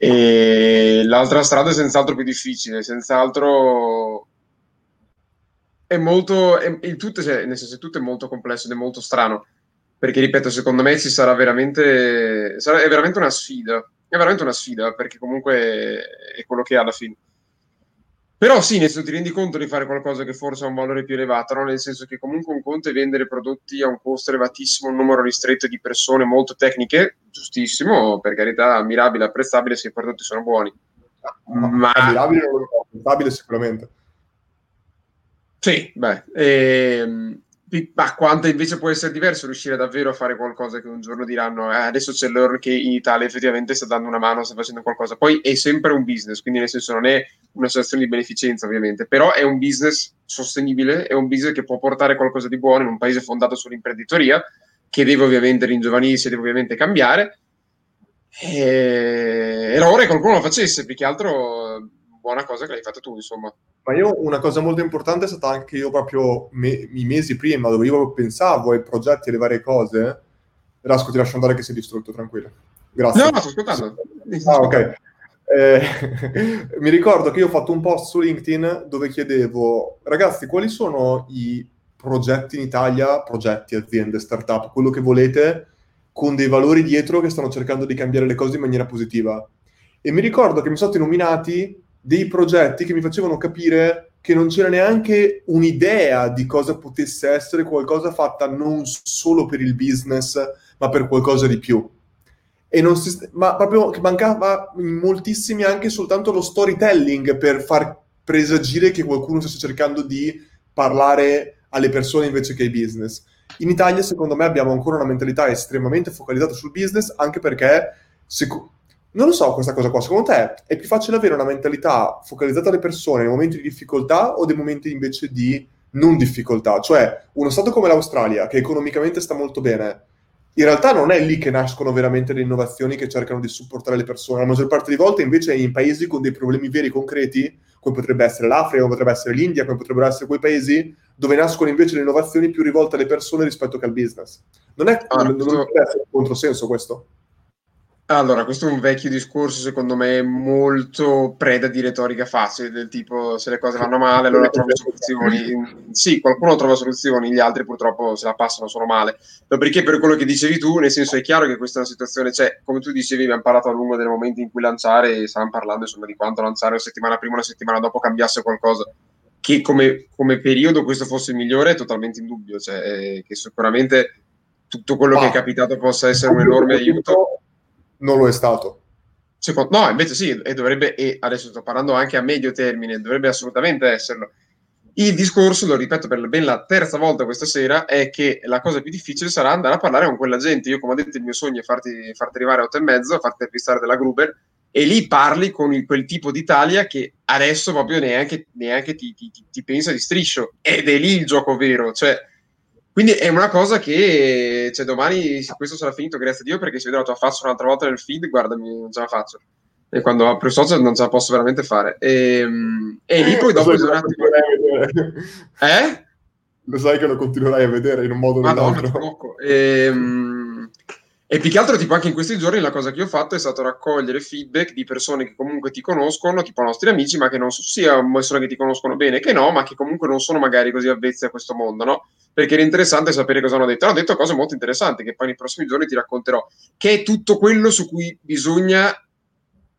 E l'altra strada è senz'altro più difficile, senz'altro è molto, è, il tutto, cioè, nel senso, tutto è molto complesso ed è molto strano, perché ripeto, secondo me ci sarà veramente, sarà, è veramente una sfida, è veramente una sfida, perché comunque è quello che è alla fine. Però sì, nel senso ti rendi conto di fare qualcosa che forse ha un valore più elevato, no? nel senso che comunque un conto è vendere prodotti a un costo elevatissimo, un numero ristretto di persone molto tecniche, giustissimo, per carità, ammirabile, apprezzabile se i prodotti sono buoni. Ma... Ammirabile apprezzabile sicuramente. Sì, beh, ehm, ma quanto invece può essere diverso riuscire davvero a fare qualcosa che un giorno diranno eh, adesso c'è l'Earn che in Italia effettivamente sta dando una mano, sta facendo qualcosa. Poi è sempre un business, quindi nel senso non è una situazione di beneficenza ovviamente, però è un business sostenibile, è un business che può portare qualcosa di buono in un paese fondato sull'imprenditoria, che deve ovviamente ringiovanirsi, deve ovviamente cambiare. E ora che qualcuno lo facesse, più che altro buona cosa che l'hai fatta tu, insomma. Ma io una cosa molto importante è stata anche io proprio me, i mesi prima, dove io pensavo ai progetti e alle varie cose. Rasco, ti lascio andare che sei distrutto, tranquillo. Grazie. No, no, sto ascoltando. Ah, ok. Eh, mi ricordo che io ho fatto un post su LinkedIn dove chiedevo, ragazzi, quali sono i progetti in Italia, progetti, aziende, startup, quello che volete, con dei valori dietro che stanno cercando di cambiare le cose in maniera positiva. E mi ricordo che mi sono stati nominati dei progetti che mi facevano capire che non c'era neanche un'idea di cosa potesse essere qualcosa fatta non solo per il business, ma per qualcosa di più. E non si, ma proprio che mancava in moltissimi anche soltanto lo storytelling per far presagire che qualcuno stesse cercando di parlare alle persone invece che ai business. In Italia, secondo me, abbiamo ancora una mentalità estremamente focalizzata sul business, anche perché seco- non lo so questa cosa qua, secondo te è più facile avere una mentalità focalizzata alle persone nei momenti di difficoltà o nei momenti invece di non difficoltà? Cioè, uno stato come l'Australia, che economicamente sta molto bene, in realtà non è lì che nascono veramente le innovazioni che cercano di supportare le persone. La maggior parte delle volte invece è in paesi con dei problemi veri concreti, come potrebbe essere l'Africa, come potrebbe essere l'India, come potrebbero essere quei paesi dove nascono invece le innovazioni più rivolte alle persone rispetto che al business. Non è ah, non, non dovrebbe essere un controsenso questo? Allora, questo è un vecchio discorso, secondo me, molto preda di retorica facile, del tipo se le cose vanno male, allora trovo soluzioni. Sì, qualcuno trova soluzioni, gli altri purtroppo se la passano solo male. Dopodiché, per quello che dicevi tu, nel senso è chiaro che questa è una situazione, cioè, come tu dicevi, abbiamo parlato a lungo del momento in cui lanciare e stavamo parlando insomma di quanto lanciare una settimana prima, una settimana dopo cambiasse qualcosa. Che come, come periodo questo fosse il migliore è totalmente indubbio, cioè, che sicuramente tutto quello che è capitato possa essere un enorme aiuto non lo è stato. Secondo, no, invece sì, e dovrebbe, e adesso sto parlando anche a medio termine, dovrebbe assolutamente esserlo. Il discorso, lo ripeto per ben la terza volta questa sera, è che la cosa più difficile sarà andare a parlare con quella gente. Io, come ho detto, il mio sogno è farti, farti arrivare a otto e mezzo, farti acquistare della Gruber e lì parli con il, quel tipo d'Italia che adesso proprio neanche, neanche ti, ti, ti, pensa di striscio ed è lì il gioco vero, cioè quindi è una cosa che cioè, domani, questo sarà finito, grazie a Dio, perché se vedo la tua faccia un'altra volta nel feed, guardami, non ce la faccio. E quando apro i social non ce la posso veramente fare. E, ehm, e lì poi dopo bisogna... Eh? Lo sai che lo continuerai a vedere in un modo o nell'altro. E, ehm, e più che altro, tipo, anche in questi giorni la cosa che ho fatto è stato raccogliere feedback di persone che comunque ti conoscono, tipo nostri amici, ma che non so, sia persone che ti conoscono bene che no, ma che comunque non sono magari così avvezzi a questo mondo, no? Perché era interessante sapere cosa hanno detto. Hanno detto cose molto interessanti che poi nei prossimi giorni ti racconterò, che è tutto quello su cui bisogna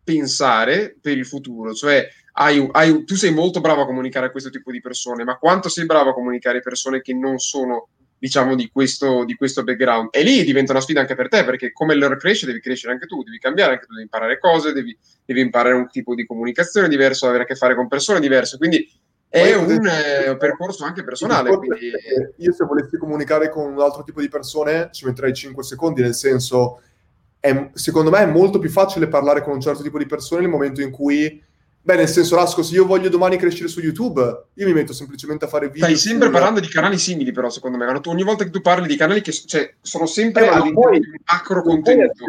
pensare per il futuro, cioè hai, hai, tu sei molto bravo a comunicare a questo tipo di persone, ma quanto sei bravo a comunicare a persone che non sono, diciamo, di questo, di questo background? E lì diventa una sfida anche per te, perché come loro cresce devi crescere anche tu, devi cambiare anche tu, devi imparare cose, devi, devi imparare un tipo di comunicazione diverso, avere a che fare con persone diverse, quindi è un percorso anche personale. Quindi... Io se volessi comunicare con un altro tipo di persone ci metterei 5 secondi, nel senso è, secondo me è molto più facile parlare con un certo tipo di persone nel momento in cui, beh, nel senso, Lasco, se io voglio domani crescere su YouTube, io mi metto semplicemente a fare video. Stai sempre su... parlando di canali simili, però, secondo me. Tu, ogni volta che tu parli di canali che cioè, sono sempre eh, all'interno di un macro contenuto.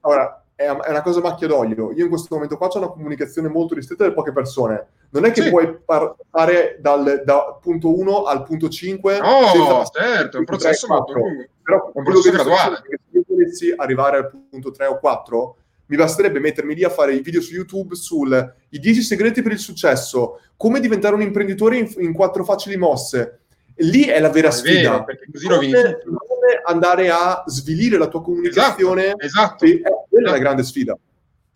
Allora, è una cosa macchia d'olio. Io in questo momento qua c'è una comunicazione molto ristretta delle poche persone. Non è che sì. puoi passare dal da punto 1 al punto 5. No, certo, è un processo molto lungo. Però è un processo graduale. Se io volessi arrivare al punto 3 o 4, mi basterebbe mettermi lì a fare i video su YouTube sul i 10 segreti per il successo, come diventare un imprenditore in, in quattro facili mosse. Lì è la vera è sfida. Vero, perché così come, andare a svilire la tua comunicazione. Esatto. esatto. Eh, quella è la grande sfida.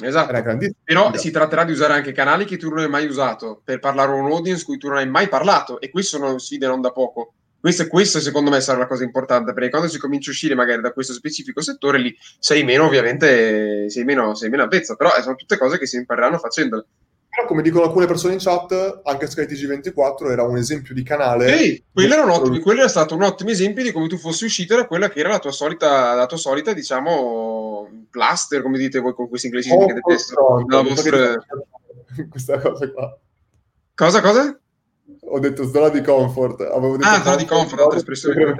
Esatto. Però si tratterà di usare anche canali che tu non hai mai usato per parlare a un audience cui tu non hai mai parlato. E queste sono sfide non da poco. Questo, questo, secondo me sarà una cosa importante perché quando si comincia a uscire magari da questo specifico settore lì sei meno ovviamente sei meno, sei meno avvezzo però sono tutte cose che si impareranno facendole però come dicono alcune persone in chat anche SkyTG24 era un esempio di canale Ehi, quello, era ottimo, quello era stato un ottimo esempio di come tu fossi uscito da quella che era la tua solita, la tua solita diciamo cluster come dite voi con questi inglesi oh, che detesto. no, vostra... questa cosa qua. Cosa cosa? Ho detto zona di comfort. Avevo detto ah, zona di comfort, altra espressione.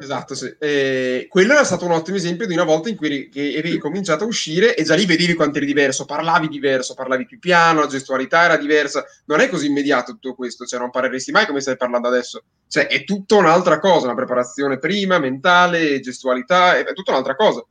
Esatto, sì. E quello era stato un ottimo esempio di una volta in cui eri cominciato a uscire e già lì vedevi quanto eri diverso, parlavi diverso, parlavi più piano, la gestualità era diversa. Non è così immediato tutto questo, cioè non parleresti mai come stai parlando adesso. Cioè è tutta un'altra cosa, una preparazione prima, mentale, gestualità, è tutta un'altra cosa.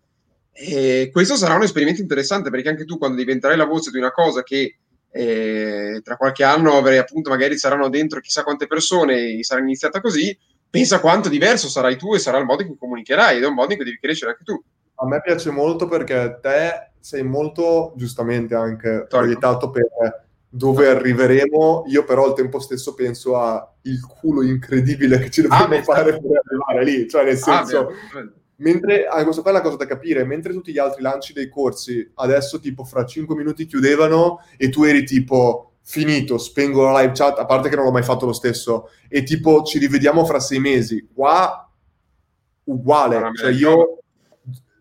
E questo sarà un esperimento interessante perché anche tu quando diventerai la voce di una cosa che e tra qualche anno avrei appunto magari saranno dentro chissà quante persone e sarà iniziata così pensa quanto diverso sarai tu e sarà il modo in cui comunicherai ed è un modo in cui devi crescere anche tu. A me piace molto perché te sei molto giustamente anche proiettato per dove arriveremo. Io però al tempo stesso penso a il culo incredibile che ci dobbiamo ah, fare per arrivare lì. Cioè nel ah, senso ah, Mentre, ah, questo qua è la cosa da capire, mentre tutti gli altri lanci dei corsi adesso tipo fra 5 minuti chiudevano e tu eri tipo finito, spengo la live chat, a parte che non l'ho mai fatto lo stesso, e tipo ci rivediamo fra sei mesi. Qua uguale, cioè io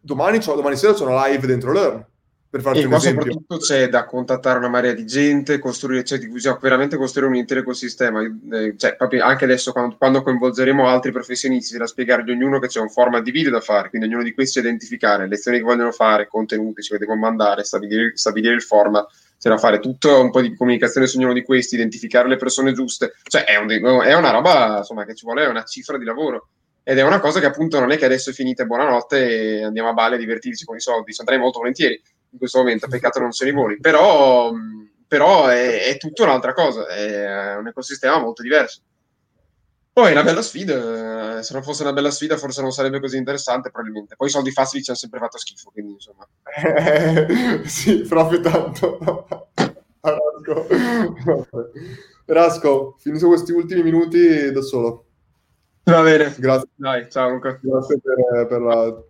domani, domani sera sono live dentro Learn per farti e un esempio. soprattutto c'è da contattare una marea di gente, costruire, cioè, bisogna veramente costruire un intero ecosistema. Eh, cioè, proprio anche adesso, quando, quando, coinvolgeremo altri professionisti, da spiegare di ognuno che c'è un format di video da fare, quindi ognuno di questi identificare lezioni che vogliono fare, contenuti che devono mandare, stabilire, stabilire il format, c'è da fare tutto un po' di comunicazione su ognuno di questi, identificare le persone giuste. Cioè, è, un, è una roba insomma, che ci vuole, è una cifra di lavoro. Ed è una cosa che appunto non è che adesso è finita e buonanotte e andiamo a Bali a divertirci con i soldi, ci andrei molto volentieri in questo momento, peccato non se li voli, però, però è, è tutta un'altra cosa, è un ecosistema molto diverso. Poi è una bella sfida, se non fosse una bella sfida forse non sarebbe così interessante probabilmente. Poi i soldi facili ci hanno sempre fatto schifo, quindi insomma. Eh, sì, proprio tanto. Rasco. Rasco, finisco questi ultimi minuti da solo. Va bene. Grazie. Dai, ciao Luca. Grazie per, per la...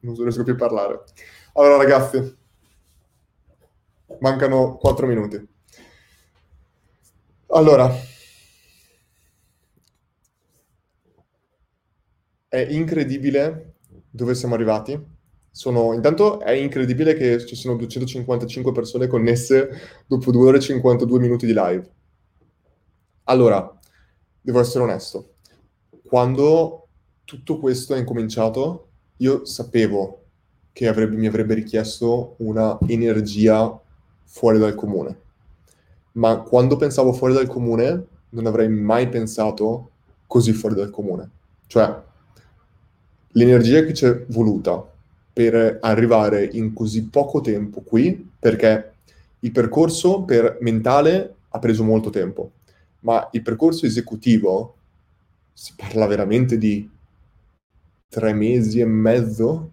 Non riesco più a parlare. Allora ragazzi, mancano 4 minuti. Allora, è incredibile dove siamo arrivati. sono, intanto è incredibile che ci siano 255 persone connesse dopo 2 ore e 52 minuti di live. Allora, devo essere onesto. Quando tutto questo è incominciato, io sapevo che avrebbe, mi avrebbe richiesto una energia fuori dal comune. Ma quando pensavo fuori dal comune, non avrei mai pensato così fuori dal comune. Cioè, l'energia che ci è voluta per arrivare in così poco tempo qui, perché il percorso per mentale ha preso molto tempo, ma il percorso esecutivo si parla veramente di tre mesi e mezzo,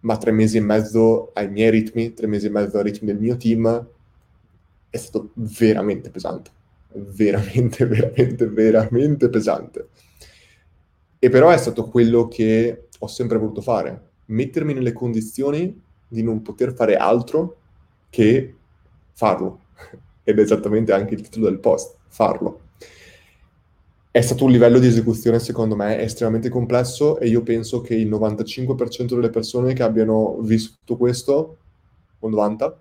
ma tre mesi e mezzo ai miei ritmi, tre mesi e mezzo ai ritmi del mio team, è stato veramente pesante, veramente, veramente, veramente pesante. E però è stato quello che ho sempre voluto fare, mettermi nelle condizioni di non poter fare altro che farlo. Ed è esattamente anche il titolo del post, farlo è stato un livello di esecuzione, secondo me, estremamente complesso e io penso che il 95% delle persone che abbiano visto questo, o 90,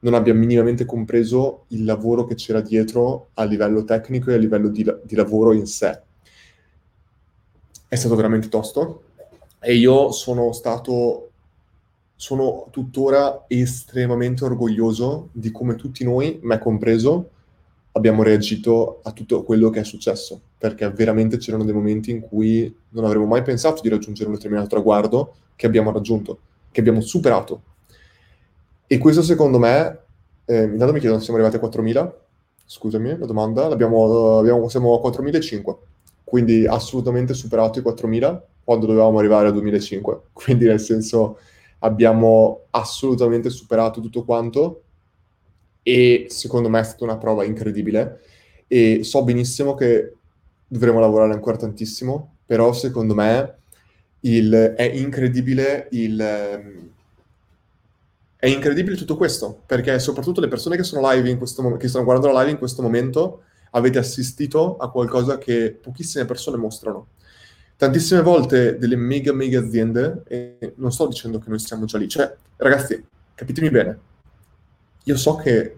non abbia minimamente compreso il lavoro che c'era dietro a livello tecnico e a livello di, di lavoro in sé. È stato veramente tosto e io sono stato, sono tuttora estremamente orgoglioso di come tutti noi, me compreso, abbiamo reagito a tutto quello che è successo, perché veramente c'erano dei momenti in cui non avremmo mai pensato di raggiungere un determinato traguardo che abbiamo raggiunto, che abbiamo superato. E questo secondo me, eh, intanto mi chiedono se siamo arrivati a 4.000, scusami la domanda, abbiamo, siamo a 4.005, quindi assolutamente superato i 4.000 quando dovevamo arrivare a 2.005, quindi nel senso abbiamo assolutamente superato tutto quanto e secondo me è stata una prova incredibile e so benissimo che dovremo lavorare ancora tantissimo, però secondo me il, è incredibile il... È incredibile tutto questo, perché soprattutto le persone che sono live in questo momento, che stanno guardando la live in questo momento, avete assistito a qualcosa che pochissime persone mostrano. Tantissime volte delle mega mega aziende, e non sto dicendo che noi siamo già lì, cioè ragazzi, capitemi bene, io so che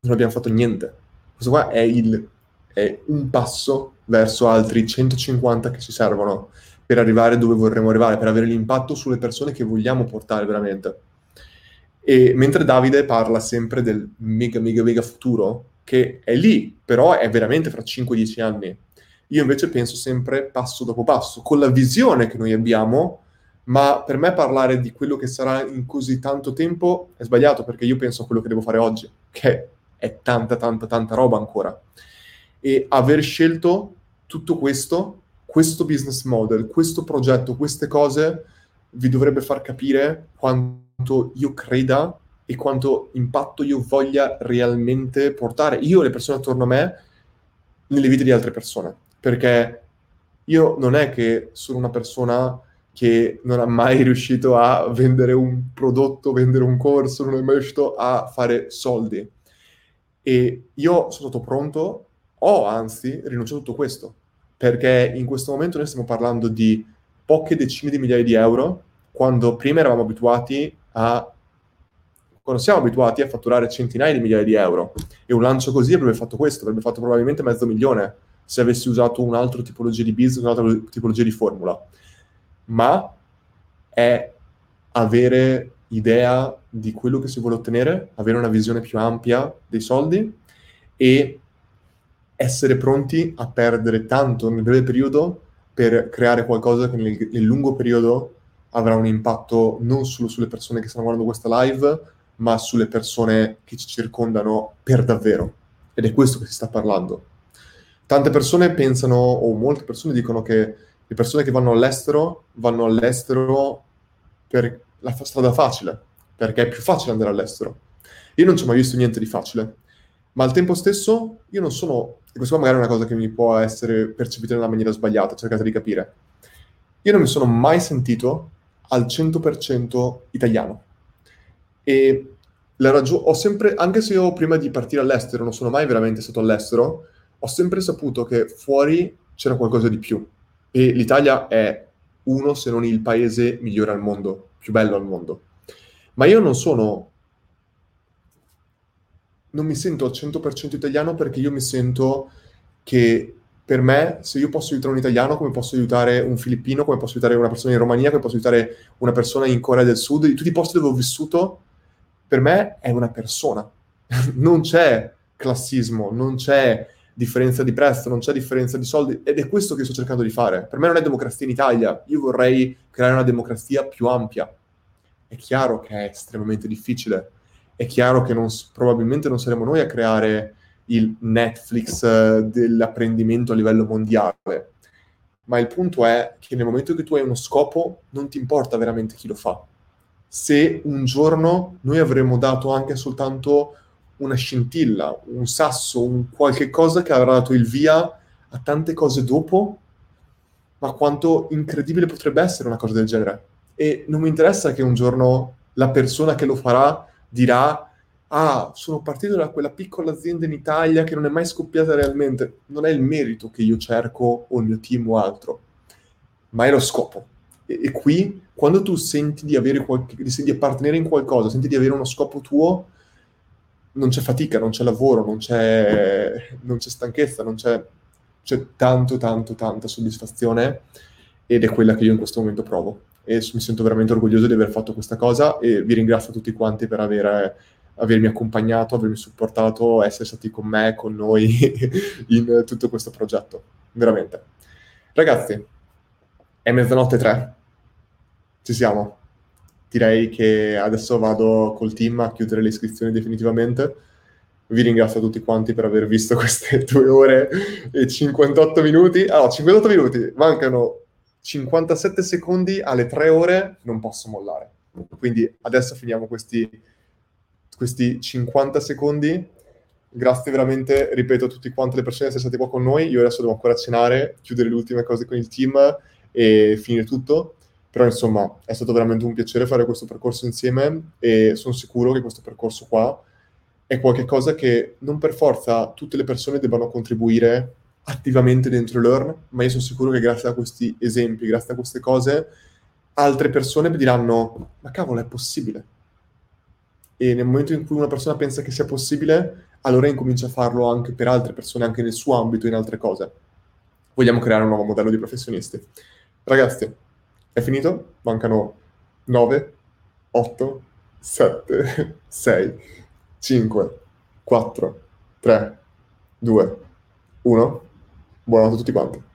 non abbiamo fatto niente. Questo qua è, il, è un passo verso altri 150 che ci servono per arrivare dove vorremmo arrivare, per avere l'impatto sulle persone che vogliamo portare veramente. E mentre Davide parla sempre del mega, mega, mega futuro, che è lì, però è veramente fra 5-10 anni. Io invece penso sempre passo dopo passo, con la visione che noi abbiamo ma per me parlare di quello che sarà in così tanto tempo è sbagliato perché io penso a quello che devo fare oggi, che è tanta, tanta, tanta roba ancora. E aver scelto tutto questo, questo business model, questo progetto, queste cose, vi dovrebbe far capire quanto io creda e quanto impatto io voglia realmente portare io e le persone attorno a me nelle vite di altre persone. Perché io non è che sono una persona che non ha mai riuscito a vendere un prodotto, vendere un corso, non è mai riuscito a fare soldi. E io sono stato pronto, ho anzi rinunciato a tutto questo, perché in questo momento noi stiamo parlando di poche decine di migliaia di euro, quando prima eravamo abituati a quando siamo abituati a fatturare centinaia di migliaia di euro e un lancio così avrebbe fatto questo, avrebbe fatto probabilmente mezzo milione se avessi usato un'altra tipologia di business, un'altra tipologia di formula ma è avere idea di quello che si vuole ottenere, avere una visione più ampia dei soldi e essere pronti a perdere tanto nel breve periodo per creare qualcosa che nel, nel lungo periodo avrà un impatto non solo sulle persone che stanno guardando questa live, ma sulle persone che ci circondano per davvero. Ed è questo che si sta parlando. Tante persone pensano, o molte persone dicono che le persone che vanno all'estero vanno all'estero per la strada facile, perché è più facile andare all'estero. Io non ci ho mai visto niente di facile, ma al tempo stesso io non sono, e questa magari è una cosa che mi può essere percepita nella maniera sbagliata, cercate di capire. Io non mi sono mai sentito al 100% italiano. E la ragione, ho sempre, anche se io prima di partire all'estero non sono mai veramente stato all'estero, ho sempre saputo che fuori c'era qualcosa di più e l'Italia è uno, se non il paese migliore al mondo. più bello al mondo. Ma io non sono... Non mi sento al 100% italiano perché io mi sento che per me, se io posso aiutare un italiano, come posso aiutare un filippino, come posso aiutare una persona in Romania, come posso aiutare una persona in Corea del Sud, di tutti i posti dove ho vissuto, per me è una persona. non c'è classismo, non c'è differenza di prezzo, non c'è differenza di soldi ed è questo che sto cercando di fare. Per me non è democrazia in Italia, io vorrei creare una democrazia più ampia. È chiaro che è estremamente difficile, è chiaro che non, probabilmente non saremo noi a creare il Netflix eh, dell'apprendimento a livello mondiale, ma il punto è che nel momento che tu hai uno scopo non ti importa veramente chi lo fa. Se un giorno noi avremmo dato anche soltanto una scintilla, un sasso, un qualche cosa che avrà dato il via a tante cose dopo, ma quanto incredibile potrebbe essere una cosa del genere. E non mi interessa che un giorno la persona che lo farà dirà ah, sono partito da quella piccola azienda in Italia che non è mai scoppiata realmente. Non è il merito che io cerco o il mio team o altro, ma è lo scopo. E, e qui, quando tu senti di, qualche, di appartenere in qualcosa, senti di avere uno scopo tuo, non c'è fatica, non c'è lavoro, non c'è, non c'è stanchezza, non c'è, c'è tanto, tanto, tanta soddisfazione ed è quella che io in questo momento provo. E mi sento veramente orgoglioso di aver fatto questa cosa e vi ringrazio tutti quanti per aver, avermi accompagnato, avermi supportato, essere stati con me, con noi in tutto questo progetto. Veramente. Ragazzi, è mezzanotte tre. Ci siamo direi che adesso vado col team a chiudere le iscrizioni definitivamente. Vi ringrazio tutti quanti per aver visto queste due ore e 58 minuti. Ah, 58 minuti, mancano 57 secondi alle 3 ore, non posso mollare. Quindi adesso finiamo questi, questi 50 secondi. Grazie veramente, ripeto, a tutti quanti le persone che siete state qua con noi. Io adesso devo ancora cenare, chiudere le ultime cose con il team e finire tutto però insomma è stato veramente un piacere fare questo percorso insieme e sono sicuro che questo percorso qua è qualcosa che non per forza tutte le persone debbano contribuire attivamente dentro Learn, ma io sono sicuro che grazie a questi esempi, grazie a queste cose, altre persone diranno, ma cavolo, è possibile. E nel momento in cui una persona pensa che sia possibile, allora incomincia a farlo anche per altre persone, anche nel suo ambito, in altre cose. Vogliamo creare un nuovo modello di professionisti. Ragazzi, è finito? Mancano 9, 8, 7, 6, 5, 4, 3, 2, 1. Buonanotte a tutti quanti.